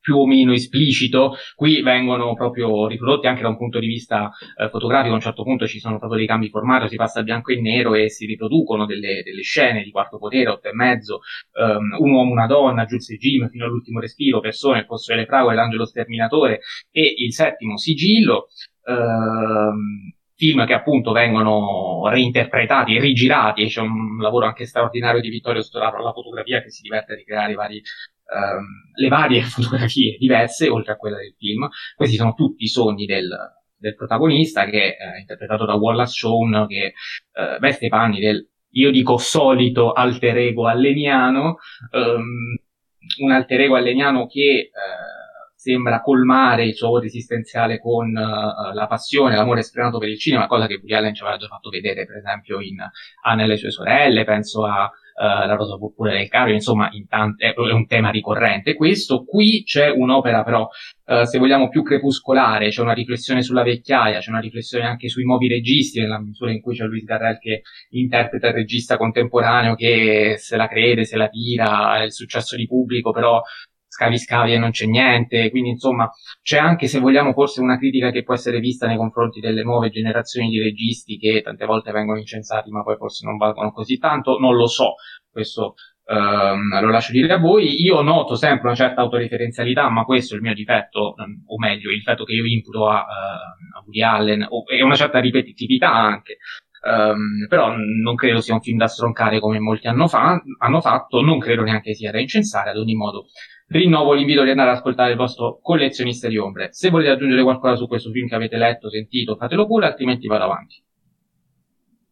più o meno esplicito, qui vengono proprio riprodotti anche da un punto di vista eh, fotografico, a un certo punto ci sono proprio dei cambi formato, si passa a bianco e nero e si riproducono delle, delle scene di quarto potere, otto e mezzo, um, un uomo, una donna, Jules e Jim fino all'ultimo respiro, persone, il posto delle fragole, l'angelo sterminatore e il settimo sigillo. Um, film che appunto vengono reinterpretati, rigirati, e c'è un lavoro anche straordinario di Vittorio Storaro alla fotografia che si diverte a ricreare vari, ehm, le varie <laughs> fotografie diverse, oltre a quella del film. Questi sono tutti i sogni del, del protagonista, che è interpretato da Wallace Shawn, che eh, veste i panni del, io dico, solito alter ego alleniano, um, un alter ego alleniano che... Eh, sembra colmare il suo voto esistenziale con uh, la passione, l'amore sfrenato per il cinema, cosa che Woody Allen ci aveva già fatto vedere, per esempio, in Anne e le sue sorelle, penso a uh, La rosa purpura del Cario, insomma, in tante, è un tema ricorrente. Questo qui c'è un'opera però, uh, se vogliamo, più crepuscolare, c'è una riflessione sulla vecchiaia, c'è una riflessione anche sui nuovi registi, nella misura in cui c'è Luis Darrell che interpreta il regista contemporaneo che se la crede, se la tira, è il successo di pubblico, però scavi scavi e non c'è niente, quindi insomma c'è anche se vogliamo forse una critica che può essere vista nei confronti delle nuove generazioni di registi che tante volte vengono incensati ma poi forse non valgono così tanto, non lo so, questo Um, lo lascio dire a voi. Io noto sempre una certa autoreferenzialità, ma questo è il mio difetto, um, o meglio, il fatto che io imputo a, uh, a Woody Allen, e una certa ripetitività anche. Um, però non credo sia un film da stroncare come molti hanno, fa- hanno fatto, non credo neanche sia da incensare, ad ogni modo rinnovo l'invito di andare ad ascoltare il vostro collezionista di ombre. Se volete aggiungere qualcosa su questo film che avete letto, sentito, fatelo pure, altrimenti vado avanti.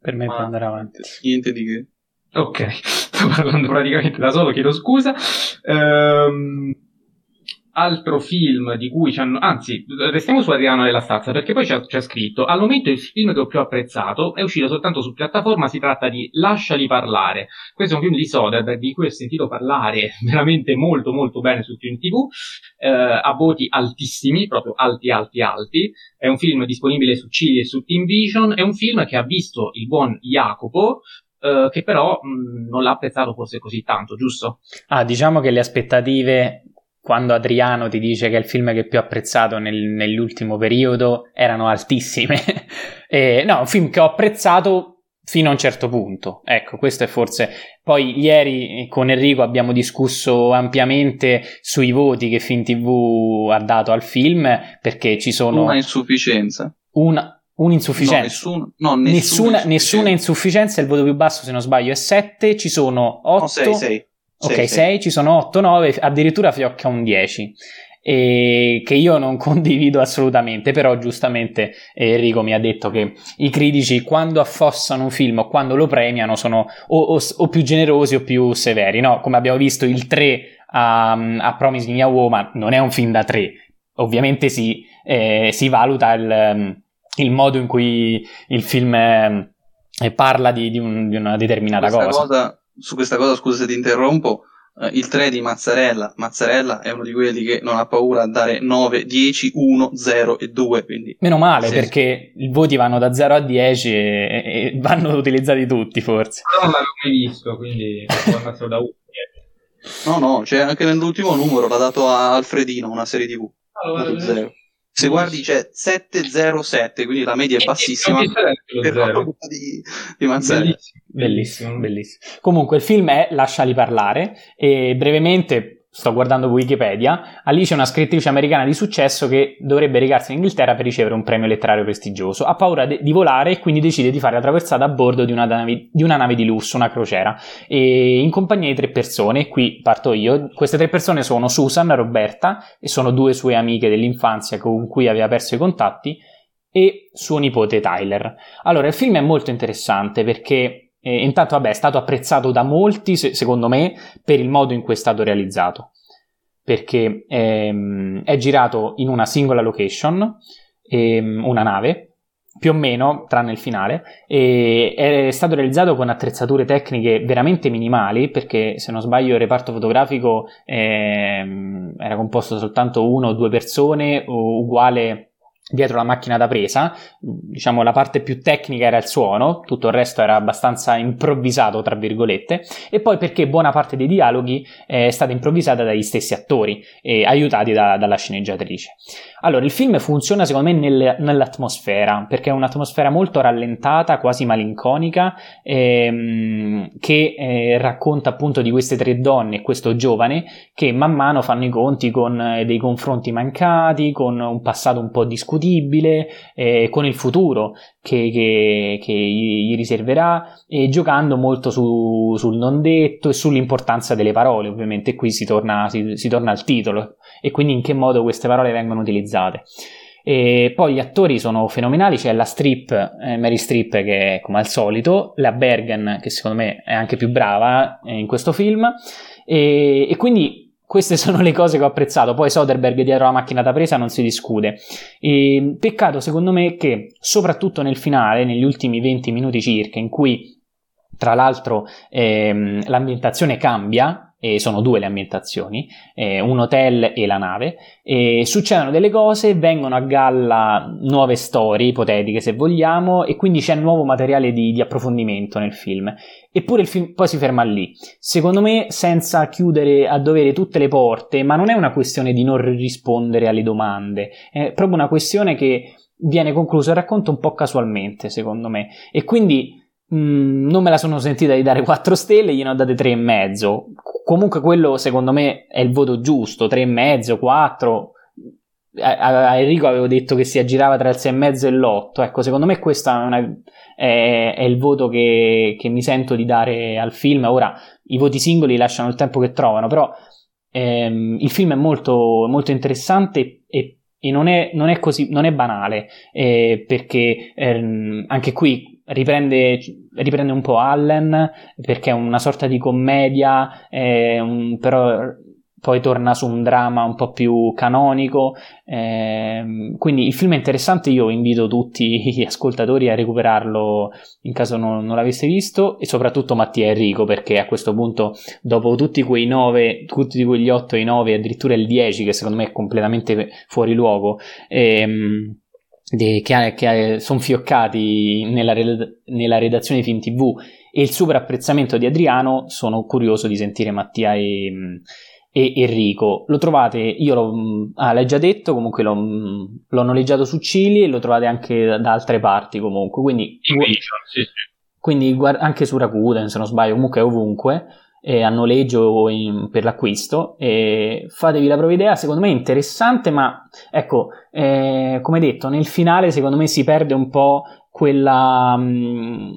Per me può andare avanti. Niente di che. Ok, <laughs> sto parlando praticamente da solo, chiedo scusa. Ehm altro film di cui ci hanno, anzi, restiamo su Adriano della Stazza perché poi c'è, c'è, scritto, al momento il film che ho più apprezzato è uscito soltanto su piattaforma, si tratta di Lasciali parlare. Questo è un film di Soderbergh di cui ho sentito parlare <laughs> veramente molto molto bene su Film TV, eh, a voti altissimi, proprio alti alti alti. È un film disponibile su Cili e su Team Vision, è un film che ha visto il buon Jacopo, Uh, che però mh, non l'ha apprezzato forse così tanto, giusto? Ah, diciamo che le aspettative quando Adriano ti dice che è il film che più apprezzato nel, nell'ultimo periodo erano altissime. <laughs> e, no, un film che ho apprezzato fino a un certo punto. Ecco, questo è forse. Poi ieri con Enrico abbiamo discusso ampiamente sui voti che FinTV ha dato al film perché ci sono. Una insufficienza. Una, un'insufficienza. No, nessun, no, nessuna, nessuna, nessuna, insufficienza. Il voto più basso, se non sbaglio, è 7. Ci sono 8. No, 6, 6. Ok, 6, ci sono 8, 9, addirittura fiocca un 10. E che io non <laughs> condivido assolutamente, però giustamente Enrico mi ha detto che i critici quando affossano un film o quando lo premiano sono o, o, o più generosi o più severi, no? Come abbiamo visto il 3 a, a Promising Young Woman non è un film da 3, ovviamente si, eh, si valuta il, il, modo in cui il film eh, parla di, di, un, di una determinata Questa cosa. cosa su questa cosa, scusa se ti interrompo, eh, il 3 di Mazzarella. Mazzarella è uno di quelli che non ha paura a dare 9, 10, 1, 0 e 2. Quindi Meno male Sì. perché i voti vanno da 0 a 10 e, e vanno utilizzati tutti forse. Però non l'avevo mai visto, quindi andarselo da uno. No, no, c'è anche nell'ultimo numero, l'ha dato a Alfredino, una serie TV. dato zero. Se guardi c'è 707, quindi la media è bassissima. Per la paura di, di Mazzarella. Bellissimo. Bellissimo, bellissimo. Comunque il film è Lasciali parlare e brevemente sto guardando Wikipedia, Alice è una scrittrice americana di successo che dovrebbe recarsi in Inghilterra per ricevere un premio letterario prestigioso. Ha paura de- di volare e quindi decide di fare la traversata a bordo di una, nave, di una nave di lusso, una crociera, e in compagnia di tre persone. Qui parto io. Queste tre persone sono Susan, Roberta e sono due sue amiche dell'infanzia con cui aveva perso i contatti e suo nipote Tyler. Allora, il film è molto interessante perché eh, intanto, vabbè, è stato apprezzato da molti, se- secondo me, per il modo in cui è stato realizzato. Perché ehm, è girato in una singola location, ehm, una nave, più o meno, tranne il finale, e è stato realizzato con attrezzature tecniche veramente minimali, perché se non sbaglio il reparto fotografico ehm, era composto soltanto uno o due persone, uguale dietro la macchina da presa, diciamo la parte più tecnica era il suono, tutto il resto era abbastanza improvvisato, tra virgolette, e poi perché buona parte dei dialoghi eh, è stata improvvisata dagli stessi attori, e aiutati da- dalla sceneggiatrice. Allora, il film funziona secondo me nel- nell'atmosfera, perché è un'atmosfera molto rallentata, quasi malinconica, ehm, che eh, racconta appunto di queste tre donne e questo giovane che man mano fanno i conti con eh, dei confronti mancati, con un passato un po' discutibile, eh, con il futuro che, che- che gli riserverà e giocando molto su- sul non detto e sull'importanza delle parole, ovviamente qui si torna, si- si torna al titolo e quindi in che modo queste parole vengono utilizzate. E poi gli attori sono fenomenali, c'è la Strip, eh, Mary Strip che è come al solito, la Bergen che secondo me è anche più brava eh, in questo film e, e quindi queste sono le cose che ho apprezzato. Poi Soderbergh dietro la macchina da presa non si discute. E, peccato secondo me che soprattutto nel finale, negli ultimi 20 minuti circa, in cui tra l'altro ehm, l'ambientazione cambia, e sono due le ambientazioni, eh, un hotel e la nave, e succedono delle cose, vengono a galla nuove storie ipotetiche se vogliamo, e quindi c'è nuovo materiale di, di approfondimento nel film. Eppure il film poi si ferma lì. Secondo me, senza chiudere a dovere tutte le porte, ma non è una questione di non rispondere alle domande, è proprio una questione che viene concluso il racconto un po' casualmente, secondo me. E quindi mh, non me la sono sentita di dare 4 stelle, gliene ho date 3 e mezzo. Comunque quello secondo me è il voto giusto, 3 e mezzo, 4. A, a- Enrico avevo detto che si aggirava tra il 6 e mezzo e l'8. Ecco, secondo me questo è, è- è il voto che, che mi sento di dare al film. Ora, i voti singoli lasciano il tempo che trovano, però ehm, il film è molto, molto interessante e, e non, è, non è così, non è banale, eh, perché ehm, anche qui riprende, riprende un po' Allen, perché è una sorta di commedia, eh, un- però poi torna su un dramma un po' più canonico. ehm, quindi il film è interessante. Io invito tutti <laughs> gli ascoltatori a recuperarlo in caso non, non l'avesse visto, e soprattutto Mattia e Enrico, perché a questo punto, dopo tutti quei 9, tutti quegli 8 e i 9, addirittura il 10, che secondo me è completamente fuori luogo. ehm, de- che, che sono fioccati nella, nella redazione di Film TV e il super apprezzamento di Adriano, sono curioso di sentire Mattia e, e Enrico. Lo trovate, io l'ho, ah, l'hai già detto, comunque l'ho, l'ho noleggiato su Cili e lo trovate anche da, da altre parti comunque, quindi, quindi guard- anche su Rakuten se non sbaglio, comunque ovunque. Eh, a noleggio o in- per l'acquisto e fatevi la propria idea secondo me è interessante ma ecco eh, come detto nel finale secondo me si perde un po' quella mh,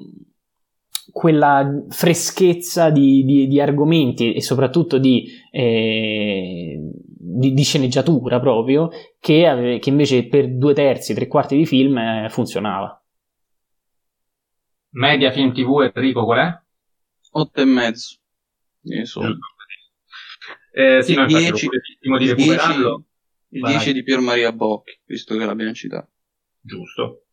quella freschezza di, di- di argomenti e soprattutto di, eh, di- di sceneggiatura proprio che, ave- che invece per due terzi, tre quarti di film eh, funzionava. Media Film TV, Enrico, qual è? 8 e mezzo. Sono. Eh, sì, Il no, infatti, 10 ero curiosissimo di il 10 recuperarlo. Il Vai. 10 di Pier Maria Bocchi, visto che l'abbiamo citato. Giusto.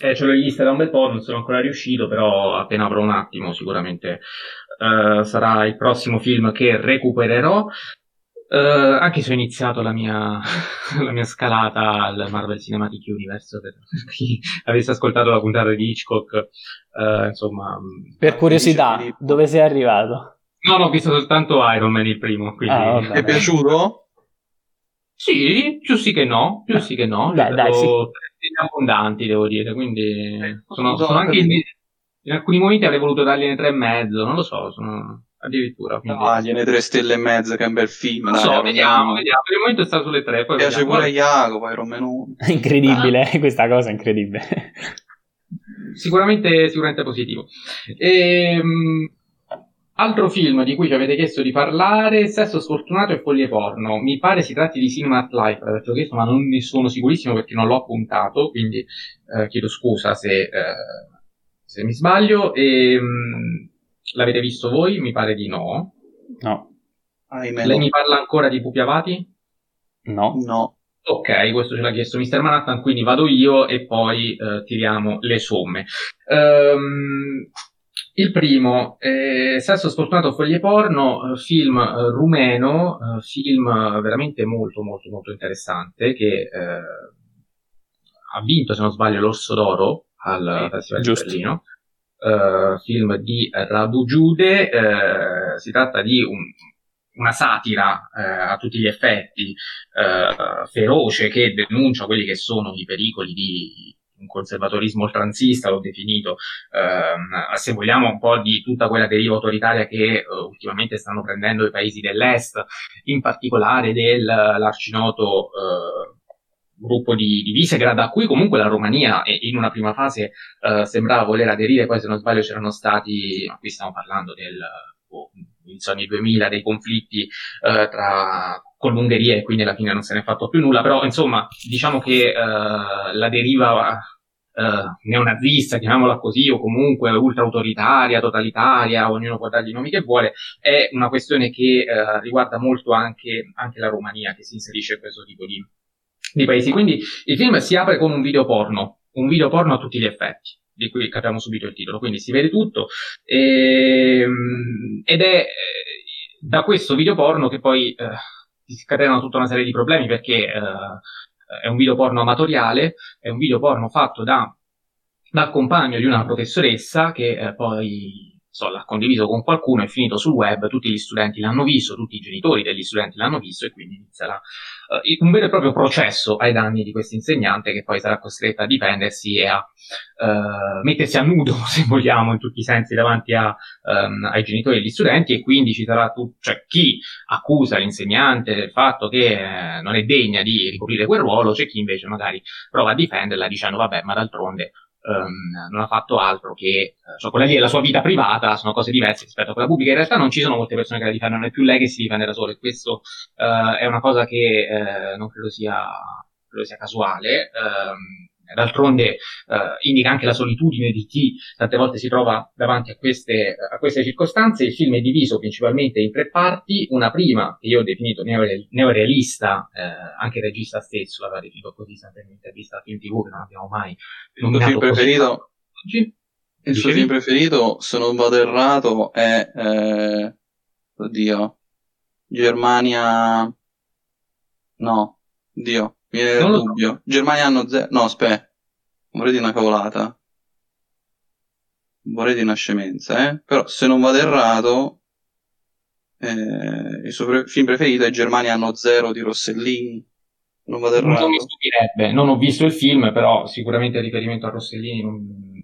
Eh, ce l'ho in lista da un bel po', non sono ancora riuscito, però appena avrò un attimo sicuramente uh, sarà il prossimo film che recupererò. Uh, anche se ho iniziato la mia, <laughs> la mia scalata al Marvel Cinematic Universe, per chi avesse ascoltato la puntata di Hitchcock, uh, insomma... Per curiosità, dove sei arrivato? No, no, ho visto soltanto Iron Man il primo, quindi... Ah, Ti è piaciuto? Sì, più sì che no, più sì che no. Beh, dai, sì. abbondanti, devo dire, quindi eh, sono, sono anche in, in, alcuni momenti avrei voluto dargliene tre e mezzo, non lo so, sono addirittura. Quindi... No, gliene tre stelle e mezzo, che è un bel film. Non lo so, vediamo, vediamo. Per il momento sta sulle tre. Poi piace vediamo. pure Jacopo, Iron Man <laughs> Incredibile, ah. questa cosa è incredibile. Sicuramente, sicuramente positivo. Ehm, Altro film di cui ci avete chiesto di parlare, Sesso sfortunato e foglie porno. Mi pare si tratti di Cinema at Life, averlo chiesto, ma non ne sono sicurissimo perché non l'ho appuntato, quindi eh, chiedo scusa se, eh, se mi sbaglio. E, mh, mm, l'avete visto voi? Mi pare di no. No. Ahimè. Lei mi parla ancora di Pupi Avati? No. No. Ok, questo ce l'ha chiesto Mr. Manhattan, quindi vado io e poi eh, tiriamo le somme. Um, il primo, eh, Sesso sfortunato foglie porno, eh, film eh, rumeno, eh, film veramente molto molto molto interessante che eh, ha vinto, se non sbaglio, l'Orso d'Oro al sì, Festival giusto. di Berlino. Uh, film di Radu Giude, si tratta di un, una satira a tutti gli effetti, feroce che denuncia quelli che sono i pericoli di un conservatorismo oltranzista, l'ho definito, ehm, se vogliamo un po' di tutta quella deriva autoritaria che uh, ultimamente stanno prendendo i paesi dell'est, in particolare dell'arcinoto uh, gruppo di, di Visegrad, a cui comunque la Romania in una prima fase uh, sembrava voler aderire, poi se non sbaglio c'erano stati, ma qui stiamo parlando del... Oh, anni 2000 dei conflitti uh, tra con l'Ungheria e quindi alla fine non se ne è fatto più nulla, però insomma diciamo che uh, la deriva uh, neonazista, chiamiamola così, o comunque ultra-autoritaria, totalitaria, ognuno può dargli i nomi che vuole, è una questione che uh, riguarda molto anche, anche, la Romania che si inserisce in questo tipo di, di paesi. Quindi il film si apre con un video porno, un video porno a tutti gli effetti di cui capiamo subito il titolo, quindi si vede tutto e, ehm, ed è da questo video porno che poi eh, si scatenano tutta una serie di problemi perché eh, è un video porno amatoriale, è un video porno fatto da, dal compagno di una professoressa che eh, poi so, l'ha condiviso con qualcuno, è finito sul web, tutti gli studenti l'hanno visto, tutti i genitori degli studenti l'hanno visto e quindi inizierà uh, un vero e proprio processo ai danni di questo insegnante che poi sarà costretta a difendersi e a uh, mettersi a nudo, <laughs> se vogliamo, in tutti i sensi davanti a, um, ai genitori degli studenti e quindi ci sarà tu, cioè, chi accusa l'insegnante del fatto che eh, non è degna di ricoprire quel ruolo, c'è chi invece magari prova a difenderla dicendo vabbè ma d'altronde um, non ha fatto altro che, cioè quella lì è la sua vita privata, sono cose diverse rispetto a quella pubblica. In realtà non ci sono molte persone che la difendono, è più lei che si difende da sola e questo uh, è una cosa che uh, non credo sia, credo sia casuale. Um, D'altronde eh, indica anche la solitudine di chi tante volte si trova davanti a queste, a queste, circostanze. Il film è diviso principalmente in tre parti. Una prima, che io ho definito neorealista, eh, anche il regista stesso l'aveva definito così, sempre in un'intervista a Film TV, che non abbiamo mai Il suo film preferito? Il suo film preferito, se non vado errato, è... Eh, oddio. Germania... No, Dio. Mi viene il dubbio. So. Germania hanno zero. No, aspetta. Vorrei di una cavolata. Vorrei di una scemenza, eh. Però se non vado errato, eh, il suo pre- film preferito è Germania hanno zero di Rossellini. Non vado errato. Non mi stupirebbe. Non ho visto il film, però sicuramente il riferimento a Rossellini non,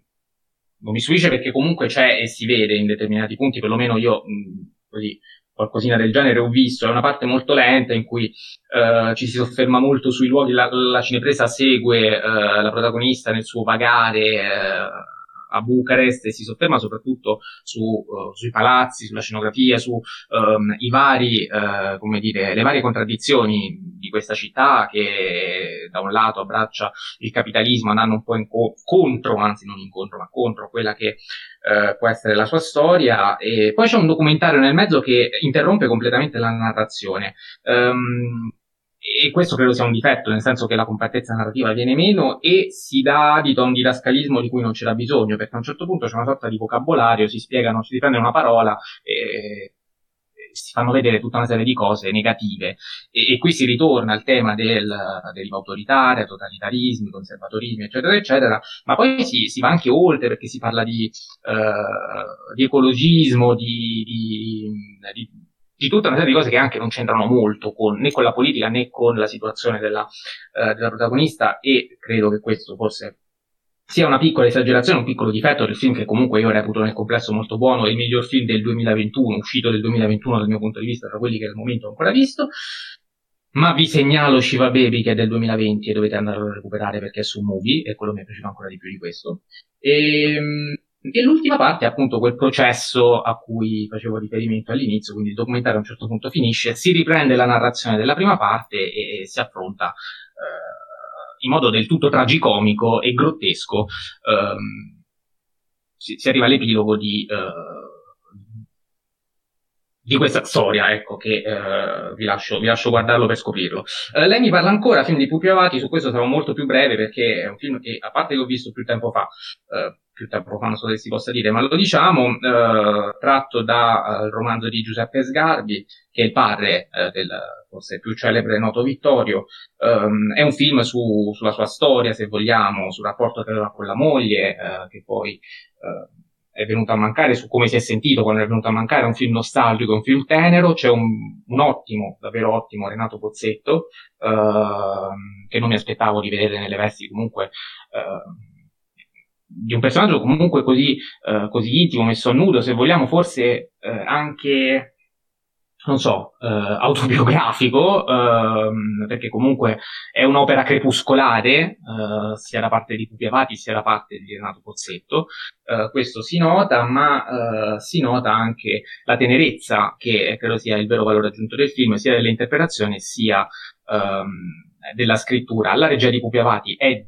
non mi stupisce perché comunque c'è e si vede in determinati punti, perlomeno io mh, così qualcosina del genere ho visto, è una parte molto lenta in cui uh, ci si sofferma molto sui luoghi, la, la cinepresa segue uh, la protagonista nel suo vagare uh, a Bucarest e si sofferma soprattutto su, uh, sui palazzi, sulla scenografia, su um, i vari, uh, come dire, le varie contraddizioni di questa città che da un lato abbraccia il capitalismo andando un po' co- contro, anzi non incontro, ma contro quella che uh, può essere la sua storia. E poi c'è un documentario nel mezzo che interrompe completamente la narrazione. Um, e questo credo sia un difetto, nel senso che la compattezza narrativa viene meno e si dà adito a un didascalismo di cui non c'era bisogno, perché a un certo punto c'è una sorta di vocabolario, si spiegano, si prende una parola e si fanno vedere tutta una serie di cose negative. E, e qui si ritorna al tema del deriva autoritaria, totalitarismi, conservatorismi, eccetera, eccetera, ma poi si, si va anche oltre perché si parla di, uh, di ecologismo, di, di, di, di, tutta una serie di cose che anche non c'entrano molto con, né con la politica né con la situazione della, uh, della protagonista e credo che questo forse sia una piccola esagerazione, un piccolo difetto del film che comunque io reputo nel complesso molto buono, il miglior film del 2021, uscito del 2021 dal mio punto di vista, tra quelli che al momento ho ancora visto. Ma vi segnalo Shiva Baby che è del 2020 e dovete andarlo a recuperare perché è su Movie e quello mi è piaciuto ancora di più di questo. E, ehm, e l'ultima parte è appunto quel processo a cui facevo riferimento all'inizio, quindi il documentario a un certo punto finisce, si riprende la narrazione della prima parte e, e si affronta eh, in modo del tutto tragicomico e grottesco, ehm, si, si, arriva all'epilogo di, eh, di questa storia, ecco, che eh, vi, lascio, vi, lascio, guardarlo per scoprirlo. Eh, lei mi parla ancora, film di Pupi Avati, su questo sarò molto più breve perché è un film che, a parte che ho visto più tempo fa, eh, più tempo fa non so se si possa dire, ma lo diciamo, eh, tratto dal romanzo di Giuseppe Sgarbi, che è il padre del forse più celebre noto Vittorio, um, è un film su, sulla sua storia, se vogliamo, sul rapporto che aveva con la moglie, uh, che poi uh, è venuto a mancare, su come si è sentito quando è venuto a mancare, è un film nostalgico, un film tenero, c'è un, un ottimo, davvero ottimo Renato Pozzetto, uh, che non mi aspettavo di vedere nelle vesti comunque di un personaggio comunque così, così intimo, messo a nudo, se vogliamo forse anche non so, eh, autobiografico, ehm, perché comunque è un'opera crepuscolare, eh, sia da parte di Pupi Avati sia da parte di Renato Pozzetto. Eh, questo si nota, ma eh, si nota anche la tenerezza, che credo sia il vero valore aggiunto del film, sia dell'interpretazione sia ehm, della scrittura. La regia di Pupi Avati è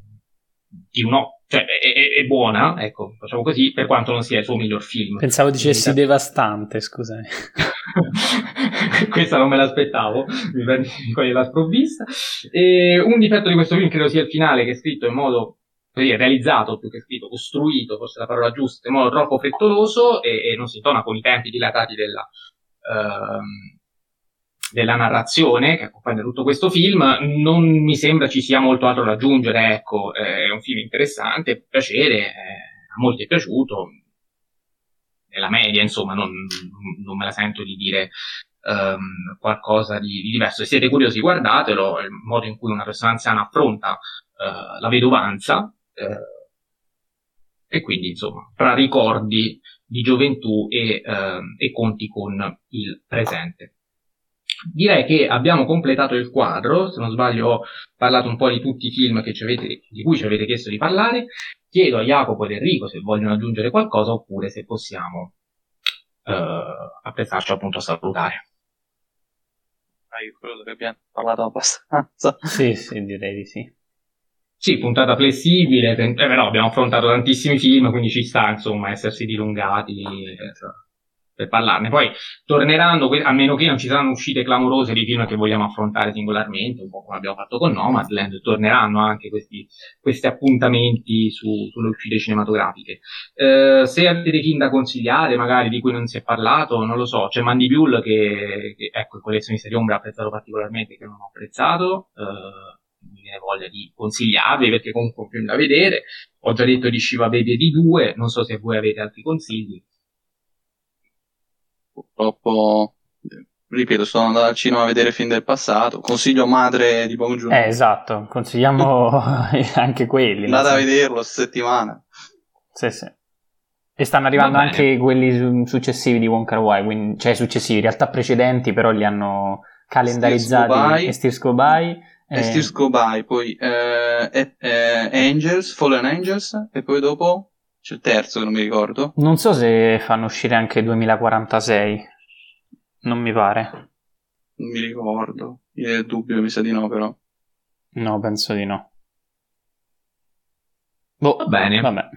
di uno, cioè è, è, è, buona, ecco, facciamo così, per quanto non sia il suo miglior film. Pensavo dicessi devastante, scusami. <laughs> Questa non me l'aspettavo, mi prendi coglie la sprovvista. E un difetto di questo film credo sia il finale, che è scritto in modo così, realizzato più che scritto, costruito, forse la parola giusta, in modo troppo frettoloso e, e non si tona con i tempi dilatati della, uh, della narrazione che accompagna tutto questo film, non mi sembra ci sia molto altro da aggiungere, ecco, è un film interessante, piacere, eh, a molti è piaciuto, nella media, insomma, non, non, me la sento di dire um, qualcosa di, di, diverso. Se siete curiosi, guardatelo, il modo in cui una persona anziana affronta uh, la vedovanza, uh, e quindi, insomma, tra ricordi di gioventù e, uh, e conti con il presente. Direi che abbiamo completato il quadro, se non sbaglio ho parlato un po' di tutti i film avete, di cui ci avete chiesto di parlare, chiedo a Jacopo ed Enrico se vogliono aggiungere qualcosa oppure se possiamo eh, apprezzarci appunto a salutare. Ah, io credo che abbiamo parlato abbastanza. Sì, sì, direi di sì. Sì, puntata flessibile, eh, però abbiamo affrontato tantissimi film, quindi ci sta insomma essersi dilungati. Eh, per parlarne. Poi torneranno, a meno che non ci saranno uscite clamorose di film che vogliamo affrontare singolarmente, un po' come abbiamo fatto con Nomadland, torneranno anche questi, questi appuntamenti su, sulle uscite cinematografiche. Eh, se avete film da consigliare, magari di cui non si è parlato, non lo so, c'è Mandy Buell che, che ecco, il collezionista di Ombra ha apprezzato particolarmente, che non ho apprezzato. Eh, mi viene voglia di consigliarvi perché comunque è un film da vedere. Ho già detto di Shiva Baby di due, non so se voi avete altri consigli purtroppo ripeto, sono andato al cinema a vedere film del passato. Consiglio Madre di Bong Joon. Eh, esatto, consigliamo <laughs> anche quelli. Andate a vederlo settimana. Sì, sì. E stanno arrivando anche quelli successivi di Wonka Wai, quindi, cioè successivi, in realtà precedenti, però li hanno calendarizzati. Steers Go By. E Steers Go By, poi eh, eh, Angels, Fallen Angels, e poi dopo c'è il terzo che non mi ricordo. Non so se fanno uscire anche 2046. Non mi pare. Non mi ricordo. Io ho il dubbio, mi sa di no, però. No, penso di no. Boh, va bene. Vabbè.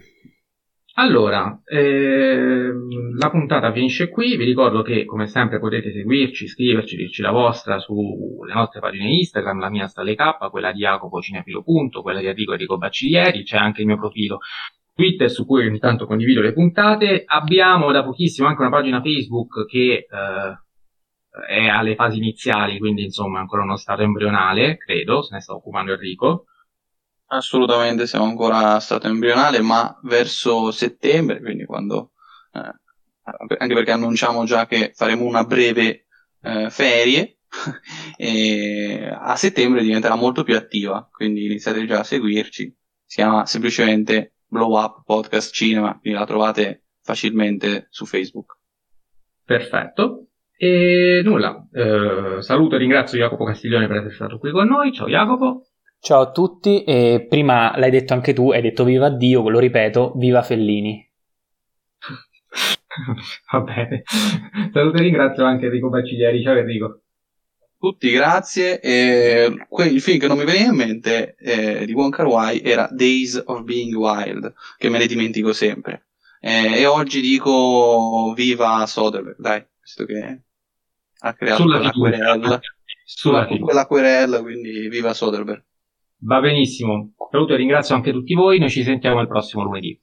Allora, ehm, la puntata finisce qui, vi ricordo che come sempre potete seguirci, scriverci, dirci la vostra sulle nostre pagine Instagram, la mia sta alle K, quella di Jacopo Cinefilo Punto, quella di Enrico Enrico Bacciglieri, c'è anche il mio profilo Twitter su cui ogni tanto condivido le puntate, abbiamo da pochissimo anche una pagina Facebook che eh, è alle fasi iniziali, quindi insomma ancora uno stato embrionale, credo, se ne sta occupando Enrico. Assolutamente, siamo ancora a stato embrionale, ma verso settembre, quindi quando... Eh, anche perché annunciamo già che faremo una breve eh, ferie, <laughs> e a settembre diventerà molto più attiva, quindi iniziate già a seguirci. Si chiama semplicemente Blow Up Podcast Cinema, quindi la trovate facilmente su Facebook. Perfetto. E nulla, eh, saluto e ringrazio Jacopo Castiglione per essere stato qui con noi. Ciao Jacopo. Ciao a tutti, e prima l'hai detto anche tu, hai detto viva Dio, lo ripeto, viva Fellini. <laughs> Va bene. Saluto e ringrazio anche Enrico Bacciglieri. Ciao Enrico. Tutti, grazie. E il film che non mi veniva in mente eh, di Wong Kar Wai era Days of Being Wild, che me ne dimentico sempre. Eh, e oggi dico viva Soderbergh, dai, visto che ha creato Sulla quella querella. Sulla quella querella, quindi viva Soderbergh. Va benissimo. Saluto e ringrazio anche tutti voi. Noi ci sentiamo il prossimo lunedì.